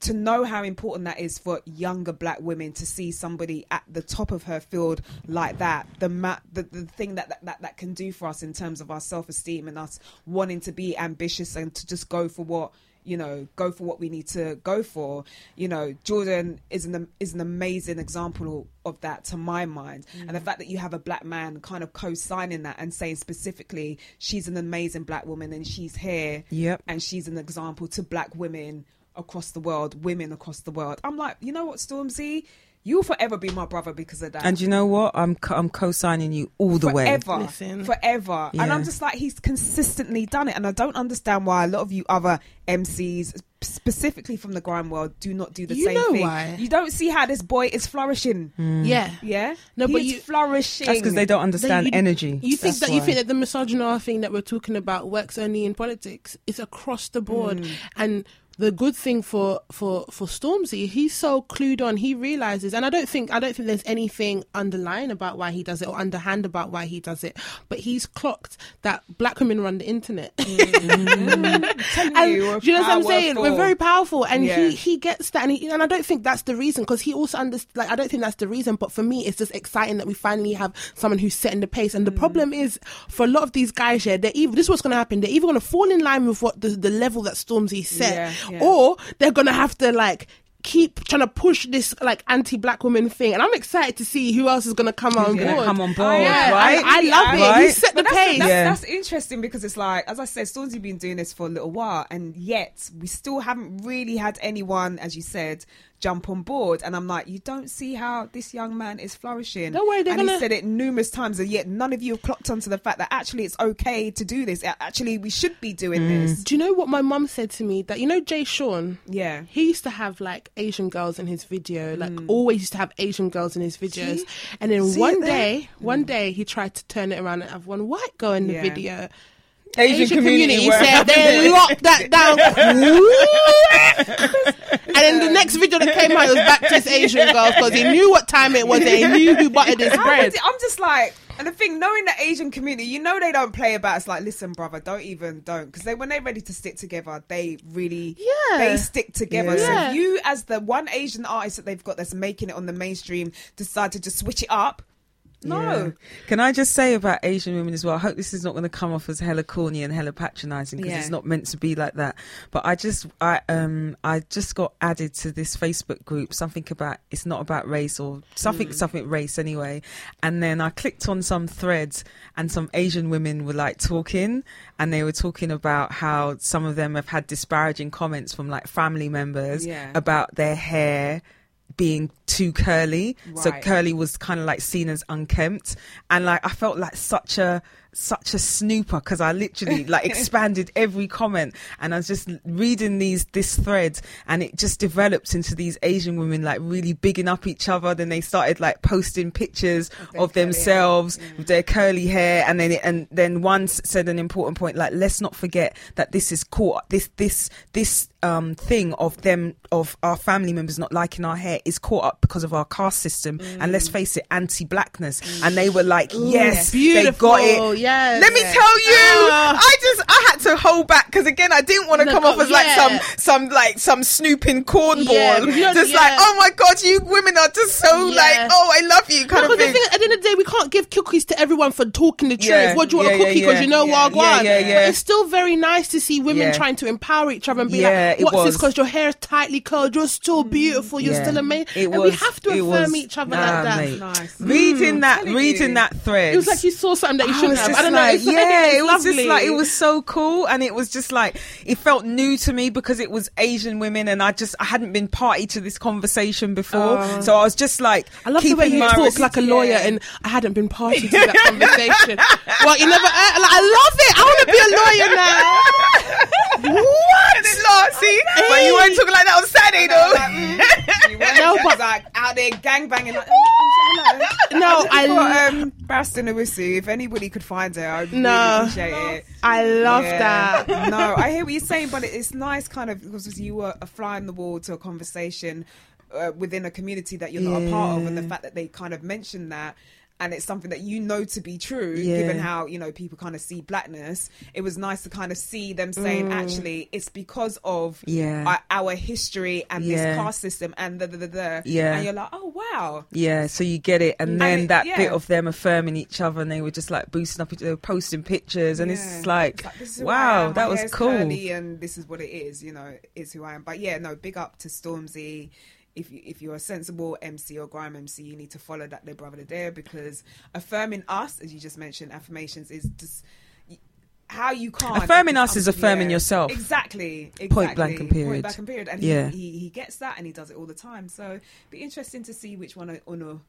to know how important that is for younger black women to see somebody at the top of her field like that the ma- the, the thing that, that that that can do for us in terms of our self-esteem and us wanting to be ambitious and to just go for what you know go for what we need to go for. You know Jourdan is an is an amazing example of that to my mind. And the mm. fact that you have a black man kind of co-signing that and saying specifically she's an amazing black woman and she's here Yep. and she's an example to black women across the world women across the world i'm like you know what stormzy you'll forever be my brother because of that And you know what? I'm co- I'm co-signing you all the way. forever, Listen. forever. And I'm just like, he's consistently done it, and I don't understand why a lot of you other MCs, specifically from the grime world, do not do the You same know thing. why? You don't see how this boy is flourishing. Yeah. Yeah, No, but he's you- flourishing. That's because they don't understand you- energy. You think That's that you think that the misogynoir thing that we're talking about works only in politics? It's across the board, Mm. and the good thing for for for Stormzy, he's so clued on. He realizes, and I don't think I don't think there's anything underlying about why he does it or underhand about why he does it. But he's clocked that black women run the internet. Telling And you, do you know what I'm saying? We're very powerful, and Yeah. he he gets that, and, he, and I don't think that's the reason because he also understands. Like I don't think that's the reason, but for me, it's just exciting that we finally have someone who's setting the pace. Mm. And the problem is, for a lot of these guys, yeah, they're either this is what's going to happen. They're either going to fall in line with what the the level that Stormzy set, Yeah, yeah. or they're going to have to like. Keep trying to push this like anti-black woman thing, and I'm excited to see who else is going to come on gonna board. come on board, yeah, right? I, I love it. He Right? set the that's, pace. that's, Yeah. that's interesting because it's like, as I said, Stormzy been doing this for a little while, and yet we still haven't really had anyone, as you said, jump on board. And I'm like, you don't see how this young man is flourishing. Don't worry, they're and he gonna- said it numerous times, and yet none of you have clocked onto the fact that actually it's okay to do this. Actually, we should be doing mm. this. Do you know what my mum said to me? That you know Jay Sean. Yeah. He used to have like Asian girls in his video, like mm. always used to have Asian girls in his videos. See? And then See one day, one mm. day he tried to turn it around and have one white girl in the Yeah. video. Asian, community, were said they locked that down. and then the next video that came out was back to his Asian girls because he knew what time it was and he knew who buttered his How bread. it- I'm just like, and the thing, knowing the Asian community, you know they don't play about. It's like, listen, brother, don't even don't, because they when they're ready to stick together, they really, Yeah. they stick together. So Yeah. if you, as the one Asian artist that they've got that's making it on the mainstream, decide to just switch it up, no, Yeah. Can I just say about Asian women as well? I hope this is not going to come off as hella corny and hella patronising because Yeah. it's not meant to be like that. But I just, I um, I just got added to this Facebook group. Something about it's not about race or something, Mm. something race anyway. And then I clicked on some threads, and some Asian women were like talking, and they were talking about how some of them have had disparaging comments from like family members Yeah. about their hair being too curly. So curly was kind of like seen as unkempt, and like I felt like such a such a snooper because I literally like expanded every comment, and I was just reading these this thread, and it just developed into these Asian women like really bigging up each other. Then they started like posting pictures of curly hair. themselves with their curly hair, and then it, and then one said an important point like let's not forget that this is caught this this this um thing of them of our family members not liking our hair is caught up because of our caste system and let's Mm. face it anti-blackness and they were like yes they beautiful. got it Yes. let me Yeah. tell you Ah. i just i had to hold back because again i didn't want to No, come off as like some some like some snooping cornball Yeah, because you know- just yeah. like oh my god you women are just so Yeah. like oh i love you kind Because of thing thing, at the end of the day, we can't give cookies to everyone for talking the truth. Yeah, What do you want yeah, a cookie? Because yeah. you know Yeah, Wagwan. yeah, yeah. But it's still very nice to see women Yeah. trying to empower each other and be Yeah, like, "What's this? Because your hair is tightly curled. You're still beautiful. You're Yeah. still amazing." It we was- have to affirm was- each other nah, like that. Nice. reading that reading you. that thread It was like you saw something that you shouldn't have. I don't know. like, It's, yeah, it was just like it was so cool. and it was just like it felt new to me because it was Asian women, and I just I hadn't been party to this conversation before, so I was just like, I love the way you talk like a lawyer, yeah. and I hadn't been party to that conversation. well, you never. Uh, like, I love it. I want to be a lawyer now. what? Not, see, but you weren't talking like that on Saturday though. Like, mm, you went No, no, but- like out there gang banging. Like, oh, I'm so hello. No, I lo- um, Barrister Nwosu, if anybody could find her, I'd No. really appreciate it. I love Yeah. that. no, I hear what you're saying, but it's nice, kind of, because you were a fly on the wall to a conversation uh, within a community that you're not a part of, and the fact that they kind of mentioned that. And it's something that you know to be true, Yeah. given how you know people kind of see blackness. It was nice to kind of see them saying, actually, it's because of Mm. Yeah. our, our history and Yeah. this caste system and the the the. the. Yeah. and you're like, oh wow, Yeah, so you get it, and then it- that bit of them affirming each other, and they were just like boosting up, they were posting pictures, and it's like, It's like, this is who I wow, that was cool. and this is what it is. You know, is who I am. But yeah, no, big up to Stormzy. If you, if you're a sensible MC or grime MC, you need to follow that their brother there because affirming us, as you just mentioned, affirmations is just how you can't Affirming us is affirming yeah. yourself. Exactly, exactly. Point blank and period. Point blank and period. And Yeah. he, he he gets that and he does it all the time. So be interesting to see which one Uno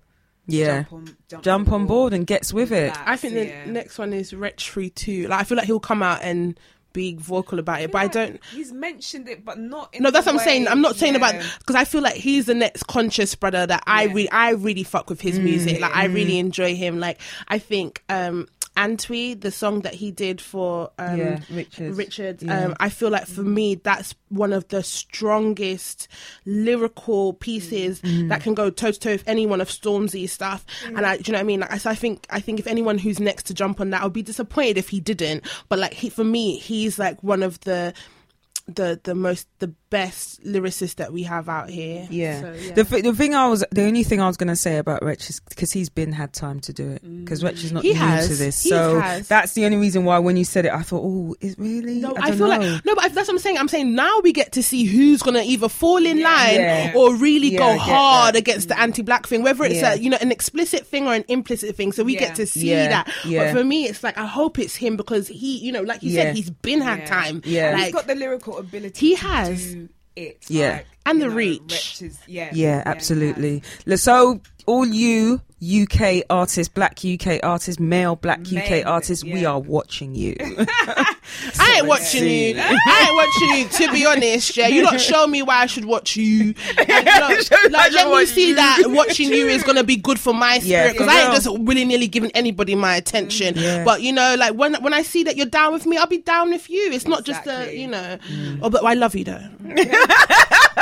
Yeah, jump on jump, jump on board and gets with it. that. I think the next one is Wretch 32. Like I feel like he'll come out and be vocal about it, but I don't. He's mentioned it, but not. In No, that's what I'm saying. I'm not saying about because I feel like he's the next conscious brother that I Yeah. really, I really fuck with his music. Like I Mm. really enjoy him. Like I think um Antwi, the song that he did for um Yeah, Richard. Richard, Yeah. um, I feel like for me that's one of the strongest lyrical pieces Mm. that can go toe to toe with any one of Stormzy's stuff. And I, do you know what I mean? Like I, so I think, I think if anyone who's next to jump on that, I'll be disappointed if he didn't. But like he, for me, he's like one of the the the most the best lyricist that we have out here. Yeah. So, yeah. The, th- the thing I was, the only thing I was going to say about Wretch is because he's been had time to do it. Mm. Because Wretch is not He new has. to this, He so has. that's the only reason why when you said it, I thought, oh, is really? No, I, I, don't feel know. like no, but I- that's what I'm saying. I'm saying now we get to see who's gonna either fall in line Yeah. or really Yeah, go hard that. against the mm. anti-black thing, whether it's Yeah. a you know an explicit thing or an implicit thing. So we Yeah. get to see Yeah, that. yeah. But for me, it's like I hope it's him because he, you know, like you Yeah. said, he's been had Yeah. time. Yeah. Like, he's got the lyrical ability. He to has. Do it. Yeah. like, And the know, reach. Wretches, yeah, Yeah, absolutely. So, all you UK artists, black UK artists, male black UK Male, artists, we are watching you. I ain't watching you. I ain't watching you. To be honest, yeah, you not show me why I should watch you. Like, you know, Show me why I like, should let me see you. that watching you is gonna be good for my Yeah, spirit because for I ain't just willy nilly giving anybody my attention. Mm, yeah. But you know, like when when I see that you're down with me, I'll be down with you. It's not just a you know. Mm. Oh, but I love you though.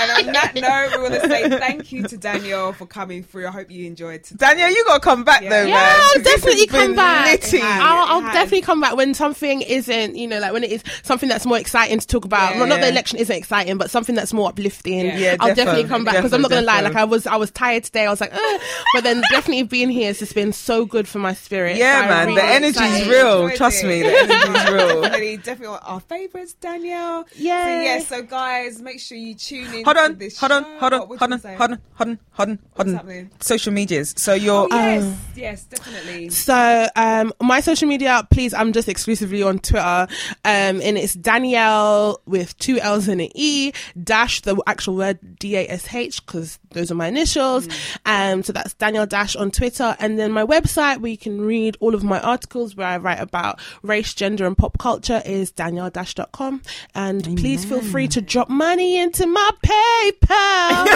And on that note, we want to say thank you to Danielle for coming through. I hope you enjoyed today. Daniel, you gotta come back Yeah. though, Yeah, man. I'll definitely come back. has. I'll, I'll definitely come back when something isn't, you know, like when it is something that's more exciting to talk about. Yeah. Well, not the election isn't exciting, but something that's more uplifting. Yeah. Yeah, I'll defo, definitely come back because I'm not gonna lie. Like I was, I was tired today. I was like, Ugh. but then definitely being here has just been so good for my spirit. Yeah, So I'm man, the really energy's real. Trust it. me, the energy's real. Definitely, definitely our favourites, Danielle. Yeah. So yeah, so guys, make sure you tune in. Hold on, hold on, hold on, hold on, hold on, hold on, hold on, hold on. Social medias. So you're Oh, yes, Um, yes, definitely. So um my social media, please, I'm just exclusively on Twitter. Um and it's Danielle with two L's and an E, dash the actual word D A S H, because those are my initials. Um so that's Danielle Dash on Twitter. And then my website where you can read all of my articles where I write about race, gender and pop culture is danielledash.com. And please feel free to drop money into my PayPal.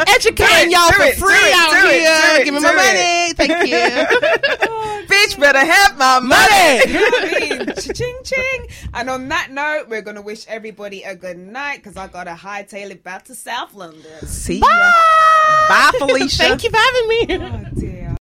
Educating y'all for free it, out it, here. it, Give me my money. Thank you. bitch better have my money. You know what I mean? Ching ching. And on that note, we're gonna wish everybody a good night because I got a hightail it back to South London. See ya. Bye, Felicia. Thank you for having me. Oh,